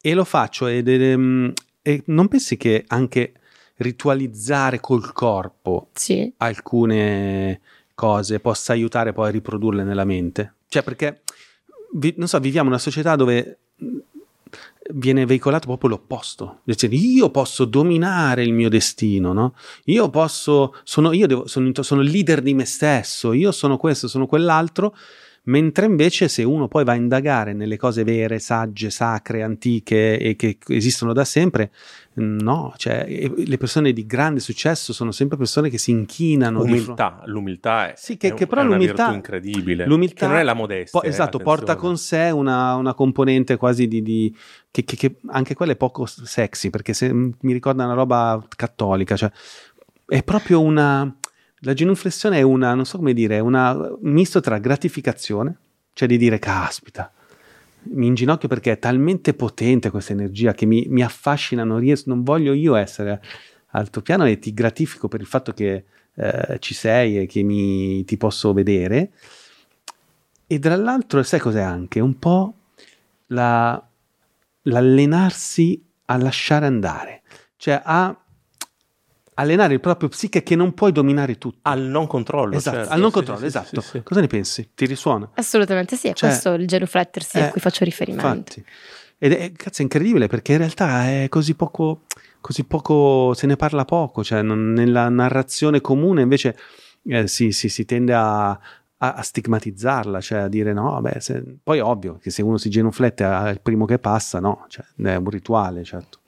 Speaker 2: e lo faccio ed è- e non pensi che anche ritualizzare col corpo
Speaker 1: Sì.
Speaker 2: alcune cose possa aiutare poi a riprodurle nella mente. Cioè, perché vi- non so, viviamo una società dove mh, viene veicolato proprio l'opposto. Cioè, io posso dominare il mio destino, no? Io posso, sono, io devo, sono, sono leader di me stesso, io sono questo, sono quell'altro. Mentre invece se uno poi va a indagare nelle cose vere, sagge, sacre, antiche e che esistono da sempre, no, cioè le persone di grande successo sono sempre persone che si inchinano
Speaker 3: Umiltà, l'umiltà è,
Speaker 2: Sì, che-
Speaker 3: è
Speaker 2: che però
Speaker 3: è una
Speaker 2: l'umiltà-
Speaker 3: virtù incredibile.
Speaker 2: l'umiltà
Speaker 3: non è la modestia.
Speaker 2: Po-
Speaker 3: eh,
Speaker 2: esatto, porta
Speaker 3: attenzione.
Speaker 2: con sé una, una componente quasi di... di- che, che- che anche quella è poco sexy, perché se, mi ricorda una roba cattolica, cioè è proprio una... La genuflessione è una, non so come dire, è un misto tra gratificazione, cioè di dire, caspita, mi inginocchio perché è talmente potente questa energia che mi, mi affascina, non, riesco, non voglio io essere al tuo piano e ti gratifico per il fatto che eh, ci sei e che mi, ti posso vedere. E dall'altro, sai cos'è anche? Un po' la, l'allenarsi a lasciare andare, cioè a allenare il proprio psiche che non puoi dominare tutto.
Speaker 3: Al non controllo.
Speaker 2: Esatto,
Speaker 3: certo.
Speaker 2: al non
Speaker 3: Sì,
Speaker 2: controllo,
Speaker 3: sì, sì,
Speaker 2: esatto.
Speaker 3: sì, sì.
Speaker 2: Cosa ne pensi? Ti risuona?
Speaker 1: Assolutamente sì, è
Speaker 2: Cioè,
Speaker 1: questo il genuflettersi
Speaker 2: eh,
Speaker 1: a cui faccio riferimento.
Speaker 2: Infatti. Ed è, cazzo, è incredibile perché in realtà è così poco, così poco, se ne parla poco, cioè non- nella narrazione comune invece eh, si, si- si tende a, a- a stigmatizzarla, cioè a dire no, beh, se- poi è ovvio che se uno si genuflette al primo che passa, no, cioè, è un rituale, certo.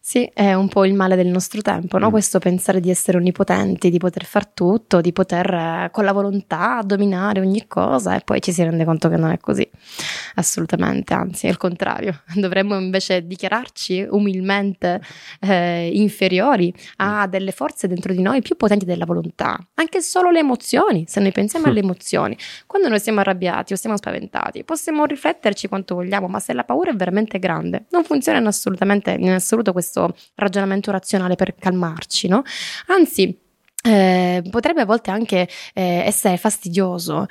Speaker 1: Sì, è un po' il male del nostro tempo, no?
Speaker 2: Mm.
Speaker 1: Questo pensare di essere onnipotenti, di poter far tutto, di poter eh, con la volontà dominare ogni cosa e poi ci si rende conto che non è così. Assolutamente, anzi, è il contrario. Dovremmo invece dichiararci umilmente eh, inferiori a delle forze dentro di noi più potenti della volontà, anche solo le emozioni, se noi pensiamo
Speaker 2: Mm.
Speaker 1: alle emozioni. Quando noi siamo arrabbiati o siamo spaventati, possiamo rifletterci quanto vogliamo, ma se la paura è veramente grande, non funziona assolutamente in assoluto questo ragionamento razionale per calmarci, no? Anzi, eh, potrebbe a volte anche eh, essere fastidioso.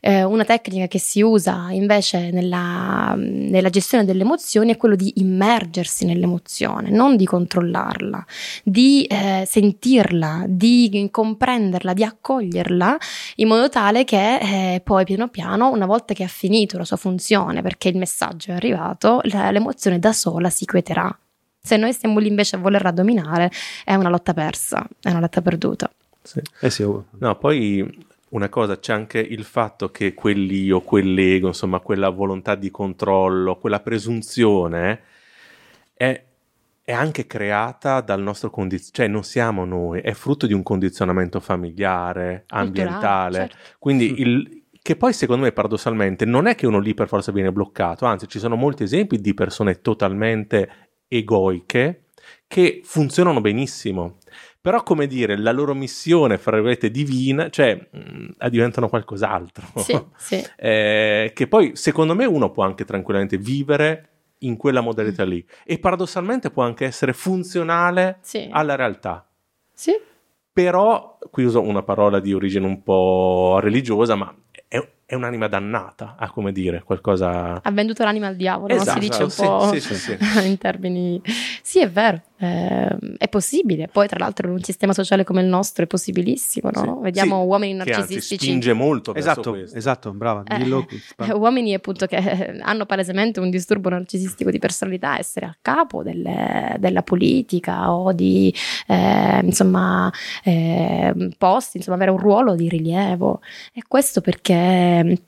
Speaker 1: Eh, una tecnica che si usa invece nella, nella gestione delle emozioni è quello di immergersi nell'emozione, non di controllarla, di eh, sentirla, di comprenderla, di accoglierla in modo tale che eh, poi piano piano, una volta che ha finito la sua funzione, perché il messaggio è arrivato, l'emozione da sola si quieterà. Se noi stiamo lì invece a volerla dominare, è una lotta persa, è una lotta perduta.
Speaker 3: Sì.
Speaker 2: Eh sì, oh,
Speaker 3: No, poi una cosa, c'è anche il fatto che quell'io, quell'ego, insomma, quella volontà di controllo, quella presunzione è, è anche creata dal nostro condizionamento, cioè non siamo noi, è frutto di un condizionamento familiare, ambientale.
Speaker 1: certo.
Speaker 3: Quindi il, che poi secondo me paradossalmente non è che uno lì per forza viene bloccato, anzi ci sono molti esempi di persone totalmente egoiche che funzionano benissimo. Però, come dire, la loro missione, fra virgolette, divina, cioè, mh, diventano qualcos'altro.
Speaker 1: Sì, sì.
Speaker 3: Eh, che poi, secondo me, uno può anche tranquillamente vivere in quella modalità lì. E paradossalmente può anche essere funzionale
Speaker 1: Sì.
Speaker 3: alla realtà.
Speaker 1: Sì.
Speaker 3: Però, qui uso una parola di origine un po' religiosa, ma è, un'anima dannata, a come dire, qualcosa...
Speaker 1: Ha venduto l'anima al diavolo, no?
Speaker 3: Esatto,
Speaker 1: si dice un
Speaker 3: sì,
Speaker 1: po'
Speaker 3: sì, sì.
Speaker 1: in termini... Sì, è vero, eh, è possibile. Poi, tra l'altro, in un sistema sociale come il nostro è possibilissimo, no?
Speaker 3: Sì.
Speaker 1: Vediamo
Speaker 3: Sì,
Speaker 1: uomini
Speaker 3: che
Speaker 1: narcisistici.
Speaker 3: spinge molto verso
Speaker 2: esatto,
Speaker 3: questo.
Speaker 2: esatto, brava,
Speaker 1: Eh,
Speaker 2: dillo.
Speaker 1: eh, uomini appunto che eh, hanno palesemente un disturbo narcisistico di personalità, essere a capo delle- della politica o di eh, insomma eh, posti, insomma avere un ruolo di rilievo. E questo perché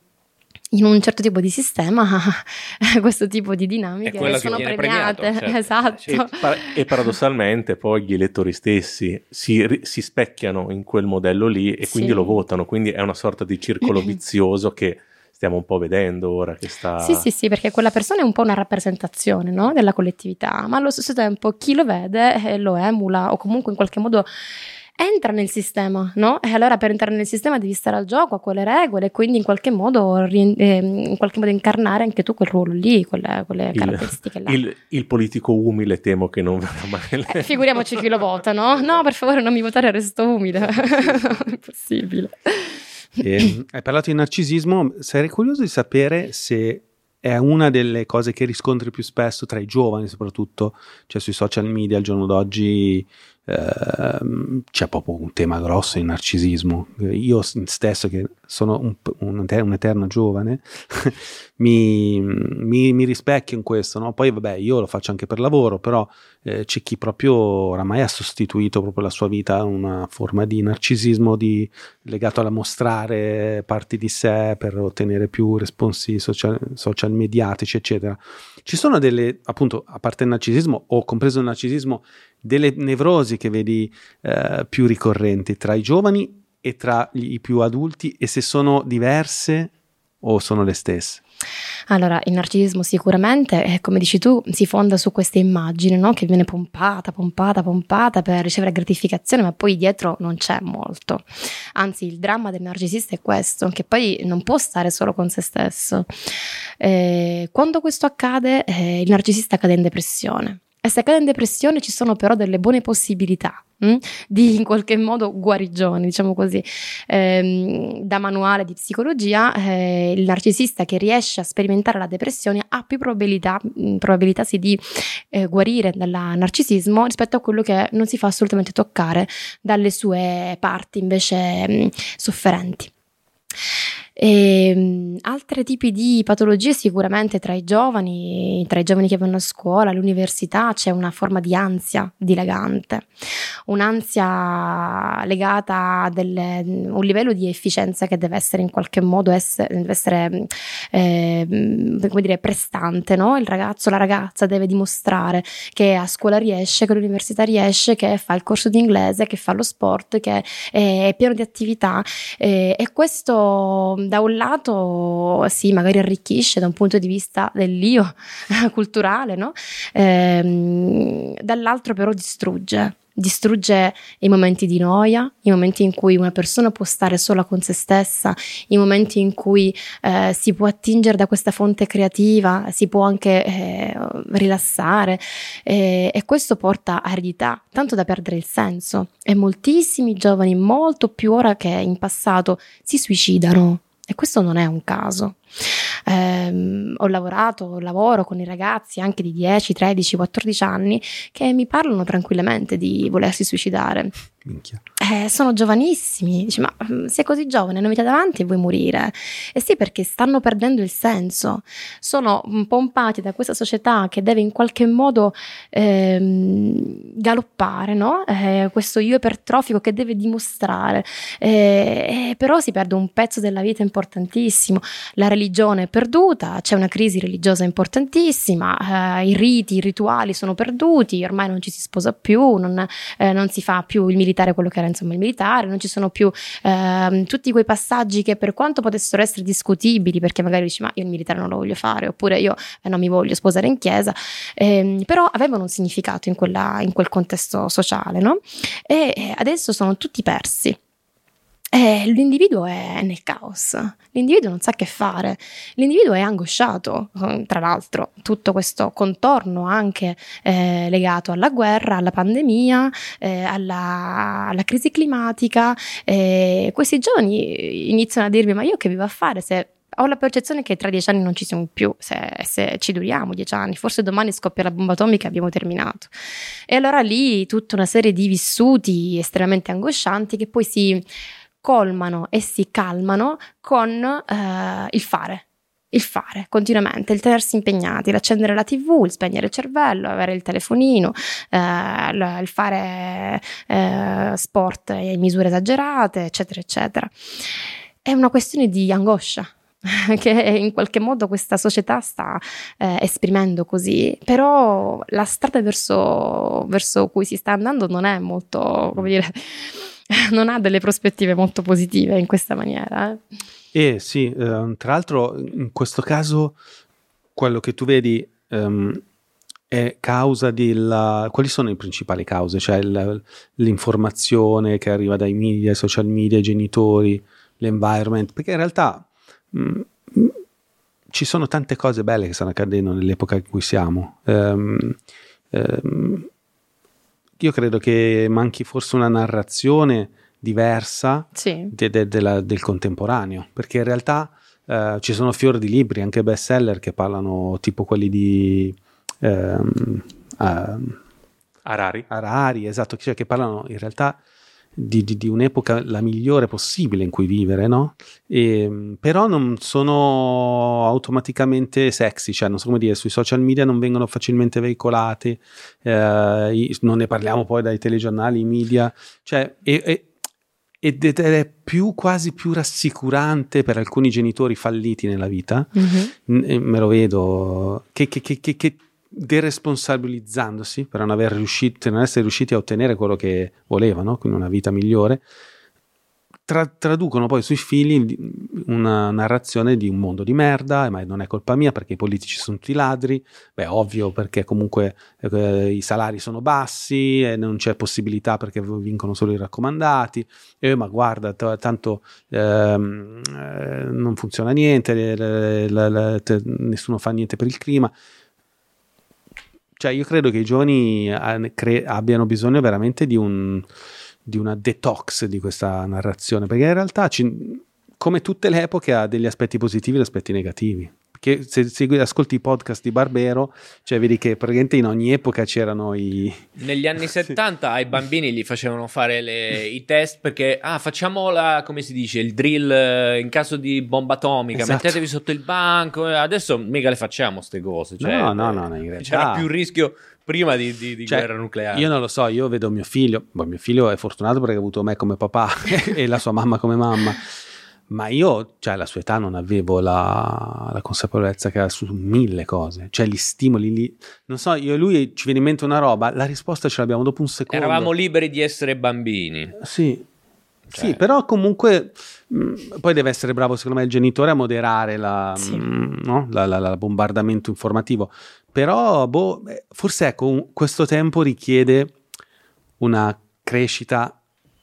Speaker 1: in un certo tipo di sistema questo tipo di dinamiche sono premiate.
Speaker 4: premiato, certo.
Speaker 1: Esatto.
Speaker 3: E, e paradossalmente poi gli elettori stessi si, ri- si specchiano in quel modello lì e quindi
Speaker 1: Sì.
Speaker 3: lo votano, quindi è una sorta di circolo vizioso che stiamo un po' vedendo ora che sta...
Speaker 1: Sì, sì, sì, perché quella persona è un po' una rappresentazione no? della collettività, ma allo stesso tempo chi lo vede eh, lo emula o comunque in qualche modo entra nel sistema, no? E allora per entrare nel sistema devi stare al gioco, a quelle regole, e quindi in qualche modo, ehm, in qualche modo incarnare anche tu quel ruolo lì, quelle, quelle
Speaker 3: Il-
Speaker 1: caratteristiche là.
Speaker 3: Il, il politico umile temo che non verrà mai...
Speaker 1: Eh, figuriamoci chi lo vota, no? No, per favore non mi votare, resto umile. Impossibile.
Speaker 2: E, hai parlato di narcisismo, sarei curioso di sapere se è una delle cose che riscontri più spesso tra i giovani, soprattutto, cioè sui social media al giorno d'oggi ehm, c'è proprio un tema grosso di narcisismo. Io stesso, che sono un, un, un eterno giovane, mi, mi, mi, rispecchio in questo. No? Poi, vabbè, io lo faccio anche per lavoro, però eh, c'è chi proprio oramai ha sostituito proprio la sua vita a una forma di narcisismo di, legato alla mostrare parti di sé per ottenere più responsi social, social mediatici, eccetera. Ci sono delle, appunto, a parte il narcisismo o compreso il narcisismo, delle nevrosi che vedi eh, più ricorrenti tra i giovani e tra i più adulti e se sono diverse o sono le stesse?
Speaker 1: Allora, il narcisismo sicuramente, eh, come dici tu, si fonda su questa immagine no? che viene pompata, pompata, pompata per ricevere gratificazione, ma poi dietro non c'è molto. Anzi, il dramma del narcisista è questo, che poi non può stare solo con se stesso. Eh, quando questo accade, eh, il narcisista cade in depressione. E se cade in depressione ci sono però delle buone possibilità mh, hm, di in qualche modo guarigione, diciamo così. Eh, da manuale di psicologia, eh, il narcisista che riesce a sperimentare la depressione ha più probabilità, probabilità sì, di eh, guarire dal narcisismo rispetto a quello che non si fa assolutamente toccare dalle sue parti invece mh, sofferenti. E, um, altri tipi di patologie sicuramente tra i giovani, tra i giovani che vanno a scuola, all'università c'è una forma di ansia dilagante, un'ansia legata a delle, un livello di efficienza che deve essere in qualche modo essere, deve essere eh, come dire, prestante, no? il ragazzo, la ragazza deve dimostrare che a scuola riesce, che all'università riesce, che fa il corso di inglese, che fa lo sport, che è pieno di attività eh, e questo da un lato sì, magari arricchisce da un punto di vista dell'io culturale, no? ehm, dall'altro però distrugge distrugge i momenti di noia, i momenti in cui una persona può stare sola con se stessa, i momenti in cui eh, si può attingere da questa fonte creativa, si può anche eh, rilassare eh, e questo porta a eredità, tanto da perdere il senso e moltissimi giovani, molto più ora che in passato, si suicidano e questo non è un caso. Eh, ho lavorato, lavoro con i ragazzi anche di 10, 13, 14 anni che mi parlano tranquillamente di volersi suicidare. Eh, sono giovanissimi, dici ma mm, sei così giovane, non mi dai davanti e vuoi morire? E sì perché stanno perdendo il senso, sono pompati da questa società che deve in qualche modo ehm, galoppare, no? Eh, questo io ipertrofico che deve dimostrare, eh, però si perde un pezzo della vita importantissimo, la religione è perduta, c'è una crisi religiosa importantissima, eh, i riti, i rituali sono perduti, ormai non ci si sposa più, non, eh, non si fa più il militare quello che era insomma il militare, non ci sono più ehm, tutti quei passaggi che per quanto potessero essere discutibili, perché magari dici ma io il militare non lo voglio fare, oppure io eh, non mi voglio sposare in chiesa, ehm, però avevano un significato in, quella, in quel contesto sociale, no? E adesso sono tutti persi. Eh, l'individuo è nel caos, l'individuo non sa che fare, l'individuo è angosciato, eh, tra l'altro, tutto questo contorno anche eh, legato alla guerra, alla pandemia, eh, alla, alla, crisi climatica. Eh, questi giovani iniziano a dirmi: Ma io che vivo a fare se ho la percezione che tra dieci anni non ci siamo più, se, se, ci duriamo dieci anni, forse domani scoppia la bomba atomica e abbiamo terminato. E allora lì tutta una serie di vissuti estremamente angoscianti che poi si colmano e si calmano con eh, il fare. Il fare continuamente, il tenersi impegnati, l'accendere la tv, il spegnere il cervello, avere il telefonino, eh, il fare eh, sport in misure esagerate, eccetera, eccetera. È una questione di angoscia, che in qualche modo questa società sta eh, esprimendo così, però la strada verso, verso, cui si sta andando non è molto, come dire, non ha delle prospettive molto positive in questa maniera.
Speaker 2: Eh, eh sì, eh, tra l'altro in questo caso quello che tu vedi um, è causa della... quali sono le principali cause? Cioè il, l'informazione che arriva dai media, i social media, i genitori, l'environment, perché in realtà mh, mm, mh, ci sono tante cose belle che stanno accadendo nell'epoca in cui siamo. Um, um, io credo che manchi forse una narrazione diversa
Speaker 1: sì.
Speaker 2: de, de, de la, del contemporaneo, perché in realtà eh, ci sono fiori di libri, anche bestseller, che parlano tipo quelli di... Um, uh,
Speaker 3: Arari.
Speaker 2: Arari, esatto, cioè che parlano in realtà di, di, di, un'epoca la migliore possibile in cui vivere, no? E, però non sono automaticamente sexy, cioè non so come dire, sui social media non vengono facilmente veicolate, eh, non ne parliamo poi dai telegiornali, i media, cioè, e, e, ed è più quasi più rassicurante per alcuni genitori falliti nella vita, mm-hmm. me lo vedo, che, che, che, che deresponsabilizzandosi per non, riuscito, non essere riusciti a ottenere quello che volevano, quindi una vita migliore, tra- traducono poi sui figli una narrazione di un mondo di merda, ma non è colpa mia perché i politici sono tutti ladri, beh ovvio perché comunque eh, i salari sono bassi e non c'è possibilità perché vincono solo i raccomandati, e ma guarda t- tanto ehm, eh, non funziona niente, le, le, le, nessuno fa niente per il clima. Cioè io credo che i giovani abbiano bisogno veramente di un di una detox di questa narrazione, perché in realtà, ci, come tutte le epoche, ha degli aspetti positivi e aspetti negativi. Che se, se ascolti i podcast di Barbero, cioè vedi che praticamente in ogni epoca c'erano i.
Speaker 4: Negli anni 70 ai bambini gli facevano fare le, i test perché, ah, facciamo la, come si dice, il drill eh, in caso di bomba atomica, esatto. mettetevi sotto il banco. Adesso mica le facciamo queste cose. Cioè,
Speaker 2: no, no, no, in realtà.
Speaker 4: C'era più rischio prima di, di, di
Speaker 2: cioè,
Speaker 4: guerra nucleare.
Speaker 2: Io non lo so, io vedo mio figlio, boh, mio figlio è fortunato perché ha avuto me come papà e la sua mamma come mamma, ma io, cioè alla sua età non avevo la, la consapevolezza che era su mille cose, cioè gli stimoli, lì, non so, io e lui ci viene in mente una roba, la risposta ce l'abbiamo dopo un secondo.
Speaker 4: Eravamo liberi di essere bambini.
Speaker 2: Sì, cioè. Sì, però comunque mh, mm, poi deve essere bravo, secondo me, il genitore a moderare la, sì. mm, no? la, la, la bombardamento informativo. Però, boh, eh, forse ecco, questo tempo richiede una crescita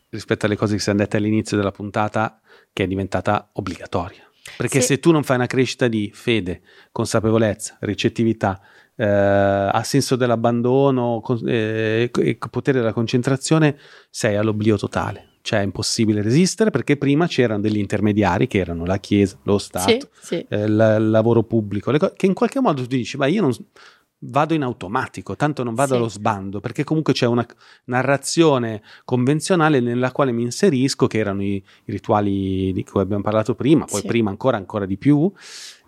Speaker 2: rispetto alle cose che si sono dette all'inizio della puntata, che è diventata obbligatoria. Perché sì. se tu non fai una crescita di fede, consapevolezza, ricettività, eh, a senso dell'abbandono eh, potere della concentrazione, sei all'oblio totale cioè è impossibile resistere perché prima c'erano degli intermediari che erano la Chiesa, lo Stato,
Speaker 1: sì, sì.
Speaker 2: Eh, il, il, lavoro pubblico, co- che in qualche modo tu dici, ma io non vado in automatico, tanto non vado sì. allo sbando, perché comunque c'è una narrazione convenzionale nella quale mi inserisco, che erano i, i rituali di cui abbiamo parlato prima, poi prima ancora, ancora di più,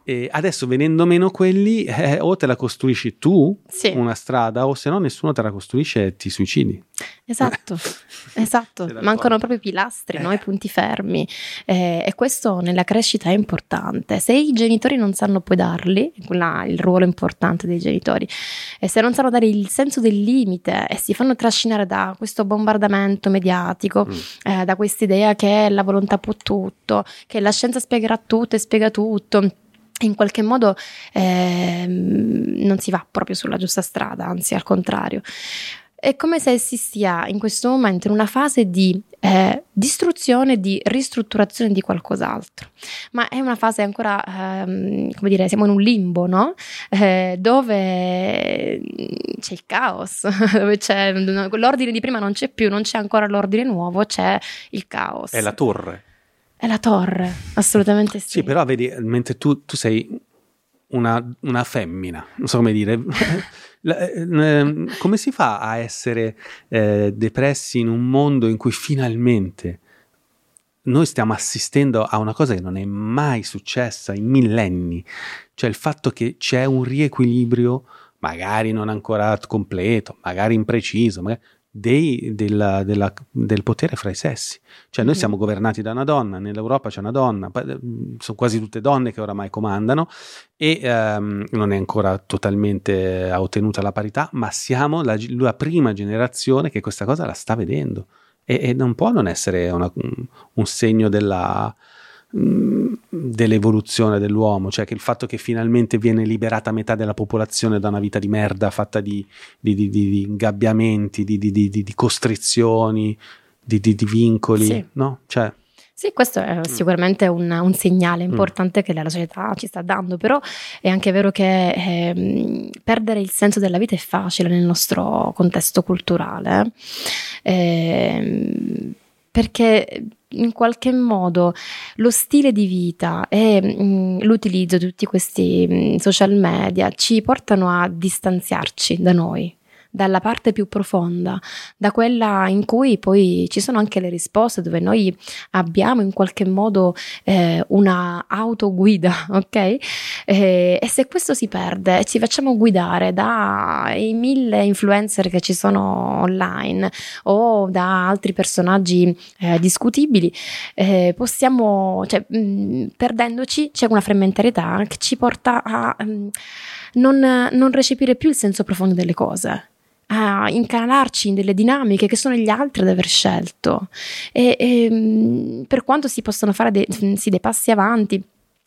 Speaker 2: e adesso venendo meno quelli, eh, o te la costruisci tu sì. una strada, o se no nessuno te la costruisce e ti suicidi.
Speaker 1: Esatto, esatto. mancano proprio i pilastri, eh. no? i punti fermi. Eh, e questo nella crescita è importante. Se i genitori non sanno poi darli, là il ruolo importante dei genitori, e se non sanno dare il senso del limite e si fanno trascinare da questo bombardamento mediatico, mm. eh, da questa idea che la volontà può tutto, che la scienza spiegherà tutto e spiega tutto in qualche modo eh, non si va proprio sulla giusta strada, anzi al contrario. È come se si stia in questo momento in una fase di eh, distruzione, di ristrutturazione di qualcos'altro, ma è una fase ancora, ehm, come dire, siamo in un limbo, no? Eh, dove c'è il caos, dove c'è l'ordine di prima non c'è più, non c'è ancora l'ordine nuovo, c'è il caos.
Speaker 3: È la torre.
Speaker 1: È la torre, assolutamente sì.
Speaker 2: Sì, però vedi, mentre tu, tu sei una, una, femmina, non so come dire, eh, come si fa a essere eh, depressi in un mondo in cui finalmente noi stiamo assistendo a una cosa che non è mai successa in millenni, cioè il fatto che c'è un riequilibrio, magari non ancora completo, magari impreciso, magari, dei, della, della, del potere fra i sessi. Cioè noi mm. siamo governati da una donna, nell'Europa c'è una donna, mm, sono quasi tutte donne che oramai comandano e um, non è ancora totalmente ottenuta la parità, ma siamo la, la, prima generazione che questa cosa la sta vedendo e, e non può non essere una, un, un segno della dell'evoluzione dell'uomo, cioè che il fatto che finalmente viene liberata metà della popolazione da una vita di merda fatta di, di, di, di ingabbiamenti, di, costrizioni, di, vincoli, sì. no? Cioè,
Speaker 1: sì, questo è mm. sicuramente un, un segnale mm. importante mm. che la società ci sta dando, però è anche vero che eh, perdere il senso della vita è facile nel nostro contesto culturale. Eh, perché in qualche modo lo stile di vita e mh, l'utilizzo di tutti questi mh, social media ci portano a distanziarci da noi, dalla parte più profonda, da quella in cui poi ci sono anche le risposte, dove noi abbiamo in qualche modo eh, una autoguida, ok? Eh, e se questo si perde ci facciamo guidare dai mille influencer che ci sono online o da altri personaggi eh, discutibili, eh, possiamo, cioè, mh, mm, perdendoci, c'è una frammentarietà che ci porta a mh, mm, non, non recepire più il senso profondo delle cose a incanalarci in delle dinamiche che sono gli altri ad aver scelto. E, e mm, per quanto si possono fare de- sì, dei passi avanti,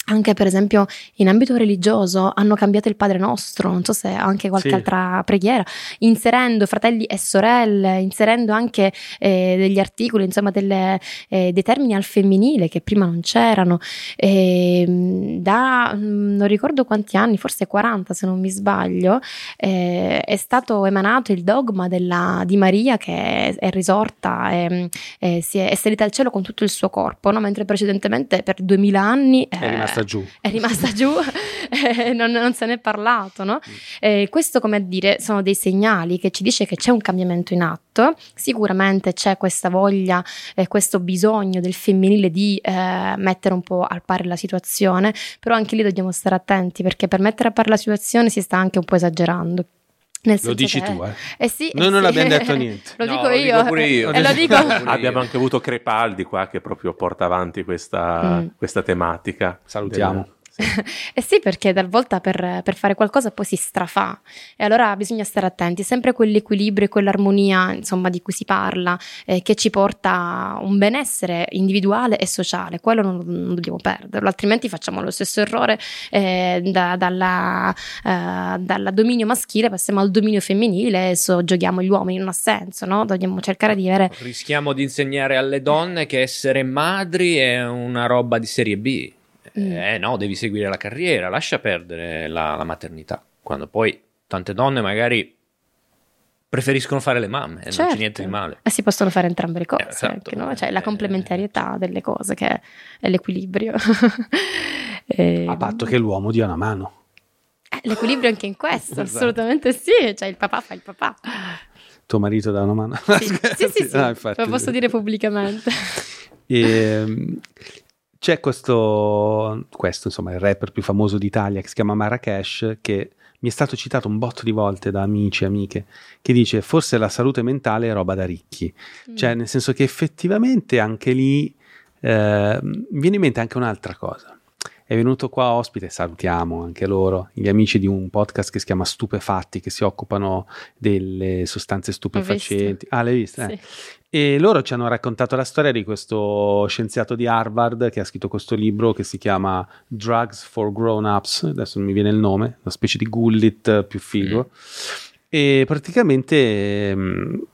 Speaker 1: anche per esempio in ambito religioso hanno cambiato il Padre Nostro, non so se anche qualche
Speaker 2: Sì.
Speaker 1: altra preghiera, inserendo fratelli e sorelle, inserendo anche eh, degli articoli, insomma delle, eh, dei termini al femminile che prima non c'erano. E, mh, da mh, non ricordo quanti anni, forse 40 se non mi sbaglio, eh, è stato emanato il dogma della- di Maria che è, è risorta e eh, si è, è salita al cielo con tutto il suo corpo, no? mentre precedentemente per 2000 anni
Speaker 2: È
Speaker 1: eh,
Speaker 2: rimasta giù.
Speaker 1: è rimasta giù e non, non se n'è parlato. No? Eh, questo, come a dire, sono dei segnali che ci dice che c'è un cambiamento in atto. Sicuramente c'è questa voglia, eh, questo bisogno del femminile di eh, mettere un po' al pari la situazione, però anche lì dobbiamo stare attenti perché per mettere a pari la situazione si sta anche un po' esagerando. Nel
Speaker 2: Lo dici
Speaker 1: che-
Speaker 2: tu, eh.
Speaker 1: Eh sì,
Speaker 2: Noi
Speaker 1: eh
Speaker 2: non
Speaker 1: sì.
Speaker 2: abbiamo detto niente.
Speaker 1: lo
Speaker 4: No,
Speaker 1: dico
Speaker 4: lo
Speaker 1: io.
Speaker 4: dico pure io.
Speaker 1: E lo dico.
Speaker 3: Abbiamo anche avuto Crepaldi qua che proprio porta avanti questa,
Speaker 1: Mm.
Speaker 3: questa tematica.
Speaker 2: Salutiamo.
Speaker 3: Del-.
Speaker 1: Eh sì, perché talvolta per, per fare qualcosa poi si strafà e allora bisogna stare attenti, sempre quell'equilibrio e quell'armonia insomma di cui si parla eh, che ci porta a un benessere individuale e sociale, quello non, non dobbiamo perderlo, altrimenti facciamo lo stesso errore eh, da- dalla, eh, dal dominio maschile passiamo al dominio femminile e so, giochiamo gli uomini, non ha senso, no? Dobbiamo cercare di avere...
Speaker 4: Rischiamo di insegnare alle donne che essere madri è una roba di serie B.
Speaker 1: Mm.
Speaker 4: Eh no, devi seguire la carriera, lascia perdere la, la maternità. Quando poi tante donne magari preferiscono fare le mamme e non
Speaker 1: Certo.
Speaker 4: c'è niente di male.
Speaker 1: E si possono fare entrambe le cose,
Speaker 4: Eh, esatto.
Speaker 1: anche, no? Cioè la
Speaker 4: Eh,
Speaker 1: complementarietà delle cose che è l'equilibrio. Eh,
Speaker 2: A patto che l'uomo dia una mano.
Speaker 1: eh, l'equilibrio anche in questo,
Speaker 2: Esatto.
Speaker 1: assolutamente sì, cioè il papà fa il papà.
Speaker 2: Tuo marito dà una mano.
Speaker 1: Sì, sì, sì, sì,
Speaker 2: No, infatti.
Speaker 1: lo posso dire pubblicamente.
Speaker 2: Ehm, c'è questo, questo, insomma, il rapper più famoso d'Italia che si chiama Marrakesh, che mi è stato citato un botto di volte da amici e amiche, che dice forse la salute mentale è roba da ricchi. Cioè, nel senso che effettivamente anche lì eh, mi viene in mente anche un'altra cosa. È venuto qua ospite, salutiamo anche loro, gli amici di un podcast che si chiama Stupefatti, che si occupano delle sostanze stupefacenti. Ah, l'hai vista? Eh. E loro ci hanno raccontato la storia di questo scienziato di Harvard che ha scritto questo libro che si chiama Drugs for Grown-Ups, adesso non mi viene il nome, una specie di Gullit più figo. E praticamente ehm,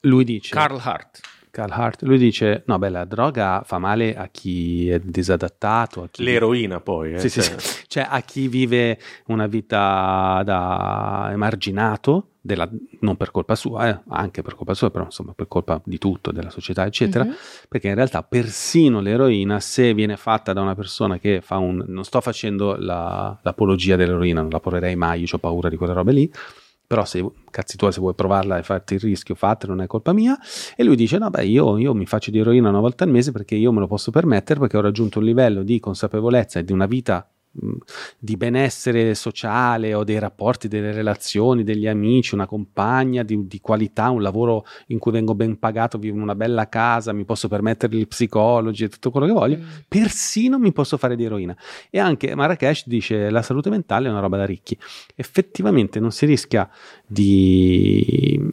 Speaker 2: lui dice...
Speaker 4: Carl Hart.
Speaker 2: Carl Hart, lui dice: No, beh, la droga fa male a chi è disadattato, a chi
Speaker 3: L'eroina poi. eh,
Speaker 2: sì, sì,
Speaker 3: cioè-
Speaker 2: sì. Cioè, a chi vive una vita da emarginato, della- non per colpa sua, eh, anche per colpa sua, però insomma per colpa di tutto, della società, eccetera.
Speaker 1: Mhm.
Speaker 2: Perché in realtà persino l'eroina, se viene fatta da una persona che fa un... Non sto facendo la- l'apologia dell'eroina, non la porrei mai, io ho paura di quelle robe lì. Però se cazzi tua, se vuoi provarla e farti il rischio, fatelo, non è colpa mia. E lui dice: No, beh, io, io mi faccio di eroina una volta al mese perché io me lo posso permettere, perché ho raggiunto un livello di consapevolezza e di una vita di benessere sociale, ho dei rapporti, delle relazioni, degli amici, una compagna di, di qualità, un lavoro in cui vengo ben pagato, vivo in una bella casa, mi posso permettere gli psicologi e tutto quello che voglio.
Speaker 1: Mm.
Speaker 2: Persino mi posso fare di eroina. E anche Marrakesh dice: La salute mentale è una roba da ricchi. Effettivamente non si rischia di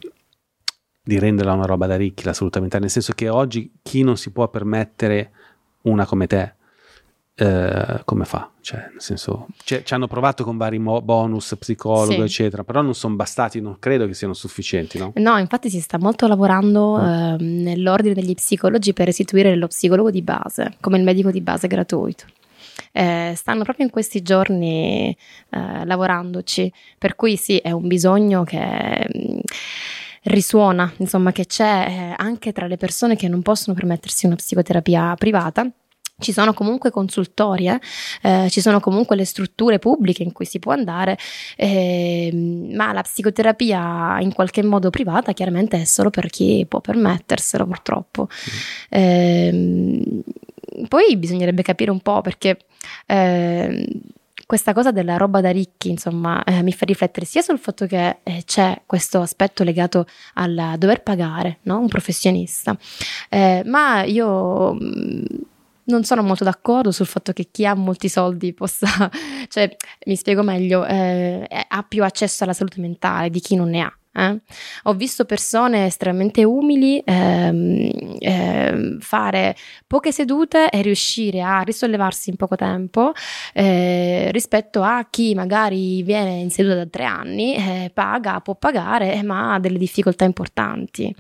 Speaker 2: di renderla una roba da ricchi la salute mentale, nel senso che oggi chi non si può permettere una come te, eh, come fa? Cioè, nel senso, cioè, ci hanno provato con vari mo- bonus, psicologo,
Speaker 1: Sì.
Speaker 2: eccetera, però non sono bastati, non credo che siano sufficienti, no?
Speaker 1: No, infatti si sta molto lavorando
Speaker 2: Mm.
Speaker 1: ehm, nell'ordine degli psicologi per istituire lo psicologo di base, come il medico di base gratuito. Eh, stanno proprio in questi giorni eh, lavorandoci, per cui sì, è un bisogno che mh, risuona, insomma, che c'è eh, anche tra le persone che non possono permettersi una psicoterapia privata. Ci sono comunque consultori, eh, eh, ci sono comunque le strutture pubbliche in cui si può andare, ehm, ma la psicoterapia in qualche modo privata chiaramente è solo per chi può permetterselo purtroppo. Ehm, poi bisognerebbe capire un po' perché ehm, questa cosa della roba da ricchi, insomma, eh, mi fa riflettere sia sul fatto che eh, c'è questo aspetto legato al dover pagare no? un professionista, eh, ma io mh, non sono molto d'accordo sul fatto che chi ha molti soldi possa, cioè, mi spiego meglio, eh, ha più accesso alla salute mentale di chi non ne ha. Eh. Ho visto persone estremamente umili ehm, ehm, fare poche sedute e riuscire a risollevarsi in poco tempo eh, rispetto a chi magari viene in seduta da tre anni, eh, paga, può pagare, ma ha delle difficoltà importanti.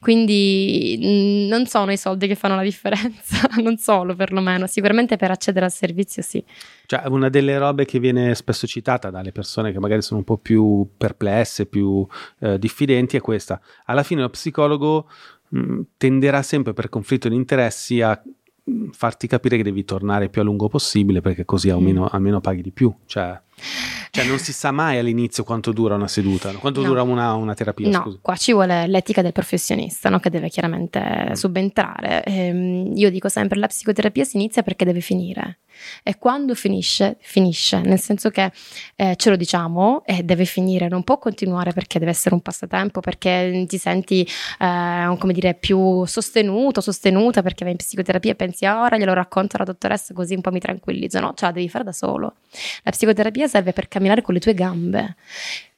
Speaker 1: Quindi mh, non sono i soldi che fanno la differenza, non solo perlomeno, sicuramente per accedere al servizio sì.
Speaker 2: Cioè, una delle robe che viene spesso citata dalle persone che magari sono un po' più perplesse, più eh, diffidenti è questa. Alla fine lo psicologo mh, tenderà sempre per conflitto di interessi a mh, farti capire che devi tornare più a lungo possibile perché così almeno,
Speaker 1: Mm.
Speaker 2: almeno paghi di più. Cioè, cioè, non si sa mai all'inizio quanto dura una seduta, quanto
Speaker 1: No.
Speaker 2: dura una, una terapia.
Speaker 1: No,
Speaker 2: scusa.
Speaker 1: qua ci vuole l'etica del professionista no? che deve chiaramente
Speaker 2: Mm.
Speaker 1: subentrare. Ehm, io dico sempre la psicoterapia si inizia perché deve finire e quando finisce, finisce, nel senso che eh, ce lo diciamo e deve finire, non può continuare perché deve essere un passatempo, perché ti senti eh, come dire più sostenuto, sostenuta perché vai in psicoterapia e pensi "Ah, ora glielo racconto alla dottoressa così un po' mi tranquillizzo, no, ce la devi fare da solo. La psicoterapia serve per camminare con le tue gambe.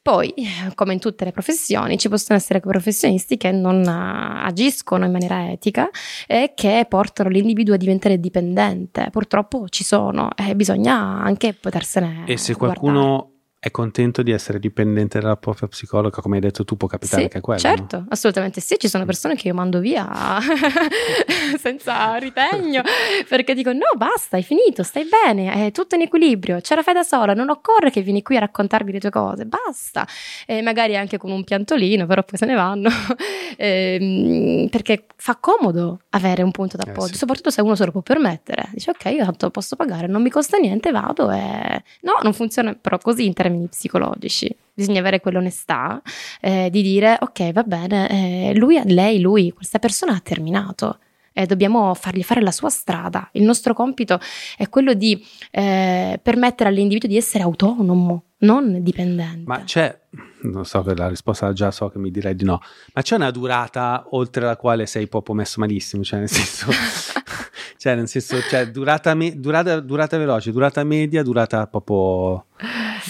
Speaker 1: Poi, come in tutte le professioni, ci possono essere professionisti che non eh, agiscono in maniera etica e che portano l'individuo a diventare dipendente. Purtroppo ci sono e bisogna anche potersene.
Speaker 2: E se qualcuno è contento di essere dipendente dalla propria psicologa, come hai detto tu, può capitare
Speaker 1: Sì,
Speaker 2: anche a quello.
Speaker 1: certo,
Speaker 2: no?
Speaker 1: assolutamente sì. Ci sono persone che io mando via senza ritegno perché dico: No, basta, hai finito, stai bene, è tutto in equilibrio, ce la fai da sola. Non occorre che vieni qui a raccontarmi le tue cose, basta. E magari anche con un piantolino, però poi se ne vanno Ehm, perché fa comodo avere un punto d'appoggio,
Speaker 2: Eh, sì.
Speaker 1: soprattutto se uno se lo può permettere. Dice: Ok, io tanto posso pagare, non mi costa niente, vado e no, non funziona però così in termini psicologici. Bisogna avere quell'onestà eh, di dire ok va bene, eh, lui, lei, lui, questa persona ha terminato e dobbiamo fargli fare la sua strada. Il nostro compito è quello di eh, permettere all'individuo di essere autonomo, non dipendente.
Speaker 2: Ma c'è, non so che la risposta già so che mi direi di no, ma c'è una durata oltre la quale sei proprio messo malissimo, cioè nel senso, cioè nel senso, cioè durata, me- durata, durata veloce, durata media, durata proprio...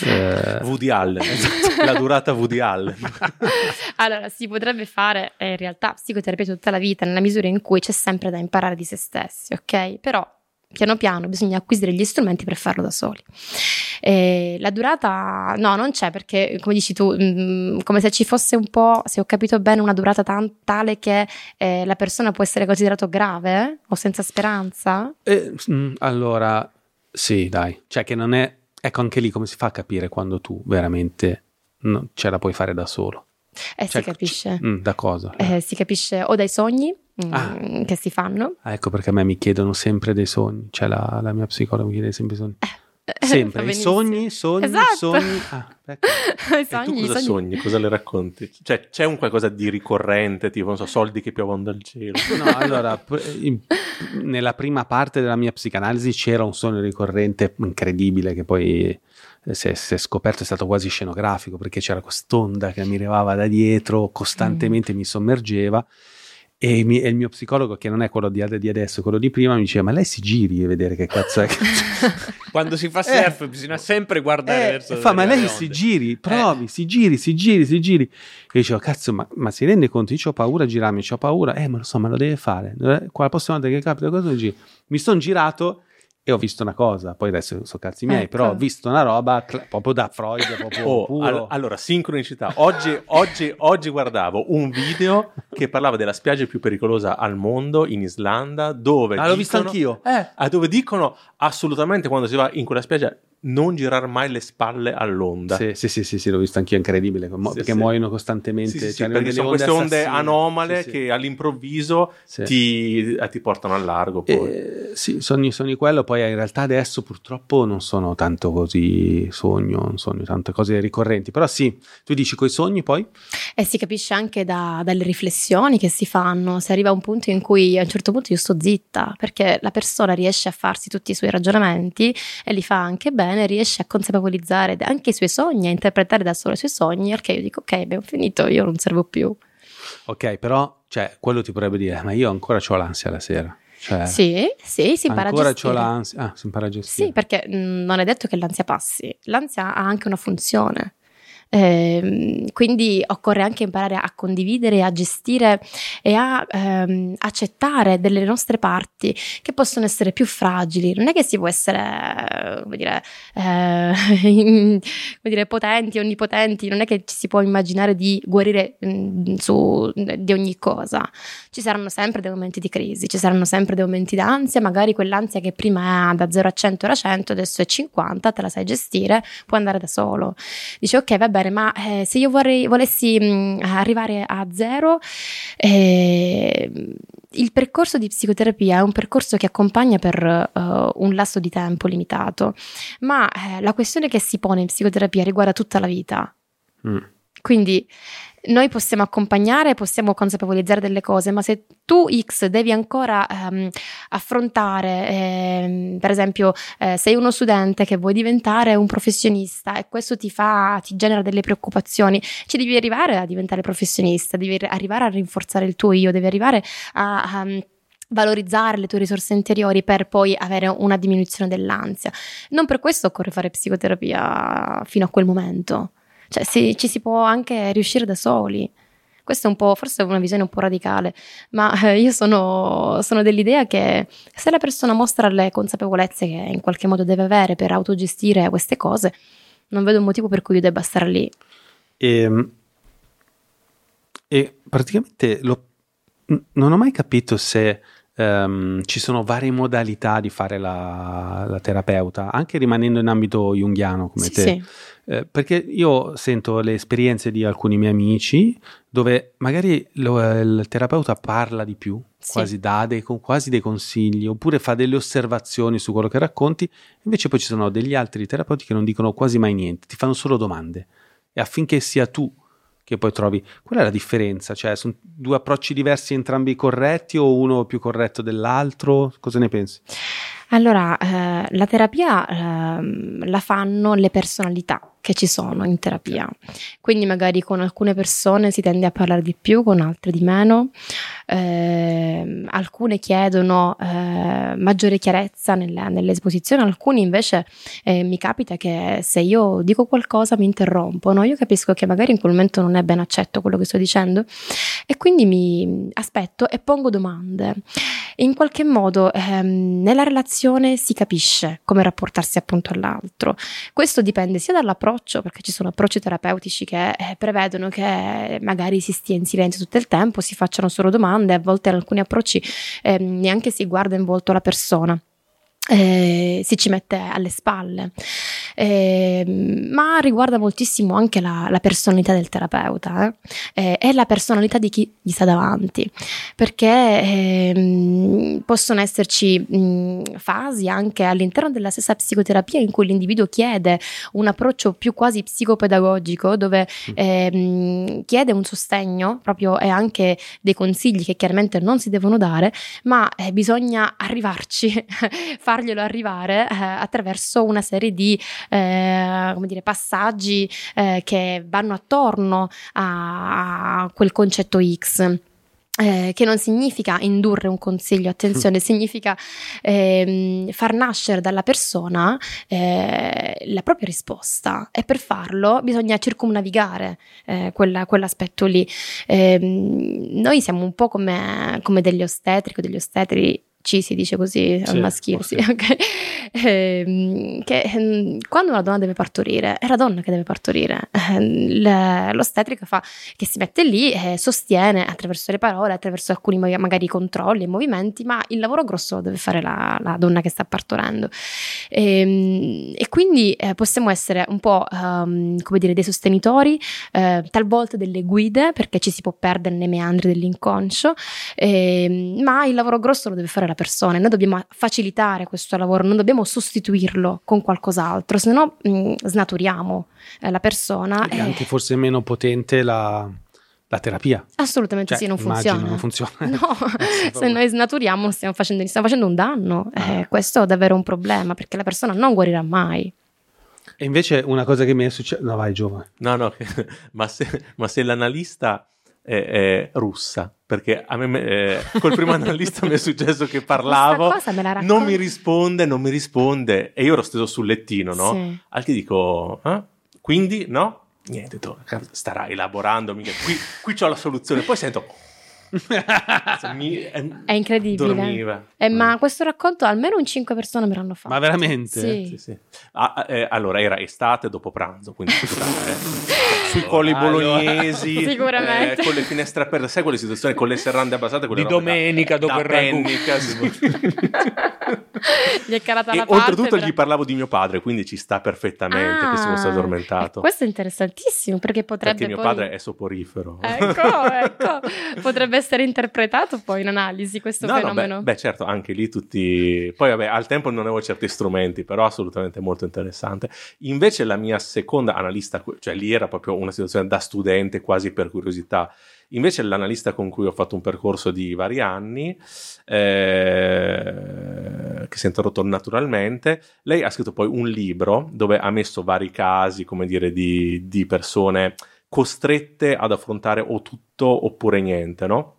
Speaker 2: eh,
Speaker 3: Woody Allen, la durata Woody Allen.
Speaker 1: Allora, si potrebbe fare eh, in realtà psicoterapia tutta la vita nella misura in cui c'è sempre da imparare di se stessi, ok? Però piano piano bisogna acquisire gli strumenti per farlo da soli. Eh, la durata no, non c'è perché, come dici tu, mm, come se ci fosse un po', se ho capito bene, una durata tan- tale che eh, la persona può essere considerato grave o senza speranza.
Speaker 2: eh, mm, allora, sì, dai, cioè che non è, ecco anche lì come si fa a capire quando tu veramente no, ce la puoi fare da solo.
Speaker 1: Eh,
Speaker 2: Cioè,
Speaker 1: si capisce.
Speaker 2: Mm, da cosa?
Speaker 1: Eh, si capisce o dai sogni mm,
Speaker 2: Ah.
Speaker 1: che si fanno.
Speaker 2: Ah, ecco perché a me mi chiedono sempre dei sogni, cioè la, la mia psicologa mi chiede sempre i sogni.
Speaker 1: Eh,
Speaker 2: Sempre, i sogni, sogni,
Speaker 1: Esatto.
Speaker 2: sogni. Ah, ecco.
Speaker 1: I
Speaker 3: E tu
Speaker 1: sogni,
Speaker 3: cosa
Speaker 1: sogni.
Speaker 3: sogni? Cosa le racconti? Cioè, c'è un qualcosa di ricorrente, tipo, non so, soldi che piovono dal cielo.
Speaker 2: No, allora, in- nella prima parte della mia psicanalisi c'era un sogno ricorrente incredibile che poi eh, si è, si è scoperto è stato quasi scenografico perché c'era quest'onda che mi arrivava da dietro, costantemente mi sommergeva. E, mi- e il mio psicologo, che non è quello di, ad- di adesso, quello di prima, mi diceva: Ma lei si giri e vedere che cazzo è. che-"
Speaker 4: Quando si fa surf bisogna sempre guardare
Speaker 2: Eh,
Speaker 4: verso
Speaker 2: fa, ma
Speaker 4: le
Speaker 2: lei
Speaker 4: onde."
Speaker 2: si giri, provi, si giri, si giri, si giri. E dicevo, cazzo, ma, ma si rende conto? Io ho paura a girarmi, ho paura. Eh, ma lo so, ma lo deve fare. Eh, Qua la prossima volta che capita cosa giri. Mi sono girato e ho visto una cosa. Poi adesso so cazzi miei,
Speaker 1: Ecco.
Speaker 2: però ho visto una roba cl- proprio da Freud, proprio
Speaker 3: Oh,
Speaker 2: puro.
Speaker 3: all- allora, sincronicità. Oggi, oggi- oggi guardavo un video che parlava della spiaggia più pericolosa al mondo in Islanda, dove
Speaker 2: Ah, l'ho visto
Speaker 3: dicono-
Speaker 2: anch'io.
Speaker 3: Eh, ah, dove dicono assolutamente quando si va in quella spiaggia non girare mai le spalle all'onda.
Speaker 2: Sì, sì, sì, sì, sì, l'ho visto anch'io, incredibile, mo-
Speaker 3: Sì,
Speaker 2: perché
Speaker 3: sì.
Speaker 2: muoiono costantemente.
Speaker 3: Sì, sì, sì,
Speaker 2: cioè,
Speaker 3: perché sono queste onde
Speaker 2: assassine.
Speaker 3: anomale
Speaker 2: Sì, sì.
Speaker 3: che all'improvviso
Speaker 2: Sì.
Speaker 3: ti, eh, ti portano al largo. Poi.
Speaker 2: Eh, sì, sogni, sogni quello, poi in realtà adesso purtroppo non sono tanto così sogno, non sono tante cose ricorrenti, però sì, tu dici coi sogni poi?
Speaker 1: E si capisce anche da- dalle riflessioni che si fanno, si arriva a un punto in cui a un certo punto io sto zitta, perché la persona riesce a farsi tutti i suoi ragionamenti e li fa anche bene, riesce a consapevolizzare anche i suoi sogni, a interpretare da solo i suoi sogni, perché io dico ok, abbiamo finito, io non servo più.
Speaker 2: Ok, però, cioè, quello ti potrebbe dire, ma io ancora ho l'ansia la sera. Cioè,
Speaker 1: Sì, sì, si impara
Speaker 2: ancora
Speaker 1: a
Speaker 2: ho
Speaker 1: gestire.
Speaker 2: l'ansia. Ah, si impara a gestire.
Speaker 1: Sì, perché mh, non è detto che l'ansia passi, l'ansia ha anche una funzione. Eh, quindi occorre anche imparare a condividere, a gestire e a ehm, accettare delle nostre parti che possono essere più fragili. Non è che si può essere, come dire, eh, come dire potenti, onnipotenti, non è che ci si può immaginare di guarire mh, mm, su, di ogni cosa. Ci saranno sempre dei momenti di crisi, ci saranno sempre dei momenti d'ansia, magari quell'ansia che prima è da 0 a 100 era 100, adesso è 50, te la sai gestire, puoi andare da solo. Dice ok, va bene, ma eh, se io vorrei, volessi mh, mm, arrivare a zero, eh, il percorso di psicoterapia è un percorso che accompagna per uh, un lasso di tempo limitato, ma eh, la questione che si pone in psicoterapia riguarda tutta la vita. Mm. Quindi noi possiamo accompagnare, possiamo consapevolizzare delle cose, ma se tu X devi ancora ehm, affrontare, ehm, per esempio, eh, sei uno studente che vuoi diventare un professionista e questo ti fa, ti genera delle preoccupazioni, ci devi arrivare a diventare professionista, devi arrivare a rinforzare il tuo io, devi arrivare a, a valorizzare le tue risorse interiori per poi avere una diminuzione dell'ansia. Non per questo occorre fare psicoterapia fino a quel momento. Cioè, si, ci si può anche riuscire da soli. Questa è un po', forse è una visione un po' radicale, ma eh, io sono, sono, dell'idea che se la persona mostra le consapevolezze che in qualche modo deve avere per autogestire queste cose, non vedo un motivo per cui io debba stare lì.
Speaker 2: E, ehm, e praticamente lo, non ho mai capito se um, ci sono varie modalità di fare la, la, terapeuta, anche rimanendo in ambito junghiano come
Speaker 1: sì,
Speaker 2: te.
Speaker 1: Sì.
Speaker 2: Eh, perché io sento le esperienze di alcuni miei amici dove magari lo, il terapeuta parla di più, sì. quasi dà dei, quasi dei consigli, oppure fa delle osservazioni su quello che racconti, invece poi ci sono degli altri terapeuti che non dicono quasi mai niente, ti fanno solo domande. E affinché sia tu che poi trovi. Qual è la differenza? Cioè, sono due approcci diversi, entrambi corretti o uno più corretto dell'altro? Cosa ne pensi?
Speaker 1: Allora, eh, la terapia eh, la fanno le personalità che ci sono in terapia. Quindi magari con alcune persone si tende a parlare di più, con altre di meno. Eh, alcune chiedono eh, maggiore chiarezza nella, nell'esposizione, alcuni invece eh, mi capita che se io dico qualcosa mi interrompono. Io capisco che magari in quel momento non è ben accetto quello che sto dicendo e quindi mi aspetto e pongo domande. In qualche modo ehm, nella relazione si capisce come rapportarsi appunto all'altro. Questo dipende sia dall'approccio approccio, perché ci sono approcci terapeutici che eh, prevedono che magari si stia in silenzio tutto il tempo, si facciano solo domande, a volte in alcuni approcci eh, neanche si guarda in volto la persona eh, si ci mette alle spalle. Eh, ma riguarda moltissimo anche la, la personalità del terapeuta eh? e la personalità di chi gli sta davanti, perché ehm, possono esserci mh, fasi anche all'interno della stessa psicoterapia in cui l'individuo chiede un approccio più quasi psicopedagogico, dove mm. ehm, chiede un sostegno proprio e anche dei consigli che chiaramente non si devono dare, ma eh, bisogna arrivarci, far farglielo arrivare eh, attraverso una serie di eh, come dire, passaggi eh, che vanno attorno a, a quel concetto X. Eh, che non significa indurre un consiglio, attenzione, mm. significa eh, far nascere dalla persona eh, la propria risposta e per farlo bisogna circumnavigare eh, quella, quell'aspetto lì. Ehm, noi siamo un po' come, come degli ostetrici, degli ostetri ci si dice così al maschile, sì, okay. eh, che eh, quando una donna deve partorire, è la donna che deve partorire, eh, l'ostetrica fa che si mette lì e sostiene attraverso le parole, attraverso alcuni magari controlli e movimenti, ma il lavoro grosso lo deve fare la, la donna che sta partorendo. E, ehm, e quindi eh, possiamo essere un po' um, come dire dei sostenitori, eh, talvolta delle guide, perché ci si può perdere nei meandri dell'inconscio, ehm, ma il lavoro grosso lo deve fare la persona. Noi dobbiamo facilitare questo lavoro, non dobbiamo sostituirlo con qualcos'altro, se no mh, snaturiamo eh, la persona.
Speaker 2: È e... anche forse meno potente la, la terapia.
Speaker 1: Assolutamente
Speaker 2: cioè,
Speaker 1: sì, non funziona.
Speaker 2: non funziona.
Speaker 1: No, se noi snaturiamo stiamo facendo, stiamo facendo un danno. Eh, questo è davvero un problema perché la persona non guarirà mai.
Speaker 2: E invece una cosa che mi è successa... No, vai giovane.
Speaker 3: No, no, ma se, ma se l'analista è russa, perché a me eh, col primo analista mi è successo che parlavo, non mi risponde, non mi risponde e io ero steso sul lettino, no? Sì. Al che dico, eh? quindi no? niente, ho detto, "Cazzo, starà elaborando, mica, qui, qui c'ho la soluzione. Poi sento, mi- eh,
Speaker 1: È incredibile.
Speaker 3: Dormiva.
Speaker 1: Eh, ma questo racconto almeno un 5 persone me l'hanno fatto.
Speaker 2: Ma veramente?
Speaker 1: Sì.
Speaker 3: Sì, sì. Ah, eh, allora era estate dopo pranzo, quindi eh, sui colli bolognesi,
Speaker 1: Sicuramente.
Speaker 3: eh, con le finestre aperte, sai quelle situazioni con le serrande abbassate, quelle
Speaker 4: Di
Speaker 3: da-
Speaker 4: domenica
Speaker 3: da
Speaker 4: dopo il ragù.
Speaker 3: pennica, sì.
Speaker 1: Gli è calata
Speaker 3: e
Speaker 1: la parte.
Speaker 3: oltretutto
Speaker 1: però-
Speaker 3: gli parlavo di mio padre, quindi ci sta perfettamente che si fosse
Speaker 1: Ah,
Speaker 3: addormentato.
Speaker 1: eh, Questo è interessantissimo perché potrebbe
Speaker 3: perché mio
Speaker 1: poi...
Speaker 3: padre è soporifero.
Speaker 1: Ecco, ecco, potrebbe essere interpretato poi in analisi questo
Speaker 3: No, no,
Speaker 1: fenomeno.
Speaker 3: beh, beh, certo, anche lì tutti. Poi, vabbè, al tempo non avevo certi strumenti, però assolutamente molto interessante. Invece, la mia seconda analista, cioè lì era proprio una situazione da studente, quasi per curiosità. Invece, l'analista con cui ho fatto un percorso di vari anni, eh, che si è interrotto naturalmente, lei ha scritto poi un libro dove ha messo vari casi, come dire, di, di persone costrette ad affrontare o tutto oppure niente, no?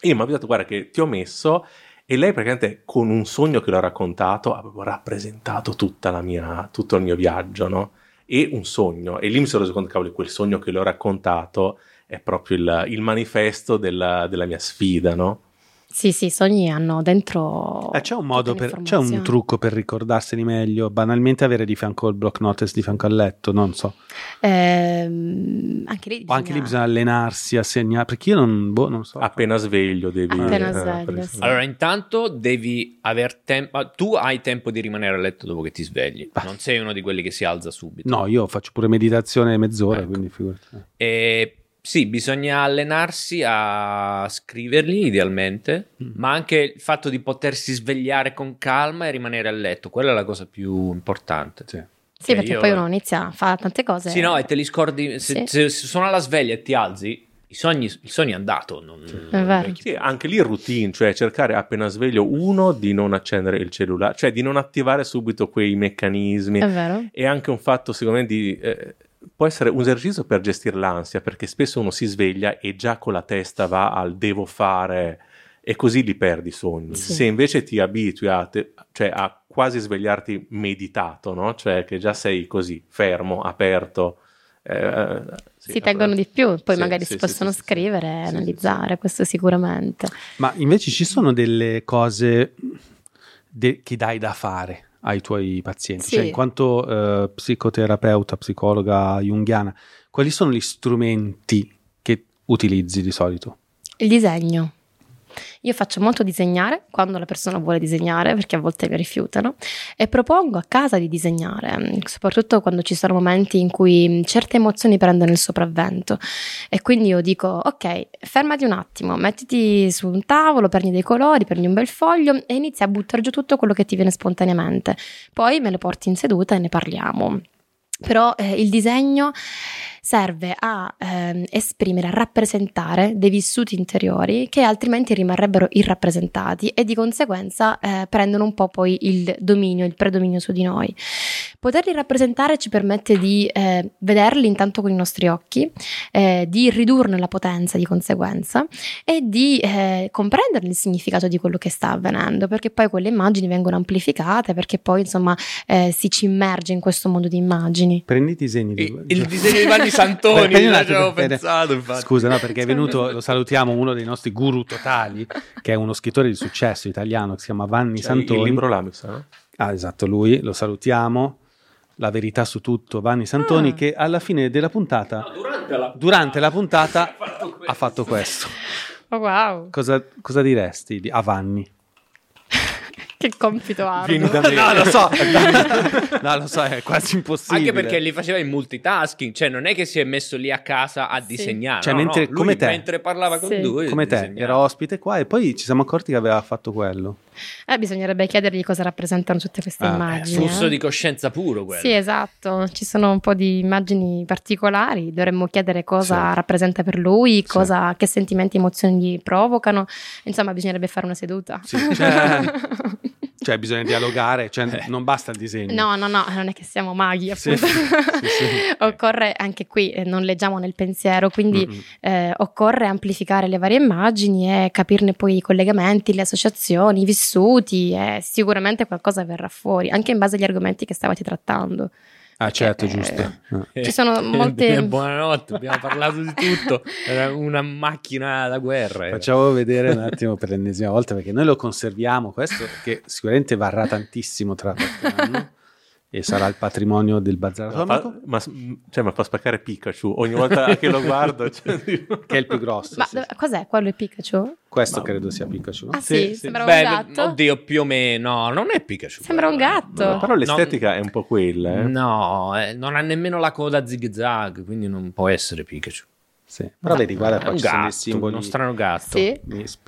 Speaker 3: E mi ha detto, guarda che ti ho messo e lei praticamente con un sogno che l'ho raccontato avevo rappresentato mia, tutto il mio viaggio, no? E un sogno. E lì mi sono reso conto, cavolo, quel sogno che l'ho raccontato è proprio il, il manifesto della, della mia sfida, no?
Speaker 1: Sì, sì, i sogni hanno dentro.
Speaker 2: Eh, c'è un modo per, c'è un trucco per ricordarseli meglio, banalmente avere di fianco il block notice di fianco al letto, non so.
Speaker 1: Ehm, anche lì
Speaker 2: O anche lì
Speaker 1: bisogna-
Speaker 2: allenarsi a segnare, perché io non, boh, non so.
Speaker 3: Appena sveglio devi...
Speaker 1: Appena
Speaker 3: eh,
Speaker 1: sveglio, sì.
Speaker 4: Allora, intanto devi aver tempo. Tu hai tempo di rimanere a letto dopo che ti svegli.
Speaker 2: Bah.
Speaker 4: Non sei uno di quelli che si alza subito.
Speaker 2: No, io faccio pure meditazione mezz'ora,
Speaker 4: Ecco.
Speaker 2: quindi figurati.
Speaker 4: E sì, bisogna allenarsi a scriverli idealmente,
Speaker 2: Mm.
Speaker 4: ma anche il fatto di potersi svegliare con calma e rimanere a letto, quella è la cosa più importante.
Speaker 2: Sì.
Speaker 1: Sì,
Speaker 4: Cioè,
Speaker 1: perché
Speaker 4: io-
Speaker 1: poi uno inizia a fare tante cose.
Speaker 4: Sì, no, e te li scordi. Se,
Speaker 1: Sì.
Speaker 4: se- se sono alla sveglia e ti alzi, i sogni, il sogno è andato. Non,
Speaker 1: È vero.
Speaker 3: Sì, anche lì il routine, cioè cercare appena sveglio uno di non accendere il cellulare, cioè di non attivare subito quei meccanismi.
Speaker 1: È vero?
Speaker 3: E anche un fatto, secondo me, di, eh, può essere un esercizio per gestire l'ansia, perché spesso uno si sveglia e già con la testa va al devo fare e così li perdi i sogni.
Speaker 1: Sì.
Speaker 3: Se invece ti abitui a, te- cioè a quasi svegliarti meditato, no? Cioè che già sei così, fermo, aperto. eh, sì,
Speaker 1: si tengono di più, poi
Speaker 3: Sì,
Speaker 1: magari
Speaker 3: sì,
Speaker 1: si
Speaker 3: sì,
Speaker 1: possono scrivere e
Speaker 3: sì, sì,
Speaker 1: analizzare, questo sicuramente.
Speaker 2: Ma invece ci sono delle cose de- che dai da fare ai tuoi pazienti?
Speaker 1: Sì.
Speaker 2: Cioè, in quanto eh, psicoterapeuta, psicologa junghiana, quali sono gli strumenti che utilizzi di solito?
Speaker 1: Il disegno. Io faccio molto disegnare quando la persona vuole disegnare, perché a volte mi rifiutano, e propongo a casa di disegnare, soprattutto quando ci sono momenti in cui certe emozioni prendono il sopravvento. E quindi io dico: Ok, fermati un attimo, mettiti su un tavolo, prendi dei colori, prendi un bel foglio e inizi a buttare giù tutto quello che ti viene spontaneamente. Poi me lo porti in seduta e ne parliamo. Però eh, il disegno serve a ehm, esprimere, a rappresentare dei vissuti interiori che altrimenti rimarrebbero irrappresentati e di conseguenza eh, prendono un po' poi il dominio, il predominio su di noi. Poterli rappresentare ci permette di eh, vederli intanto con i nostri occhi, eh, di ridurne la potenza di conseguenza e di eh, comprendere il significato di quello che sta avvenendo, perché poi quelle immagini vengono amplificate, perché poi insomma eh, si ci immerge in questo mondo di immagini.
Speaker 2: Prendi i disegni di...
Speaker 4: Il, il disegno di Vanni Santoni, ci
Speaker 2: attimo,
Speaker 4: avevo
Speaker 2: per-
Speaker 4: pensato, infatti.
Speaker 2: Scusa, no, perché è venuto, lo salutiamo, uno dei nostri guru totali, che è uno scrittore di successo italiano che si chiama Vanni
Speaker 3: Cioè,
Speaker 2: Santoni.
Speaker 3: il libro là, mi sa, no?
Speaker 2: Ah, esatto, lui, lo salutiamo. La verità su tutto, Vanni Santoni,
Speaker 1: Ah.
Speaker 2: che alla fine della puntata,
Speaker 4: No, durante la,
Speaker 2: durante la puntata,
Speaker 4: ha fatto questo.
Speaker 2: ha fatto questo.
Speaker 1: Oh wow,
Speaker 2: Cosa, cosa diresti di- a Vanni?
Speaker 1: Che compito
Speaker 3: Vieni
Speaker 1: arduo.
Speaker 3: da me.
Speaker 2: No, lo so, no, lo so, è quasi impossibile.
Speaker 4: Anche perché li faceva in multitasking, cioè non è che si è messo lì a casa a
Speaker 1: Sì.
Speaker 4: disegnare.
Speaker 2: Cioè,
Speaker 4: no,
Speaker 2: mentre-
Speaker 4: no, lui
Speaker 2: come te.
Speaker 4: mentre parlava con
Speaker 1: Sì.
Speaker 4: lui,
Speaker 2: come te,
Speaker 4: disegnava.
Speaker 2: era ospite qua e poi ci siamo accorti che aveva fatto quello.
Speaker 1: Eh, bisognerebbe chiedergli cosa rappresentano tutte queste
Speaker 2: Ah,
Speaker 1: immagini.
Speaker 4: Flusso
Speaker 1: eh.
Speaker 4: di coscienza puro quello.
Speaker 1: Sì, esatto, ci sono un po' di immagini particolari, dovremmo chiedere cosa
Speaker 2: Sì.
Speaker 1: rappresenta per lui, cosa, che sentimenti e emozioni gli provocano, insomma bisognerebbe fare una seduta.
Speaker 2: Sì, cioè, cioè, bisogna dialogare, cioè, non basta il disegno.
Speaker 1: No, no, no, non è che siamo maghi,
Speaker 2: Sì,
Speaker 1: appunto.
Speaker 2: sì, sì.
Speaker 1: occorre anche qui, eh, non leggiamo nel pensiero, quindi eh, occorre amplificare le varie immagini e capirne poi i collegamenti, le associazioni, i vissuti e sicuramente qualcosa verrà fuori, anche in base agli argomenti che stavate trattando.
Speaker 2: Ah, certo,
Speaker 1: Perché,
Speaker 2: giusto.
Speaker 1: eh. Ci sono molte-
Speaker 4: Buonanotte, abbiamo parlato di tutto. Era una macchina da guerra. era.
Speaker 2: Facciamo vedere un attimo per l'ennesima volta perché noi lo conserviamo questo che sicuramente varrà tantissimo tra qualche anno e sarà il patrimonio del bazar
Speaker 3: Ma,
Speaker 2: atomico
Speaker 3: fa, ma, cioè, ma fa spaccare Pikachu ogni volta che lo guardo. cioè,
Speaker 2: che è il più grosso.
Speaker 1: Ma
Speaker 2: sì,
Speaker 1: cos'è quello è Pikachu?
Speaker 2: Questo
Speaker 3: Ma-
Speaker 2: credo sia Pikachu. no?
Speaker 1: Ah
Speaker 3: Sì,
Speaker 1: sì,
Speaker 3: sì.
Speaker 1: sembra
Speaker 4: Beh,
Speaker 1: un gatto.
Speaker 4: oddio, più o meno. No, non è Pikachu.
Speaker 1: Sembra un
Speaker 4: eh.
Speaker 1: gatto.
Speaker 3: Però l'estetica è un po' quella. Eh.
Speaker 4: No, eh, non ha nemmeno la coda zig zag, quindi non può essere Pikachu.
Speaker 2: Sì. Però vedi, guarda
Speaker 4: è
Speaker 2: qua
Speaker 4: un
Speaker 2: ci
Speaker 4: gatto,
Speaker 2: simboli.
Speaker 4: uno strano gatto.
Speaker 1: Sì.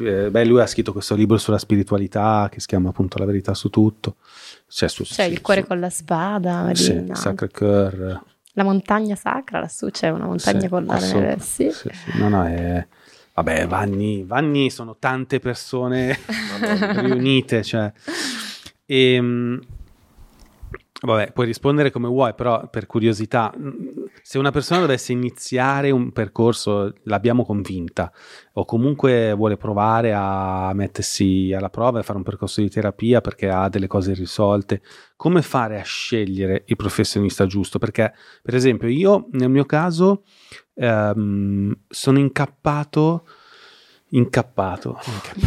Speaker 2: Eh, Beh, lui ha scritto questo libro sulla spiritualità che si chiama appunto La verità su tutto. Cioè, su,
Speaker 1: C'è
Speaker 2: sì,
Speaker 1: il cuore
Speaker 2: su-
Speaker 1: con la spada, vedi,
Speaker 2: Sì. Sacre Coeur.
Speaker 1: la montagna sacra, lassù c'è una montagna
Speaker 2: Sì,
Speaker 1: con la neve. Sì.
Speaker 2: Sì, sì. No, no, è... Vabbè, Vanni, Vanni sono tante persone riunite, cioè... Ehm, Vabbè, puoi rispondere come vuoi, però per curiosità, se una persona dovesse iniziare un percorso, l'abbiamo convinta, o comunque vuole provare a mettersi alla prova e fare un percorso di terapia perché ha delle cose irrisolte, come fare a scegliere il professionista giusto? Perché, per esempio, io nel mio caso ehm, sono incappato, incappato,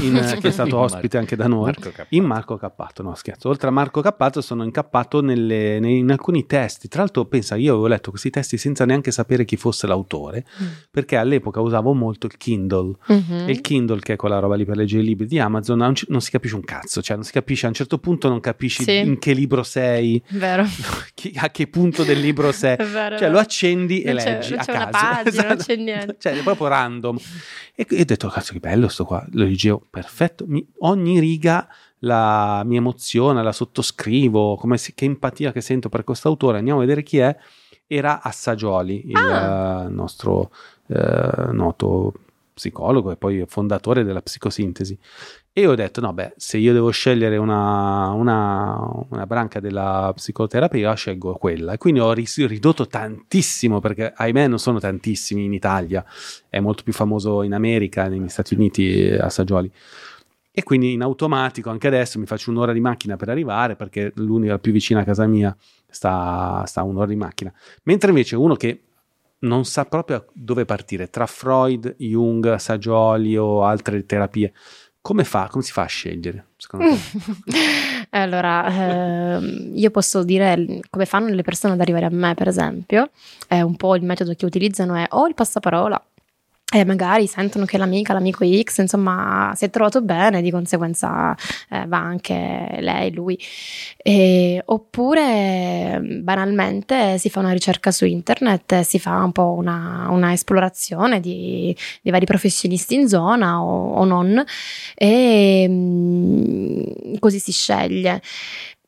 Speaker 2: in, che è stato ospite anche da noi.
Speaker 4: Marco.
Speaker 2: In Marco Cappato, no scherzo. Oltre a Marco Cappato sono incappato nelle- nei- in alcuni testi. Tra l'altro, pensa, io avevo letto questi testi senza neanche sapere chi fosse l'autore, perché all'epoca usavo molto il Kindle.
Speaker 1: Mhm.
Speaker 2: E il Kindle, che è quella roba lì per leggere i libri di Amazon, non, ci- non si capisce un cazzo. Cioè, non si capisce, a un certo punto non capisci
Speaker 1: Sì.
Speaker 2: in che libro sei,
Speaker 1: Vero.
Speaker 2: chi- a che punto del libro sei.
Speaker 1: Vero,
Speaker 2: Cioè, lo accendi e
Speaker 1: Non c'è-
Speaker 2: leggi
Speaker 1: non
Speaker 2: a
Speaker 1: c'è
Speaker 2: caso.
Speaker 1: pagina, non
Speaker 2: Esatto.
Speaker 1: c'è niente.
Speaker 2: Cioè, è proprio random. E, e ho detto, cazzo, che bello sto qua. Lo leggevo, perfetto. Mi- ogni riga la mia emozione, la sottoscrivo, come si- che empatia che sento per questo autore. Andiamo a vedere chi è. Era Assagioli, il
Speaker 1: Ah.
Speaker 2: eh, nostro eh, noto psicologo e poi fondatore della psicosintesi. E ho detto, no, beh, se io devo scegliere una, una, una branca della psicoterapia, scelgo quella. E quindi ho ridotto tantissimo, perché ahimè non sono tantissimi in Italia, è molto più famoso in America, negli Stati Uniti, eh, a Saggioli. E quindi in automatico, anche adesso, mi faccio un'ora di macchina per arrivare, perché l'unica più vicina a casa mia sta, sta un'ora di macchina. Mentre invece uno che non sa proprio dove partire, tra Freud, Jung, Saggioli o altre terapie, come fa? Come si fa a scegliere? Secondo te?
Speaker 1: allora, ehm, io posso dire come fanno le persone ad arrivare a me, per esempio. È un po' il metodo che utilizzano è o il passaparola. E magari sentono che l'amica, l'amico X, insomma, si è trovato bene, di conseguenza eh, va anche lei, lui. E- oppure banalmente si fa una ricerca su internet, si fa un po' una, una esplorazione di, di vari professionisti in zona o, o non, e mm, così si sceglie.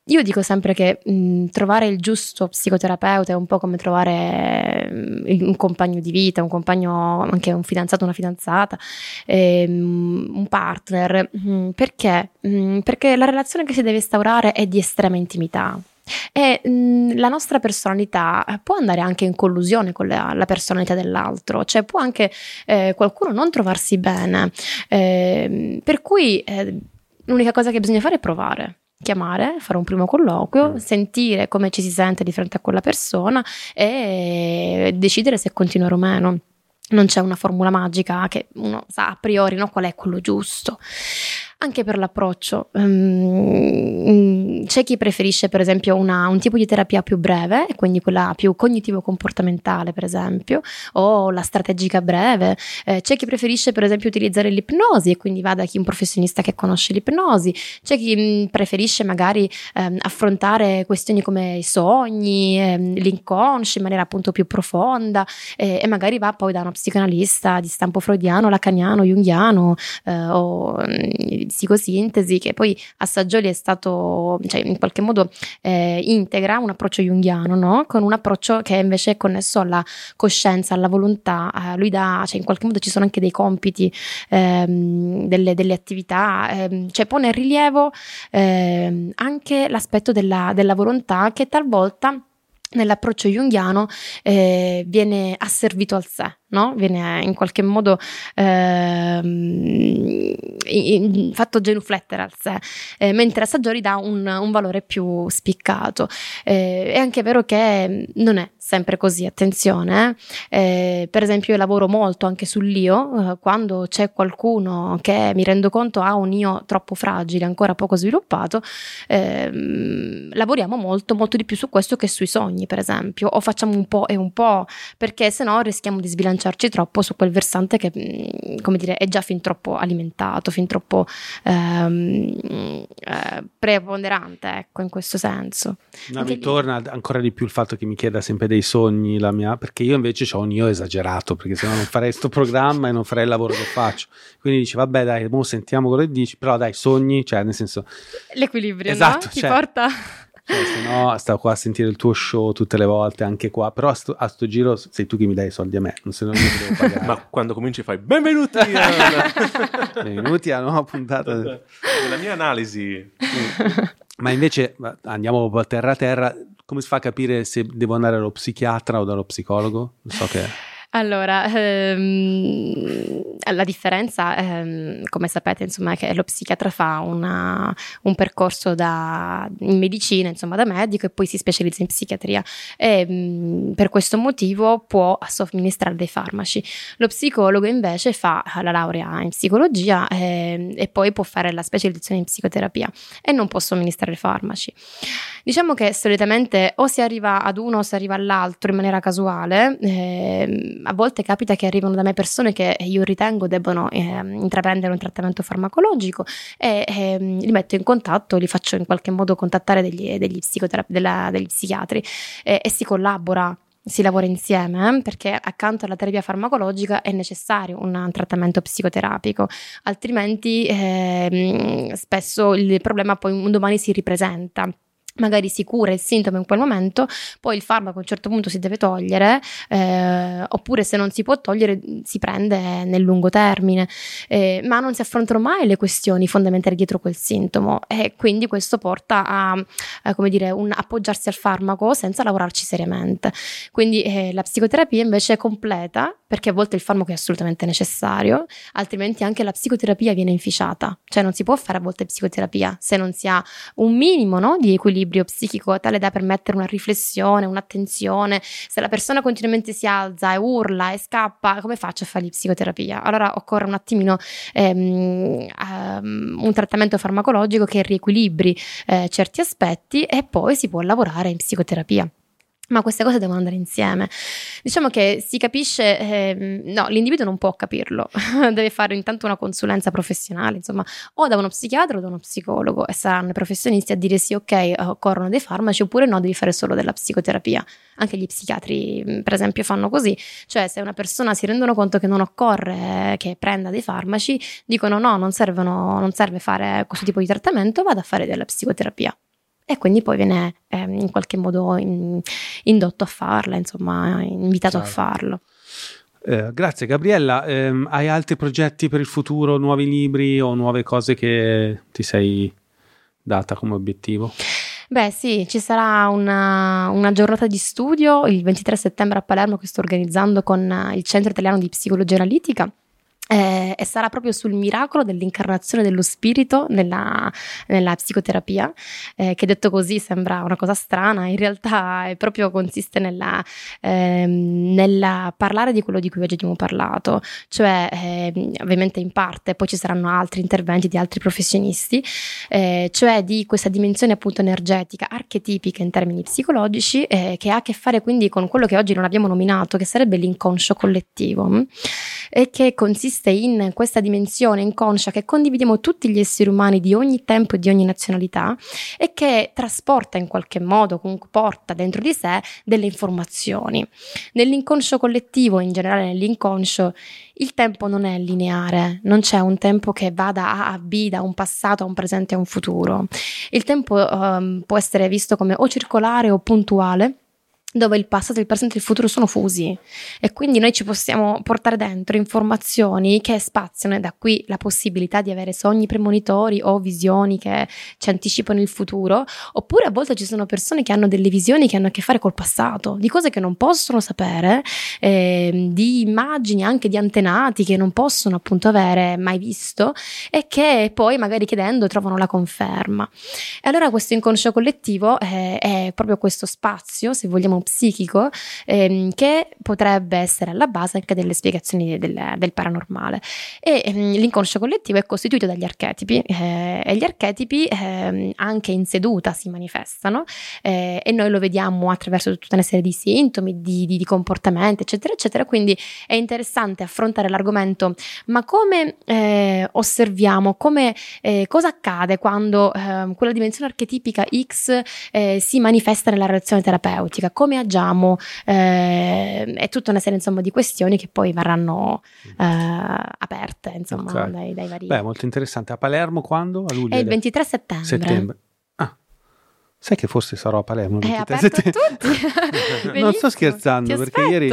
Speaker 1: Io dico sempre che mh, trovare il giusto psicoterapeuta è un po' come trovare mm, un compagno di vita, un compagno, anche un fidanzato, una fidanzata, ehm, un partner. Mm, perché? Perché la relazione che si deve instaurare è di estrema intimità. E mh, la nostra personalità eh, può andare anche in collusione con la, la personalità dell'altro, cioè può anche eh, qualcuno non trovarsi bene. Ehm, per cui eh, l'unica cosa che bisogna fare è provare chiamare, fare un primo colloquio,
Speaker 2: Mm.
Speaker 1: sentire come ci si sente di fronte a quella persona e decidere se continuare o meno. Non c'è una formula magica che uno sa a priori no, qual è quello giusto. Anche per l'approccio, ehm, c'è chi preferisce per esempio una- un tipo di terapia più breve, quindi quella più cognitivo-comportamentale per esempio, o la strategica breve, eh, c'è chi preferisce per esempio utilizzare l'ipnosi e quindi va da chi un professionista che conosce l'ipnosi, c'è chi mh, preferisce magari ehm, affrontare questioni come i sogni, ehm, l'inconscio in maniera appunto più profonda eh, e magari va poi da uno psicanalista di stampo freudiano, lacaniano, junghiano eh, o di psicosintesi che poi a Saggioli è stato, cioè in qualche modo eh, integra un approccio junghiano no? con un approccio che invece è connesso alla coscienza, alla volontà, eh, lui dà, cioè in qualche modo ci sono anche dei compiti, ehm, delle, delle attività, ehm, cioè pone in rilievo ehm, anche l'aspetto della, della volontà che talvolta nell'approccio junghiano eh, viene asservito al sé, no? viene in qualche modo ehm, fatto genuflettere al sé, eh, mentre a Saggiori dà un, un valore più spiccato. Eh, è anche vero che non è sempre così, attenzione. Eh, per esempio, io lavoro molto anche sull'io, eh, quando c'è qualcuno che mi rendo conto ha un io troppo fragile, ancora poco sviluppato, ehm, lavoriamo molto, molto di più su questo che sui sogni, per esempio, o facciamo un po' e un po', perché se no rischiamo di sbilanciarci troppo su quel versante che, mm, come dire, è già fin troppo alimentato, fin troppo ehm, eh, preponderante, ecco, in questo senso.
Speaker 2: No, mi torna ancora di più il fatto che mi chieda sempre dei sogni la mia, perché io invece ho un io esagerato, perché se no non farei questo programma e non farei il lavoro che faccio. Quindi dici, vabbè dai, mo sentiamo cosa dici, però dai, sogni, cioè nel senso...
Speaker 1: L'equilibrio,
Speaker 2: esatto,
Speaker 1: no? Ti
Speaker 2: cioè,
Speaker 1: porta...
Speaker 2: Cioè, se no, stavo qua a sentire il tuo show tutte le volte, anche qua. Però a sto, a sto giro sei tu che mi dai i soldi a me, non se no io ti devo pagare.
Speaker 3: Ma quando cominci fai benvenuti a...
Speaker 2: benvenuti a una nuova puntata.
Speaker 3: Nella mia analisi.
Speaker 2: Ma invece andiamo a terra a terra. Come si fa a capire se devo andare dallo psichiatra o dallo psicologo? So che...
Speaker 1: Allora, ehm, la differenza, ehm, come sapete, insomma, è che lo psichiatra fa una, un percorso da, in medicina, insomma, da medico e poi si specializza in psichiatria e mh, mm, per questo motivo può somministrare dei farmaci. Lo psicologo invece fa la laurea in psicologia eh, e poi può fare la specializzazione in psicoterapia e non può somministrare farmaci. Diciamo che solitamente o si arriva ad uno o si arriva all'altro in maniera casuale. Eh, a volte capita che arrivano da me persone che io ritengo debbano eh, intraprendere un trattamento farmacologico e eh, li metto in contatto, li faccio in qualche modo contattare degli, degli, della, degli psichiatri e si collabora si lavora insieme perché accanto alla terapia farmacologica è necessario un trattamento psicoterapico, altrimenti eh, spesso il problema poi un domani si ripresenta magari si cura il sintomo in quel momento, poi il farmaco a un certo punto si deve togliere, eh, oppure se non si può togliere si prende nel lungo termine, eh, ma non si affrontano mai le questioni fondamentali dietro quel sintomo e quindi questo porta a, a come dire, un appoggiarsi al farmaco senza lavorarci seriamente. Quindi eh, la psicoterapia invece è completa perché a volte il farmaco è assolutamente necessario, altrimenti anche la psicoterapia viene inficiata, cioè non si può fare a volte psicoterapia se non si ha un minimo no, di equilibrio equilibrio psichico tale da permettere una riflessione, un'attenzione. Se la persona continuamente si alza e urla e scappa, come faccio a fargli psicoterapia? Allora occorre un attimino ehm, um, un trattamento farmacologico che riequilibri eh, certi aspetti e poi si può lavorare in psicoterapia ma queste cose devono andare insieme. Diciamo che si capisce, eh, no, l'individuo non può capirlo, deve fare intanto una consulenza professionale, insomma, o da uno psichiatra o da uno psicologo e saranno i professionisti a dire sì, ok, occorrono dei farmaci oppure no, devi fare solo della psicoterapia. Anche gli psichiatri, mm, per esempio, fanno così, cioè se una persona si rendono conto che non occorre che prenda dei farmaci, dicono no, non, servono, non serve fare questo tipo di trattamento, vada a fare della psicoterapia e quindi poi viene eh, in qualche modo in, indotto a farla, insomma, invitato certo. a farlo.
Speaker 2: Eh, grazie Gabriella, eh, hai altri progetti per il futuro, nuovi libri o nuove cose che ti sei data come obiettivo?
Speaker 1: Beh sì, ci sarà una, una, giornata di studio il 23 settembre a Palermo che sto organizzando con il Centro Italiano di Psicologia Analitica eh, e sarà proprio sul miracolo dell'incarnazione dello spirito nella, nella psicoterapia, eh, che detto così sembra una cosa strana, in realtà è proprio consiste nella, eh, nella parlare di quello di cui oggi abbiamo parlato, cioè ehm, ovviamente in parte, poi ci saranno altri interventi di altri professionisti, eh, cioè di questa dimensione appunto energetica, archetipica in termini psicologici, eh, che ha a che fare quindi con quello che oggi non abbiamo nominato, che sarebbe l'inconscio collettivo? E che consiste in questa dimensione inconscia che condividiamo tutti gli esseri umani di ogni tempo e di ogni nazionalità e che trasporta in qualche modo, comunque porta dentro di sé delle informazioni. Nell'inconscio collettivo, in generale nell'inconscio, il tempo non è lineare, non c'è un tempo che va da A a B, da un passato a un presente a un futuro. Il tempo um, può essere visto come o circolare o puntuale dove il passato, il presente e il futuro sono fusi e quindi noi ci possiamo portare dentro informazioni che spaziano e da qui la possibilità di avere sogni premonitori o visioni che ci anticipano il futuro, oppure a volte ci sono persone che hanno delle visioni che hanno a che fare col passato, di cose che non possono sapere, eh, di immagini anche di antenati che non possono appunto avere mai visto e che poi magari chiedendo trovano la conferma. E allora questo inconscio collettivo è, è proprio questo spazio, se vogliamo psichico ehm, che potrebbe essere alla base anche delle spiegazioni del, del paranormale. E ehm, l'inconscio collettivo è costituito dagli archetipi eh, e gli archetipi ehm, anche in seduta si manifestano eh, e noi lo vediamo attraverso tutta una serie di sintomi, di, di, di comportamenti, eccetera, eccetera. Quindi è interessante affrontare l'argomento, ma come eh, osserviamo, come, eh, cosa accade quando ehm, quella dimensione archetipica X eh, si manifesta nella relazione terapeutica? Come come agiamo, eh, è tutta una serie insomma, di questioni che poi verranno eh, aperte insomma, okay. dai, dai, vari...
Speaker 2: Beh, molto interessante. A Palermo quando? A luglio?
Speaker 1: È il 23 settembre.
Speaker 2: settembre. Ah, sai che forse sarò a Palermo il
Speaker 1: 23 settembre?
Speaker 2: non sto scherzando perché ieri...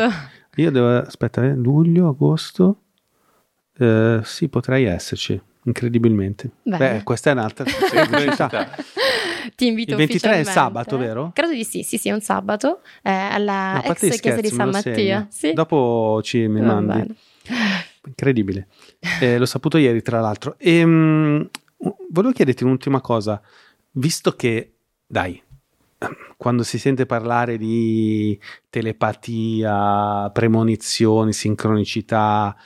Speaker 2: Io devo... Aspetta, eh, luglio, agosto... Eh, sì, potrei esserci incredibilmente. Bene. Beh, questa è un'altra
Speaker 1: Ti invito
Speaker 2: Il 23 è sabato, vero?
Speaker 1: Credo di sì, sì, sì, è un sabato eh, alla no, ex chiesa di San Mattia. Sì?
Speaker 2: Dopo ci mi mandi. Bene. Incredibile. Eh, l'ho saputo ieri, tra l'altro. E, mh, volevo chiederti un'ultima cosa. Visto che, dai, quando si sente parlare di telepatia, premonizioni, sincronicità,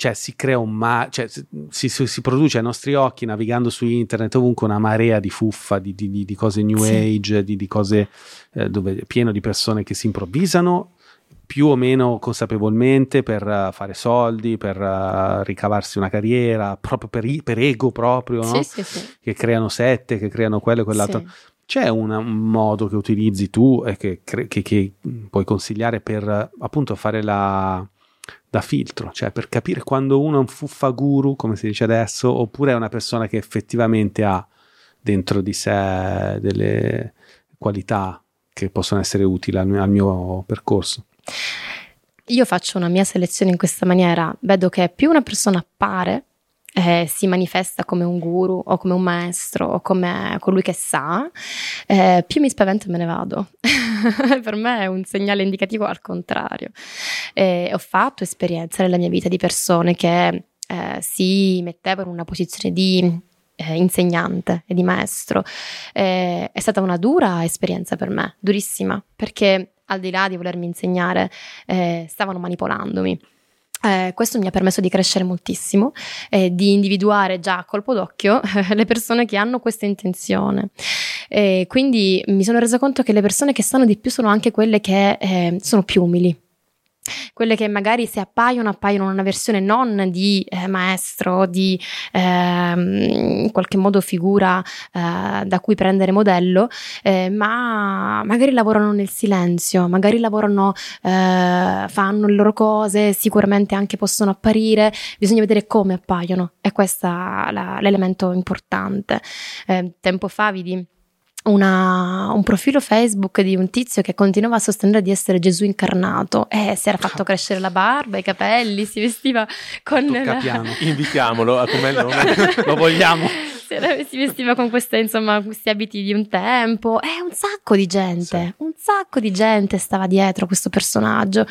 Speaker 2: cioè si crea un ma- cioè, si, si, si, produce ai nostri occhi navigando su internet ovunque una marea di fuffa, di, di, di cose new sì. age, di, di cose eh, dove pieno di persone che si improvvisano più o meno consapevolmente per uh, fare soldi, per uh, ricavarsi una carriera, proprio per, per ego proprio, no?
Speaker 1: sì, sì,
Speaker 2: che creano sette, che creano quello e quell'altro. C'è una, un modo che utilizzi tu e che, che, che puoi consigliare per uh, appunto fare la da filtro, cioè per capire quando uno è un fuffaguru, come si dice adesso, oppure è una persona che effettivamente ha dentro di sé delle qualità che possono essere utili al mio, al mio percorso.
Speaker 1: Io faccio una mia selezione in questa maniera, vedo che più una persona appare eh, si manifesta come un guru o come un maestro o come colui che sa, eh, più mi spavento e me ne vado. per me è un segnale indicativo al contrario. Eh, ho fatto esperienze nella mia vita di persone che eh, si mettevano in una posizione di eh, insegnante e di maestro. Eh, è stata una dura esperienza per me, durissima, perché al di là di volermi insegnare, stavano manipolandomi eh, questo mi ha permesso di crescere moltissimo e di individuare già a colpo d'occhio eh, le persone che hanno questa intenzione. Quindi mi sono resa conto che le persone che sanno di più sono anche quelle che eh, sono più umili quelle che magari se appaiono appaiono in una versione non di eh, maestro, di eh, in qualche modo figura eh, da cui prendere modello, eh, ma magari lavorano nel silenzio, magari lavorano, eh, fanno le loro cose, sicuramente anche possono apparire, bisogna vedere come appaiono, e questo è l'elemento importante. Eh, tempo fa vidi una, un profilo Facebook di un tizio che continuava a sostenere di essere Gesù incarnato. E si era fatto crescere la barba, i capelli, si vestiva con...
Speaker 2: La...
Speaker 3: Invitiamolo a come nome, lo vogliamo
Speaker 1: si vestiva con queste, insomma, questi abiti di un tempo e un sacco di gente, sì. un sacco di gente stava dietro questo personaggio.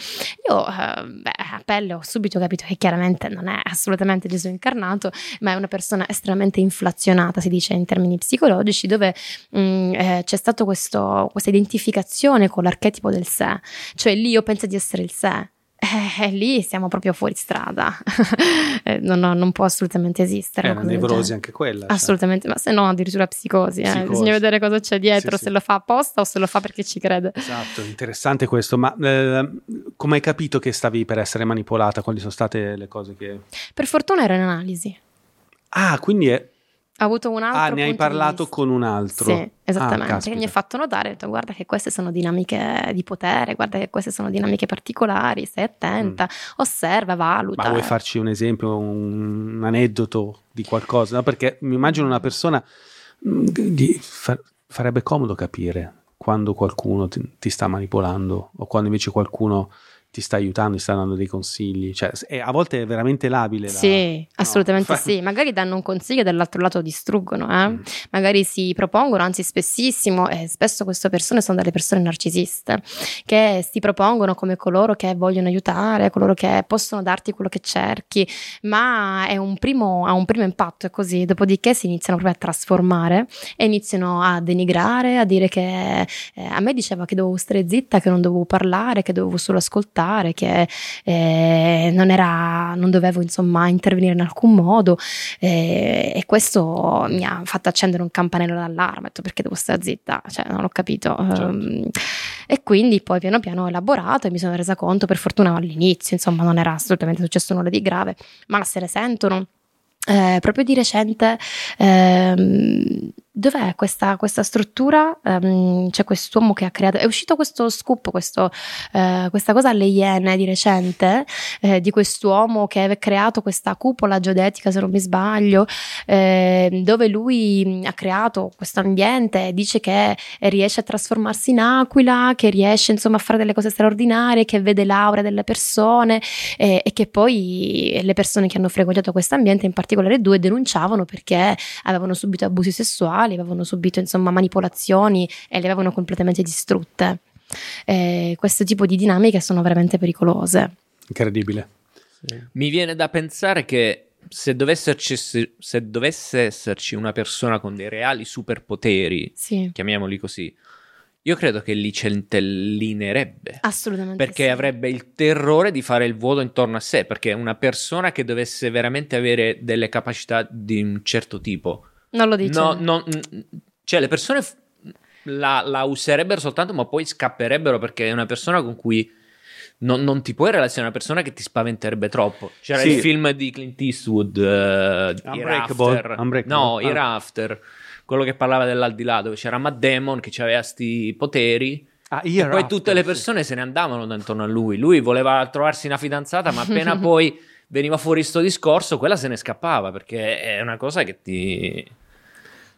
Speaker 1: Io, eh, beh, a pelle ho subito capito che chiaramente non è assolutamente Gesù incarnato, ma è una persona estremamente inflazionata, si dice in termini psicologici, dove mh, mm, eh, c'è stata questa identificazione con l'archetipo del sé, cioè lì io penso di essere il sé eh, lì siamo proprio fuori strada, eh, non, non, può assolutamente esistere.
Speaker 2: È una nevrosi anche quella.
Speaker 1: Cioè. Assolutamente, cioè. ma se no addirittura psicosi, eh. bisogna vedere cosa c'è dietro, sì, se sì. lo fa apposta o se lo fa perché ci crede.
Speaker 2: Esatto, interessante questo, ma eh, come hai capito che stavi per essere manipolata? Quali sono state le cose che...
Speaker 1: Per fortuna era in analisi.
Speaker 2: Ah, quindi è
Speaker 1: ha avuto un altro.
Speaker 2: Ah, ne hai parlato con un altro.
Speaker 1: Sì, esattamente. Ah, mi ha fatto notare, detto, guarda che queste sono dinamiche di potere, guarda che queste sono dinamiche particolari, stai attenta, mm. osserva, valuta.
Speaker 2: Ma vuoi farci un esempio, un, aneddoto di qualcosa? No, perché mi immagino una persona, mm, far, farebbe comodo capire quando qualcuno ti, ti sta manipolando o quando invece qualcuno ti sta aiutando, ti sta dando dei consigli. Cioè, è- a volte è veramente labile. la-
Speaker 1: Sì, assolutamente
Speaker 2: fa-
Speaker 1: sì. Magari danno un consiglio e dall'altro lato distruggono, eh?
Speaker 2: Mm.
Speaker 1: magari si propongono, anzi spessissimo, e spesso queste persone sono delle persone narcisiste, che si propongono come coloro che vogliono aiutare, coloro che possono darti quello che cerchi, ma è un primo, ha un primo impatto, è così, dopodiché si iniziano proprio a trasformare e iniziano a denigrare, a dire che eh, a me diceva che dovevo stare zitta, che non dovevo parlare, che dovevo solo ascoltare, che eh, non, era, non dovevo insomma intervenire in alcun modo eh, e questo mi ha fatto accendere un campanello d'allarme, ho detto perché devo stare zitta, cioè non ho capito. Ehm, e quindi poi piano piano ho elaborato e mi sono resa conto, per fortuna all'inizio, insomma non era assolutamente successo nulla di grave, ma se ne sentono. Eh, proprio di recente, ehm, dov'è questa, questa struttura? Ehm, c'è quest'uomo che ha creato, è uscito questo scoop, questo, eh, questa cosa alle Iene di recente, eh, di quest'uomo che ha creato questa cupola geodetica, se non mi sbaglio, eh, dove lui ha creato questo ambiente, dice che riesce a trasformarsi in aquila, che riesce insomma a fare delle cose straordinarie, che vede l'aura delle persone eh, e che poi le persone che hanno frequentato questo ambiente, in particolare due, denunciavano perché avevano subito abusi sessuali, avevano subito insomma manipolazioni e le avevano completamente distrutte. Eh, questo tipo di dinamiche sono veramente pericolose.
Speaker 2: Incredibile.
Speaker 4: Mi viene da pensare che se dovesse, esserci, se dovesse esserci una persona con dei reali superpoteri,
Speaker 1: Sì,
Speaker 4: chiamiamoli così, io credo che li centellinerebbe.
Speaker 1: assolutamente.
Speaker 4: Perché
Speaker 1: sì.
Speaker 4: avrebbe il terrore di fare il vuoto intorno a sé, perché una persona che dovesse veramente avere delle capacità di un certo tipo,
Speaker 1: Non lo dice.
Speaker 4: no, no, cioè le persone la, la userebbero soltanto, ma poi scapperebbero perché è una persona con cui non, non ti puoi relazionare, è una persona che ti spaventerebbe troppo. C'era
Speaker 2: Sì.
Speaker 4: il film di Clint Eastwood, eh,
Speaker 2: Unbreakable,
Speaker 4: Hereafter.
Speaker 2: Unbreakable.
Speaker 4: no,
Speaker 2: Ah.
Speaker 4: Hereafter, quello che parlava dell'aldilà, dove c'era Matt Damon che aveva sti poteri.
Speaker 2: Ah,
Speaker 4: E poi tutte le persone se ne andavano da intorno a lui. Lui voleva trovarsi una fidanzata, ma appena poi veniva fuori sto discorso, quella se ne scappava perché è una cosa che ti,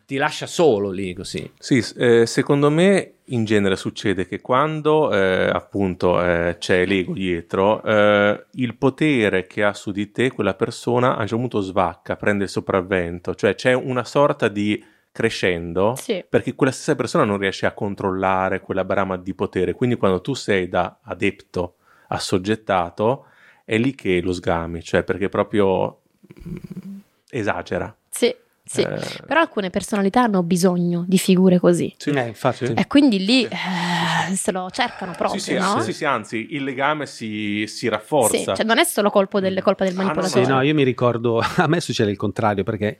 Speaker 4: ti lascia solo lì così.
Speaker 3: Sì, eh, secondo me in genere succede che quando eh, appunto eh, c'è l'ego dietro, eh, il potere che ha su di te quella persona a un certo punto svacca, prende il sopravvento, cioè c'è una sorta di crescendo
Speaker 1: Sì.
Speaker 3: perché quella stessa persona non riesce a controllare quella brama di potere, quindi quando tu sei da adepto assoggettato è lì che lo sgami, cioè perché proprio mm, esagera.
Speaker 1: Sì, sì.
Speaker 3: Eh,
Speaker 1: Però alcune personalità hanno bisogno di figure così.
Speaker 3: sì.
Speaker 2: Eh, infatti.
Speaker 1: E quindi lì eh, se lo cercano proprio,
Speaker 3: Sì, sì,
Speaker 1: no?
Speaker 3: sì, sì, anzi, il legame si, si rafforza.
Speaker 1: Sì, cioè non è solo colpo del, colpa del
Speaker 3: Ah, no,
Speaker 1: manipolatore.
Speaker 2: Sì, no, io mi ricordo, a me succede il contrario perché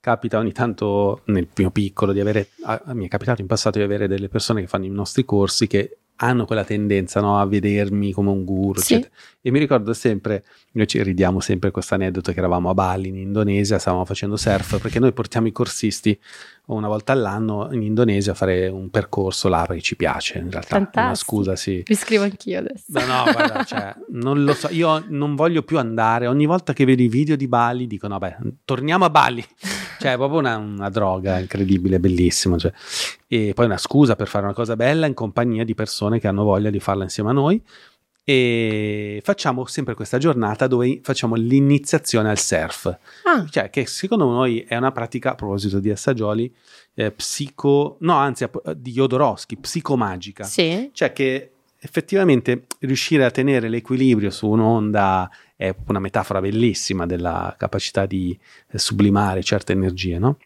Speaker 2: capita ogni tanto nel mio piccolo di avere, a- mi è capitato in passato di avere delle persone che fanno i nostri corsi che hanno quella tendenza no, a vedermi come un guru,
Speaker 1: Sì.
Speaker 2: E mi ricordo sempre, noi ci ridiamo sempre questo aneddoto che eravamo a Bali in Indonesia, stavamo facendo surf perché noi portiamo i corsisti una volta all'anno in Indonesia a fare un percorso là perché ci piace in realtà. Una
Speaker 1: Fantastico.
Speaker 2: scusa, sì.
Speaker 1: Mi scrivo anch'io adesso.
Speaker 2: No, no, guarda, cioè, non lo so, io non voglio più andare, ogni volta che vedo i video di Bali dico, no, beh, torniamo a Bali, cioè è proprio una, una droga incredibile, bellissima, cioè. e poi una scusa per fare una cosa bella in compagnia di persone che hanno voglia di farla insieme a noi e facciamo sempre questa giornata dove facciamo l'iniziazione al surf,
Speaker 1: Ah,
Speaker 2: cioè che secondo noi è una pratica, a proposito di assaggioli, eh, psico, no anzi di Jodorowsky, psicomagica
Speaker 1: sì.
Speaker 2: cioè che effettivamente riuscire a tenere l'equilibrio su un'onda è una metafora bellissima della capacità di eh, sublimare certe energie, no?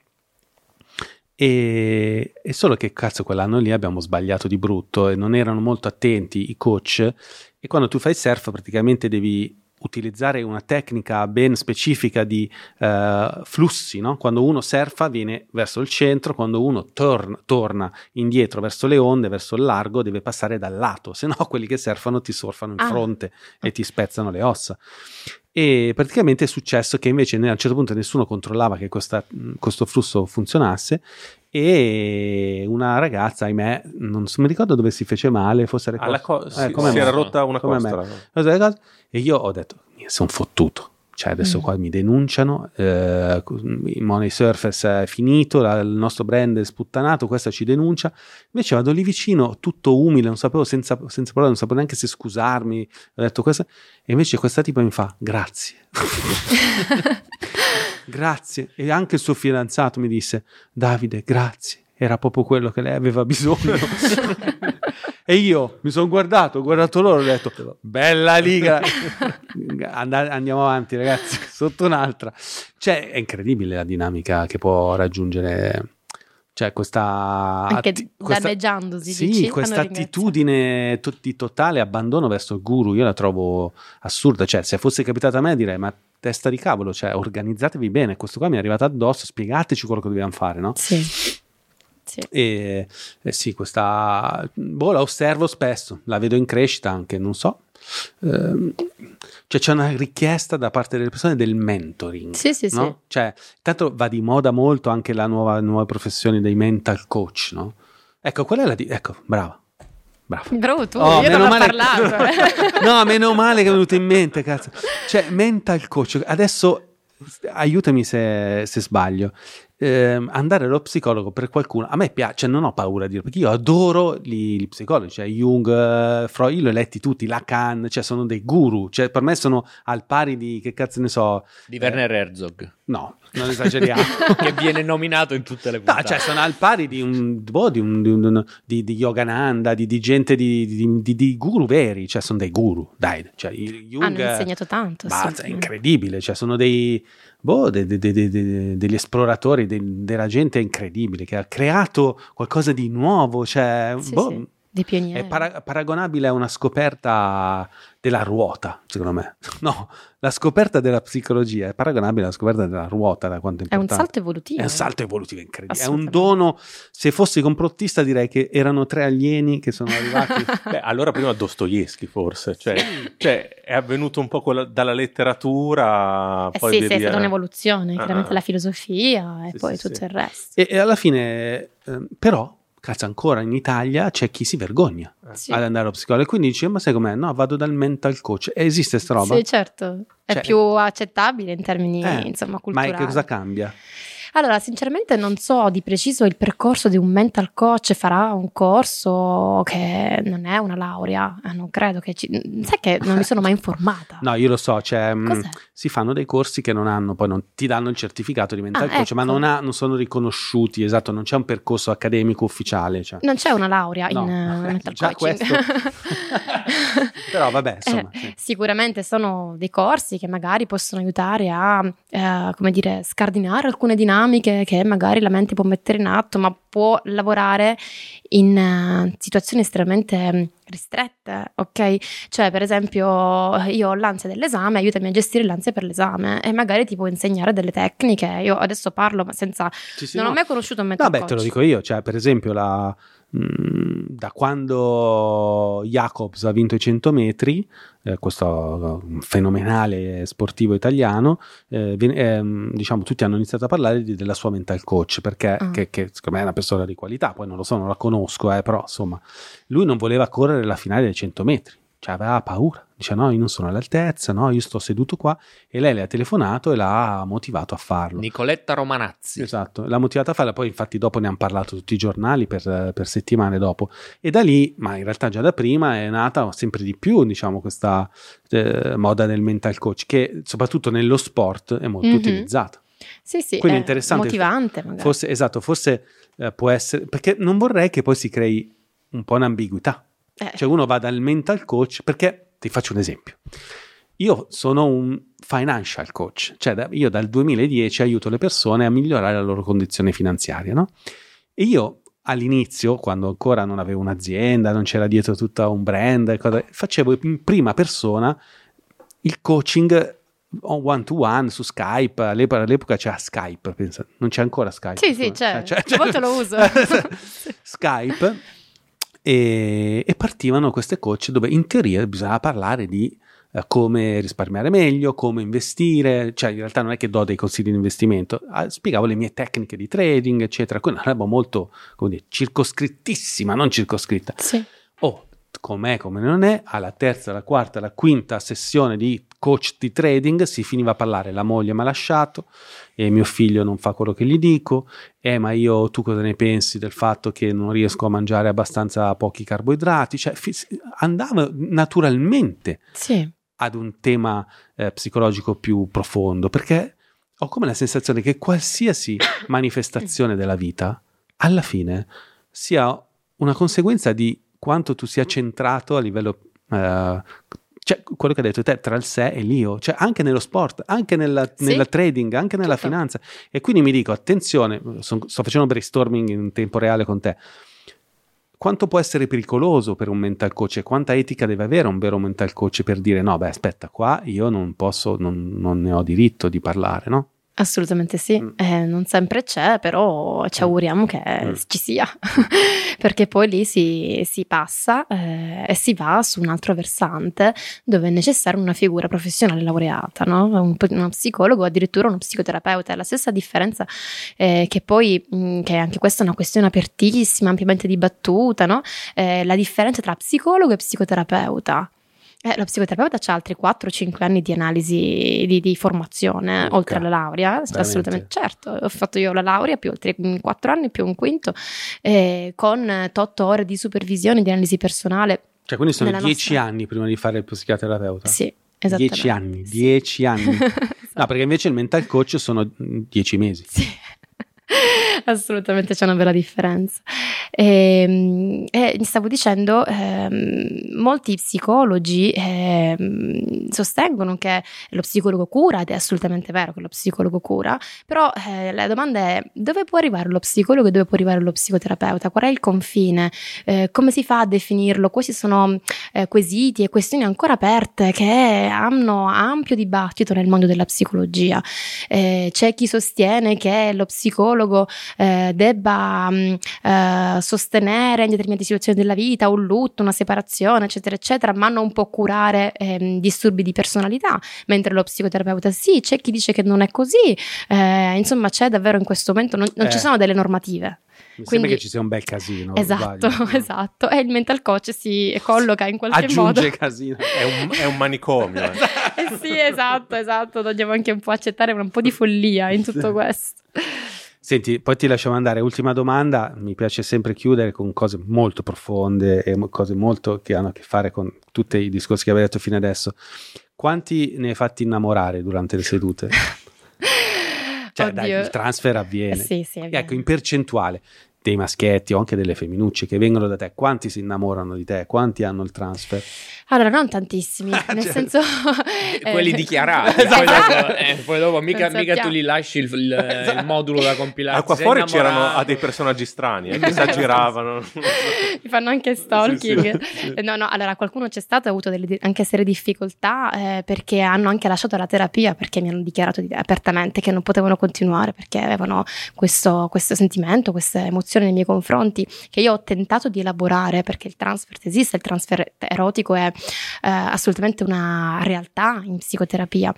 Speaker 2: E, e solo che cazzo quell'anno lì abbiamo sbagliato di brutto e non erano molto attenti i coach e quando tu fai surf praticamente devi utilizzare una tecnica ben specifica di eh, flussi, no? Quando uno surfa viene verso il centro, quando uno torna, torna indietro verso le onde, verso il largo, deve passare dal lato, se no quelli che surfano ti surfano in
Speaker 1: Ah.
Speaker 2: fronte e ti spezzano le ossa. E praticamente è successo che invece a un certo punto nessuno controllava che questa- questo flusso funzionasse e una ragazza, ahimè, non so- mi ricordo dove si fece male, forse alle
Speaker 3: co-
Speaker 2: eh,
Speaker 3: si
Speaker 2: me.
Speaker 3: era rotta una
Speaker 2: Come cose- E io ho detto, sono fottuto. Cioè adesso
Speaker 1: Mm.
Speaker 2: qua mi denunciano, eh, il Money Surface è finito, la- il nostro brand è sputtanato, questa ci denuncia, invece vado lì vicino, tutto umile, non sapevo, senza, senza parole, non sapevo neanche se scusarmi, ho detto questo, e invece questa tipa mi fa, grazie. grazie. E anche il suo fidanzato mi disse, Davide, grazie. Era proprio quello che lei aveva bisogno. e io mi sono guardato, ho guardato loro e ho detto, bella liga. And- andiamo avanti ragazzi, sotto un'altra. Cioè, è incredibile la dinamica che può raggiungere... Cioè, questa...
Speaker 1: Anche
Speaker 2: atti-
Speaker 1: danneggiandosi,
Speaker 2: sì,
Speaker 1: dici?
Speaker 2: questa attitudine to- di totale abbandono verso il guru, io la trovo assurda. Cioè, se fosse capitata a me direi, ma testa di cavolo, cioè, organizzatevi bene. Questo qua mi è arrivato addosso, spiegateci quello che dobbiamo fare, no?
Speaker 1: Sì. Sì.
Speaker 2: E eh, sì, questa boh, la osservo spesso, la vedo in crescita anche, non so. Ehm, cioè c'è una richiesta da parte delle persone del mentoring.
Speaker 1: Sì, sì,
Speaker 2: no?
Speaker 1: sì.
Speaker 2: Cioè, tanto va di moda molto anche la nuova, nuova professione dei mental coach, no? Ecco, qual è la di- ecco, brava. Brava.
Speaker 1: Bravo tu,
Speaker 2: Oh,
Speaker 1: io non ho
Speaker 2: male-
Speaker 1: parlato. eh.
Speaker 2: no, meno male che è venuto in mente, cazzo. Cioè, mental coach, adesso aiutami se, se sbaglio. Ehm, andare allo psicologo per qualcuno a me piace, cioè non ho paura di dirlo perché io adoro gli, gli psicologi, cioè Jung, eh, Freud, io li ho letti tutti, Lacan, cioè sono dei guru, cioè per me sono al pari di che cazzo ne so,
Speaker 4: Di Werner Herzog,
Speaker 2: no, non esageriamo.
Speaker 4: che viene nominato in tutte le
Speaker 2: No,
Speaker 4: puntate.
Speaker 2: cioè sono al pari di un boh, di, un, di, un- di, di Yogananda, di, di gente di, di, di- di guru veri, cioè sono dei guru, dai, cioè Jung
Speaker 1: Hanno insegnato tanto.
Speaker 2: basta, è incredibile, cioè sono dei boh, de- de- de- de- de- degli esploratori, de- della gente incredibile che ha creato qualcosa di nuovo, cioè
Speaker 1: Sì,
Speaker 2: boh,
Speaker 1: sì, Dei pionieri.
Speaker 2: è para- paragonabile a una scoperta della ruota, secondo me. No, la scoperta della psicologia è paragonabile alla scoperta della ruota, da quanto è
Speaker 1: È un salto evolutivo.
Speaker 2: È un salto evolutivo incredibile. È un dono. Se fossi complottista, direi che erano tre alieni che sono arrivati.
Speaker 3: Beh, allora prima Dostoevsky forse, cioè, cioè, è avvenuto un po' quella- dalla letteratura,
Speaker 1: Eh
Speaker 3: poi
Speaker 1: sì, sì, è stata un'evoluzione,
Speaker 3: Ah,
Speaker 1: chiaramente
Speaker 3: ah.
Speaker 1: la filosofia e
Speaker 3: Sì,
Speaker 1: poi
Speaker 3: sì,
Speaker 1: tutto
Speaker 3: sì.
Speaker 1: il resto.
Speaker 2: e, e alla fine, ehm, però, cazzo, ancora in Italia c'è chi si vergogna
Speaker 1: Sì.
Speaker 2: ad andare allo psicologo e quindi dice: Ma sai com'è? No, vado dal mental coach. E esiste sta roba?
Speaker 1: Sì, certo, è
Speaker 2: Cioè-
Speaker 1: più accettabile in termini
Speaker 2: Eh,
Speaker 1: insomma,
Speaker 2: Ma
Speaker 1: culturali.
Speaker 2: che cosa cambia?
Speaker 1: Allora, sinceramente non so di preciso il percorso di un mental coach, farà un corso che non è una laurea, Eh, non credo che ci... Sai che non mi sono mai informata.
Speaker 2: No, io lo so, cioè,
Speaker 1: Cos'è?
Speaker 2: si fanno dei corsi che non hanno, poi non ti danno il certificato di mental
Speaker 1: Ah,
Speaker 2: coach, ma
Speaker 1: ecco.
Speaker 2: non, ha- non sono riconosciuti, esatto, non c'è un percorso accademico ufficiale. Cioè.
Speaker 1: Non c'è una laurea
Speaker 2: No,
Speaker 1: in eh, mental
Speaker 2: già
Speaker 1: coaching.
Speaker 2: questo. Però vabbè, insomma,
Speaker 1: Eh,
Speaker 2: sì.
Speaker 1: Sicuramente sono dei corsi che magari possono aiutare a, eh, come dire, scardinare alcune dinamiche che magari la mente può mettere in atto, ma può lavorare in eh, situazioni estremamente mm, ristrette, ok? Cioè, per esempio, io ho l'ansia dell'esame, aiutami a gestire l'ansia per l'esame e magari ti può insegnare delle tecniche. Io adesso parlo, ma senza...
Speaker 2: Sì,
Speaker 1: non
Speaker 2: no.
Speaker 1: ho mai conosciuto un mental
Speaker 2: Vabbè,
Speaker 1: coach.
Speaker 2: te lo dico io, cioè, per esempio, la, da quando Jacobs ha vinto i 100 metri, eh, questo eh, fenomenale sportivo italiano, eh, ehm, diciamo, tutti hanno iniziato a parlare di- della sua mental coach, perché
Speaker 1: Ah.
Speaker 2: che, che secondo me è una persona di qualità, poi non lo so, non la conosco, eh, però insomma, lui non voleva correre la finale dei 100 metri. Cioè aveva paura, dice no, io non sono all'altezza, no, io sto seduto qua e lei le ha telefonato e l'ha motivato a farlo.
Speaker 4: Nicoletta Romanazzi.
Speaker 2: Esatto, l'ha motivata a farla, poi infatti dopo ne hanno parlato tutti i giornali per, per settimane dopo. E da lì, ma in realtà già da prima, è nata sempre di più, diciamo, questa eh, moda del mental coach, che soprattutto nello sport è molto
Speaker 1: Mhm.
Speaker 2: utilizzata.
Speaker 1: Sì, sì,
Speaker 2: Quindi
Speaker 1: è
Speaker 2: interessante.
Speaker 1: motivante magari.
Speaker 2: Forse, esatto, forse eh, può essere, perché non vorrei che poi si crei un po' un'ambiguità.
Speaker 1: Eh,
Speaker 2: Cioè uno va dal mental coach, perché ti faccio un esempio. Io sono un financial coach, cioè da- io dal 2010 aiuto le persone a migliorare la loro condizione finanziaria, no? E io all'inizio, quando ancora non avevo un'azienda, non c'era dietro tutto un brand, cosa- facevo in prima persona il coaching one to one su Skype, all'epoca, all'epoca c'era Skype, pensa. non c'è ancora Skype.
Speaker 1: Sì, sì,
Speaker 2: insomma.
Speaker 1: c'è.
Speaker 2: Eh,
Speaker 1: A volte lo uso.
Speaker 2: Skype e, e partivano queste coach dove in teoria bisognava parlare di eh, come risparmiare meglio, come investire, cioè in realtà non è che do dei consigli di investimento, ah, spiegavo le mie tecniche di trading, eccetera, quindi una roba molto, come dire, circoscrittissima, non circoscritta.
Speaker 1: sì.
Speaker 2: Oh, com'è, come non è, alla terza, alla quarta, alla quinta sessione di coach di trading, si finiva a parlare, la moglie mi ha lasciato e mio figlio non fa quello che gli dico, eh ma io tu cosa ne pensi del fatto che non riesco a mangiare abbastanza pochi carboidrati, cioè andava naturalmente
Speaker 1: Sì.
Speaker 2: ad un tema eh, psicologico più profondo, perché ho come la sensazione che qualsiasi manifestazione della vita alla fine sia una conseguenza di quanto tu sia centrato a livello eh, cioè quello che hai detto te tra il sé e l'io, cioè anche nello sport, anche nella,
Speaker 1: Sì.
Speaker 2: nella trading, anche nella
Speaker 1: Tutto.
Speaker 2: finanza. E quindi mi dico, attenzione, son- sto facendo brainstorming in tempo reale con te. Quanto può essere pericoloso per un mental coach e quanta etica deve avere un vero mental coach per dire no, beh, aspetta, qua io non posso, non, non ne ho diritto di parlare, no?
Speaker 1: Assolutamente sì,
Speaker 2: Mm.
Speaker 1: Eh, non sempre c'è, però ci
Speaker 2: Mm.
Speaker 1: auguriamo che
Speaker 2: Mm.
Speaker 1: ci sia, perché poi lì si, si passa eh, e si va su un altro versante dove è necessaria una figura professionale laureata, no? Un- uno psicologo addirittura uno psicoterapeuta, è la stessa differenza eh, che poi, mh, che anche questa è una questione apertissima, ampiamente dibattuta, no? Eh, la differenza tra psicologo e psicoterapeuta. Eh, lo psicoterapeuta ha altri 4-5 anni di analisi di, di formazione,
Speaker 2: Urca.
Speaker 1: oltre alla laurea, assolutamente certo. Ho fatto io la laurea più altri 4 anni più un quinto, eh, con 8 ore di supervisione di analisi personale.
Speaker 2: Cioè, quindi sono
Speaker 1: Nella
Speaker 2: dieci
Speaker 1: nostra-
Speaker 2: anni prima di fare il psicoterapeuta?
Speaker 1: Sì, esattamente.
Speaker 2: Dieci anni,
Speaker 1: Sì.
Speaker 2: dieci anni. No,
Speaker 1: Esatto.
Speaker 2: perché invece il mental coach sono mm, dieci mesi.
Speaker 1: Sì, assolutamente c'è una bella differenza. E, e stavo dicendo, ehm, molti psicologi ehm, sostengono che lo psicologo cura, ed è assolutamente vero che lo psicologo cura, però eh, la domanda è dove può arrivare lo psicologo e dove può arrivare lo psicoterapeuta? Qual è il confine? Eh, come si fa a definirlo? Questi sono eh, quesiti e questioni ancora aperte che hanno ampio dibattito nel mondo della psicologia. Eh, c'è chi sostiene che lo psicologo eh, debba mh, eh, sostenere in determinate situazioni della vita un lutto, una separazione, eccetera, eccetera, ma non può curare ehm, disturbi di personalità, mentre lo psicoterapeuta sì, c'è chi dice che non è così, Eh, insomma c'è davvero in questo momento, non, non
Speaker 2: Eh.
Speaker 1: ci sono delle normative.
Speaker 2: Mi
Speaker 1: Quindi-
Speaker 2: sembra che ci sia un bel casino.
Speaker 1: esatto, esatto, e il mental coach si colloca in qualche modo.
Speaker 2: Aggiunge casino.
Speaker 3: È un, è un manicomio. eh.
Speaker 1: Eh sì, esatto, esatto, dobbiamo anche un po' accettare un po' di follia in tutto questo.
Speaker 2: Senti, poi ti lasciamo andare. Ultima domanda. Mi piace sempre chiudere con cose molto profonde e cose molto che hanno a che fare con tutti i discorsi che avevi detto fino adesso. Quanti ne hai fatti innamorare durante le sedute? Cioè, dai, il transfer avviene.
Speaker 1: Sì, sì, vero.
Speaker 2: Ecco, in percentuale dei maschietti o anche delle femminucce che vengono da te, quanti si innamorano di te? Quanti hanno il transfer?
Speaker 1: Allora, non tantissimi, nel
Speaker 2: Cioè,
Speaker 1: senso...
Speaker 4: quelli
Speaker 1: eh,
Speaker 4: dichiarati. Poi
Speaker 1: Esatto.
Speaker 4: dopo, eh, poi dopo mica, mica tu li lasci il, il- il modulo da compilare.
Speaker 3: Ah, qua fuori c'erano
Speaker 4: innamorato.
Speaker 3: ah, dei personaggi strani eh, che si aggiravano.
Speaker 1: Mi fanno anche stalking.
Speaker 3: Sì, sì, sì.
Speaker 1: Eh, No, no, allora qualcuno c'è stato ha avuto delle, anche serie difficoltà eh, perché hanno anche lasciato la terapia perché mi hanno dichiarato di- apertamente che non potevano continuare perché avevano questo, questo sentimento, queste emozioni nei miei confronti che io ho tentato di elaborare perché il transfer esiste, il transfer erotico è eh, assolutamente una realtà in psicoterapia.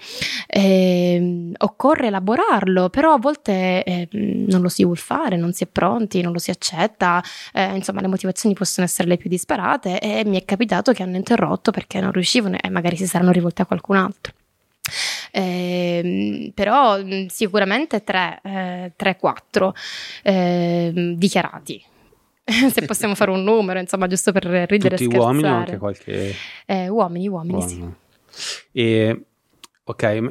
Speaker 1: Ehm, occorre elaborarlo, però a volte eh, non lo si vuol fare, non si è pronti, non lo si accetta, eh, insomma le motivazioni possono essere le più disparate e mi è capitato che hanno interrotto perché non riuscivano e magari si saranno rivolti a qualcun altro. Ehm, però mh, sicuramente 3, 4 ehm, dichiarati. Se possiamo fare un numero, insomma, giusto per ridere
Speaker 2: Tutti
Speaker 1: e scherzare.
Speaker 2: uomini o anche qualche...
Speaker 1: Eh, uomini, uomini, sì.
Speaker 2: uomo? E, ok,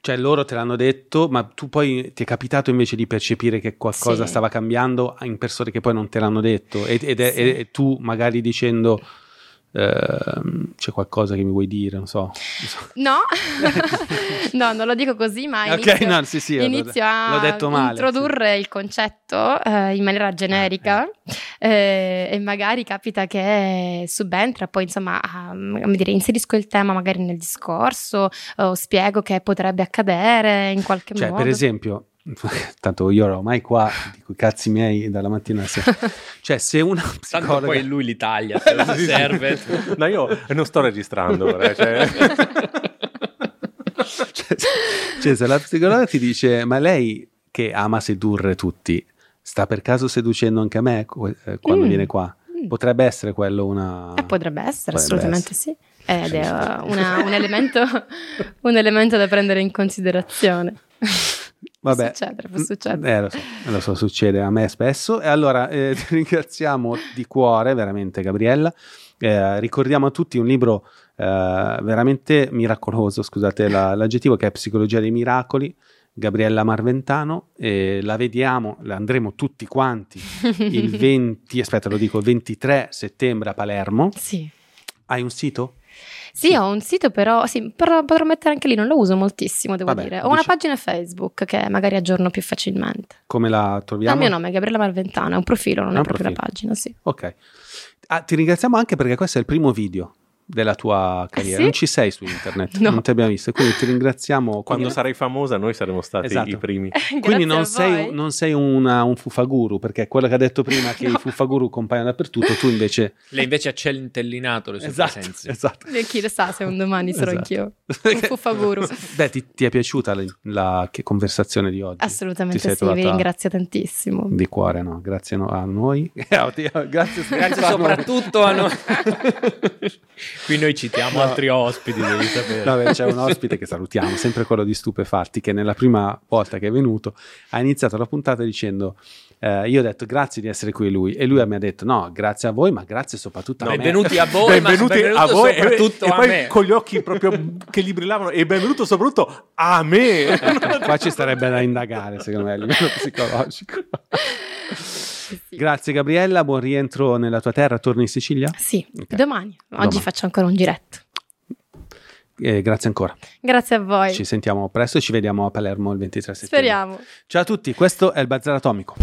Speaker 2: cioè loro te l'hanno detto, ma tu poi ti è capitato invece di percepire che qualcosa
Speaker 1: Sì.
Speaker 2: stava cambiando in persone che poi non te l'hanno detto ed è-
Speaker 1: Sì.
Speaker 2: e tu magari dicendo ehm, c'è qualcosa che mi vuoi dire, non so. non so.
Speaker 1: No, no, non lo dico così, ma
Speaker 2: Ok,
Speaker 1: inizio,
Speaker 2: no, sì, sì,
Speaker 1: inizio a
Speaker 2: male,
Speaker 1: introdurre il concetto eh, in maniera generica eh, e magari capita che subentra, poi insomma, come dire, inserisco il tema magari nel discorso o spiego che potrebbe accadere in qualche
Speaker 2: Cioè,
Speaker 1: modo.
Speaker 2: per esempio, tanto io ormai qua dico i cazzi miei dalla mattina alla sera. Cioè, se una
Speaker 4: Tanto
Speaker 2: psicologa
Speaker 4: poi lui li taglia se
Speaker 3: sì.
Speaker 4: serve.
Speaker 3: No, io non sto registrando ora. eh, cioè.
Speaker 2: cioè, cioè, se la psicologa ti dice, ma lei che ama sedurre tutti, sta per caso seducendo anche me qu- eh, quando
Speaker 1: Mm.
Speaker 2: viene qua?
Speaker 1: Mm.
Speaker 2: Potrebbe essere quello una...
Speaker 1: Eh, potrebbe essere,
Speaker 2: Potrebbe
Speaker 1: assolutamente
Speaker 2: essere.
Speaker 1: sì. ed è uh, una- un, elemento, un elemento da prendere in considerazione.
Speaker 2: Vabbè.
Speaker 1: Può succedere, può succedere.
Speaker 2: Eh, lo so, lo so, succede a me spesso. E allora eh, ti ringraziamo di cuore, veramente, Gabriella. Eh, ricordiamo a tutti un libro eh, veramente miracoloso, scusate la- l'aggettivo, che è Psicologia dei miracoli. Gabriella Marventano, la vediamo, la andremo tutti quanti il 20, aspetta lo dico, il 23 settembre a Palermo.
Speaker 1: Sì.
Speaker 2: Hai un sito?
Speaker 1: Sì, ho un sito però, sì, però potrò mettere anche lì, non lo uso moltissimo, devo
Speaker 2: Vabbè,
Speaker 1: dire. Ho una
Speaker 2: dici-
Speaker 1: pagina Facebook che magari aggiorno più facilmente.
Speaker 2: Come la
Speaker 1: Il
Speaker 2: troviamo?
Speaker 1: mio nome è Gabriella Marventana, è un profilo, non
Speaker 2: È
Speaker 1: è proprio una
Speaker 2: profilo.
Speaker 1: pagina, sì.
Speaker 2: Ok. Ah, ti ringraziamo anche perché questo è il primo video della tua carriera.
Speaker 1: sì?
Speaker 2: Non ci sei su internet,
Speaker 1: No.
Speaker 2: non ti abbiamo visto. Quindi ti ringraziamo.
Speaker 3: Quando
Speaker 2: Quindi-
Speaker 3: sarai famosa, noi saremo stati
Speaker 2: Esatto.
Speaker 3: i primi.
Speaker 2: Quindi
Speaker 1: Grazie
Speaker 2: non sei, non sei una- un fufaguru, perché quello che ha detto prima che
Speaker 1: No.
Speaker 2: i fufaguru compaiono dappertutto, tu invece...
Speaker 4: Lei invece ha centellinato le sue
Speaker 2: Esatto,
Speaker 4: presenze.
Speaker 2: esatto.
Speaker 1: E chi lo sa se un domani sarò
Speaker 2: Esatto.
Speaker 1: anch'io. Un fuffaguru.
Speaker 2: Beh, ti, ti è piaciuta la, la- che conversazione di oggi?
Speaker 1: Assolutamente sì,
Speaker 2: trovata
Speaker 1: vi ringrazio tantissimo.
Speaker 2: Di cuore, no? Grazie no- a noi. grazie,
Speaker 4: Grazie soprattutto a noi. Qui noi citiamo
Speaker 2: No.
Speaker 4: altri ospiti, devi sapere.
Speaker 2: No, beh, c'è un ospite che salutiamo, sempre quello di Stupefatti, che nella prima volta che è venuto ha iniziato la puntata dicendo eh, io ho detto grazie di essere qui lui e lui mi ha detto no, grazie a voi, ma grazie soprattutto a me.
Speaker 4: benvenuti a voi,
Speaker 3: benvenuti a voi e,
Speaker 4: soprattutto
Speaker 3: e
Speaker 4: a
Speaker 3: poi
Speaker 4: me.
Speaker 3: con gli occhi proprio che gli brillavano e benvenuto soprattutto a me.
Speaker 2: Qua ci starebbe da indagare, secondo me, a livello psicologico.
Speaker 1: Sì, sì.
Speaker 2: Grazie Gabriella, buon rientro nella tua terra, torni in Sicilia?
Speaker 1: Sì,
Speaker 2: Ok.
Speaker 1: domani. Oggi
Speaker 2: Domani.
Speaker 1: faccio ancora un giretto.
Speaker 2: Eh, grazie ancora.
Speaker 1: Grazie a voi.
Speaker 2: Ci sentiamo presto e ci vediamo a Palermo il 23 settembre.
Speaker 1: Speriamo.
Speaker 2: Ciao a tutti, questo è il Bazar Atomico.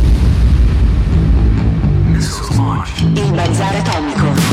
Speaker 5: Il bazar atomico.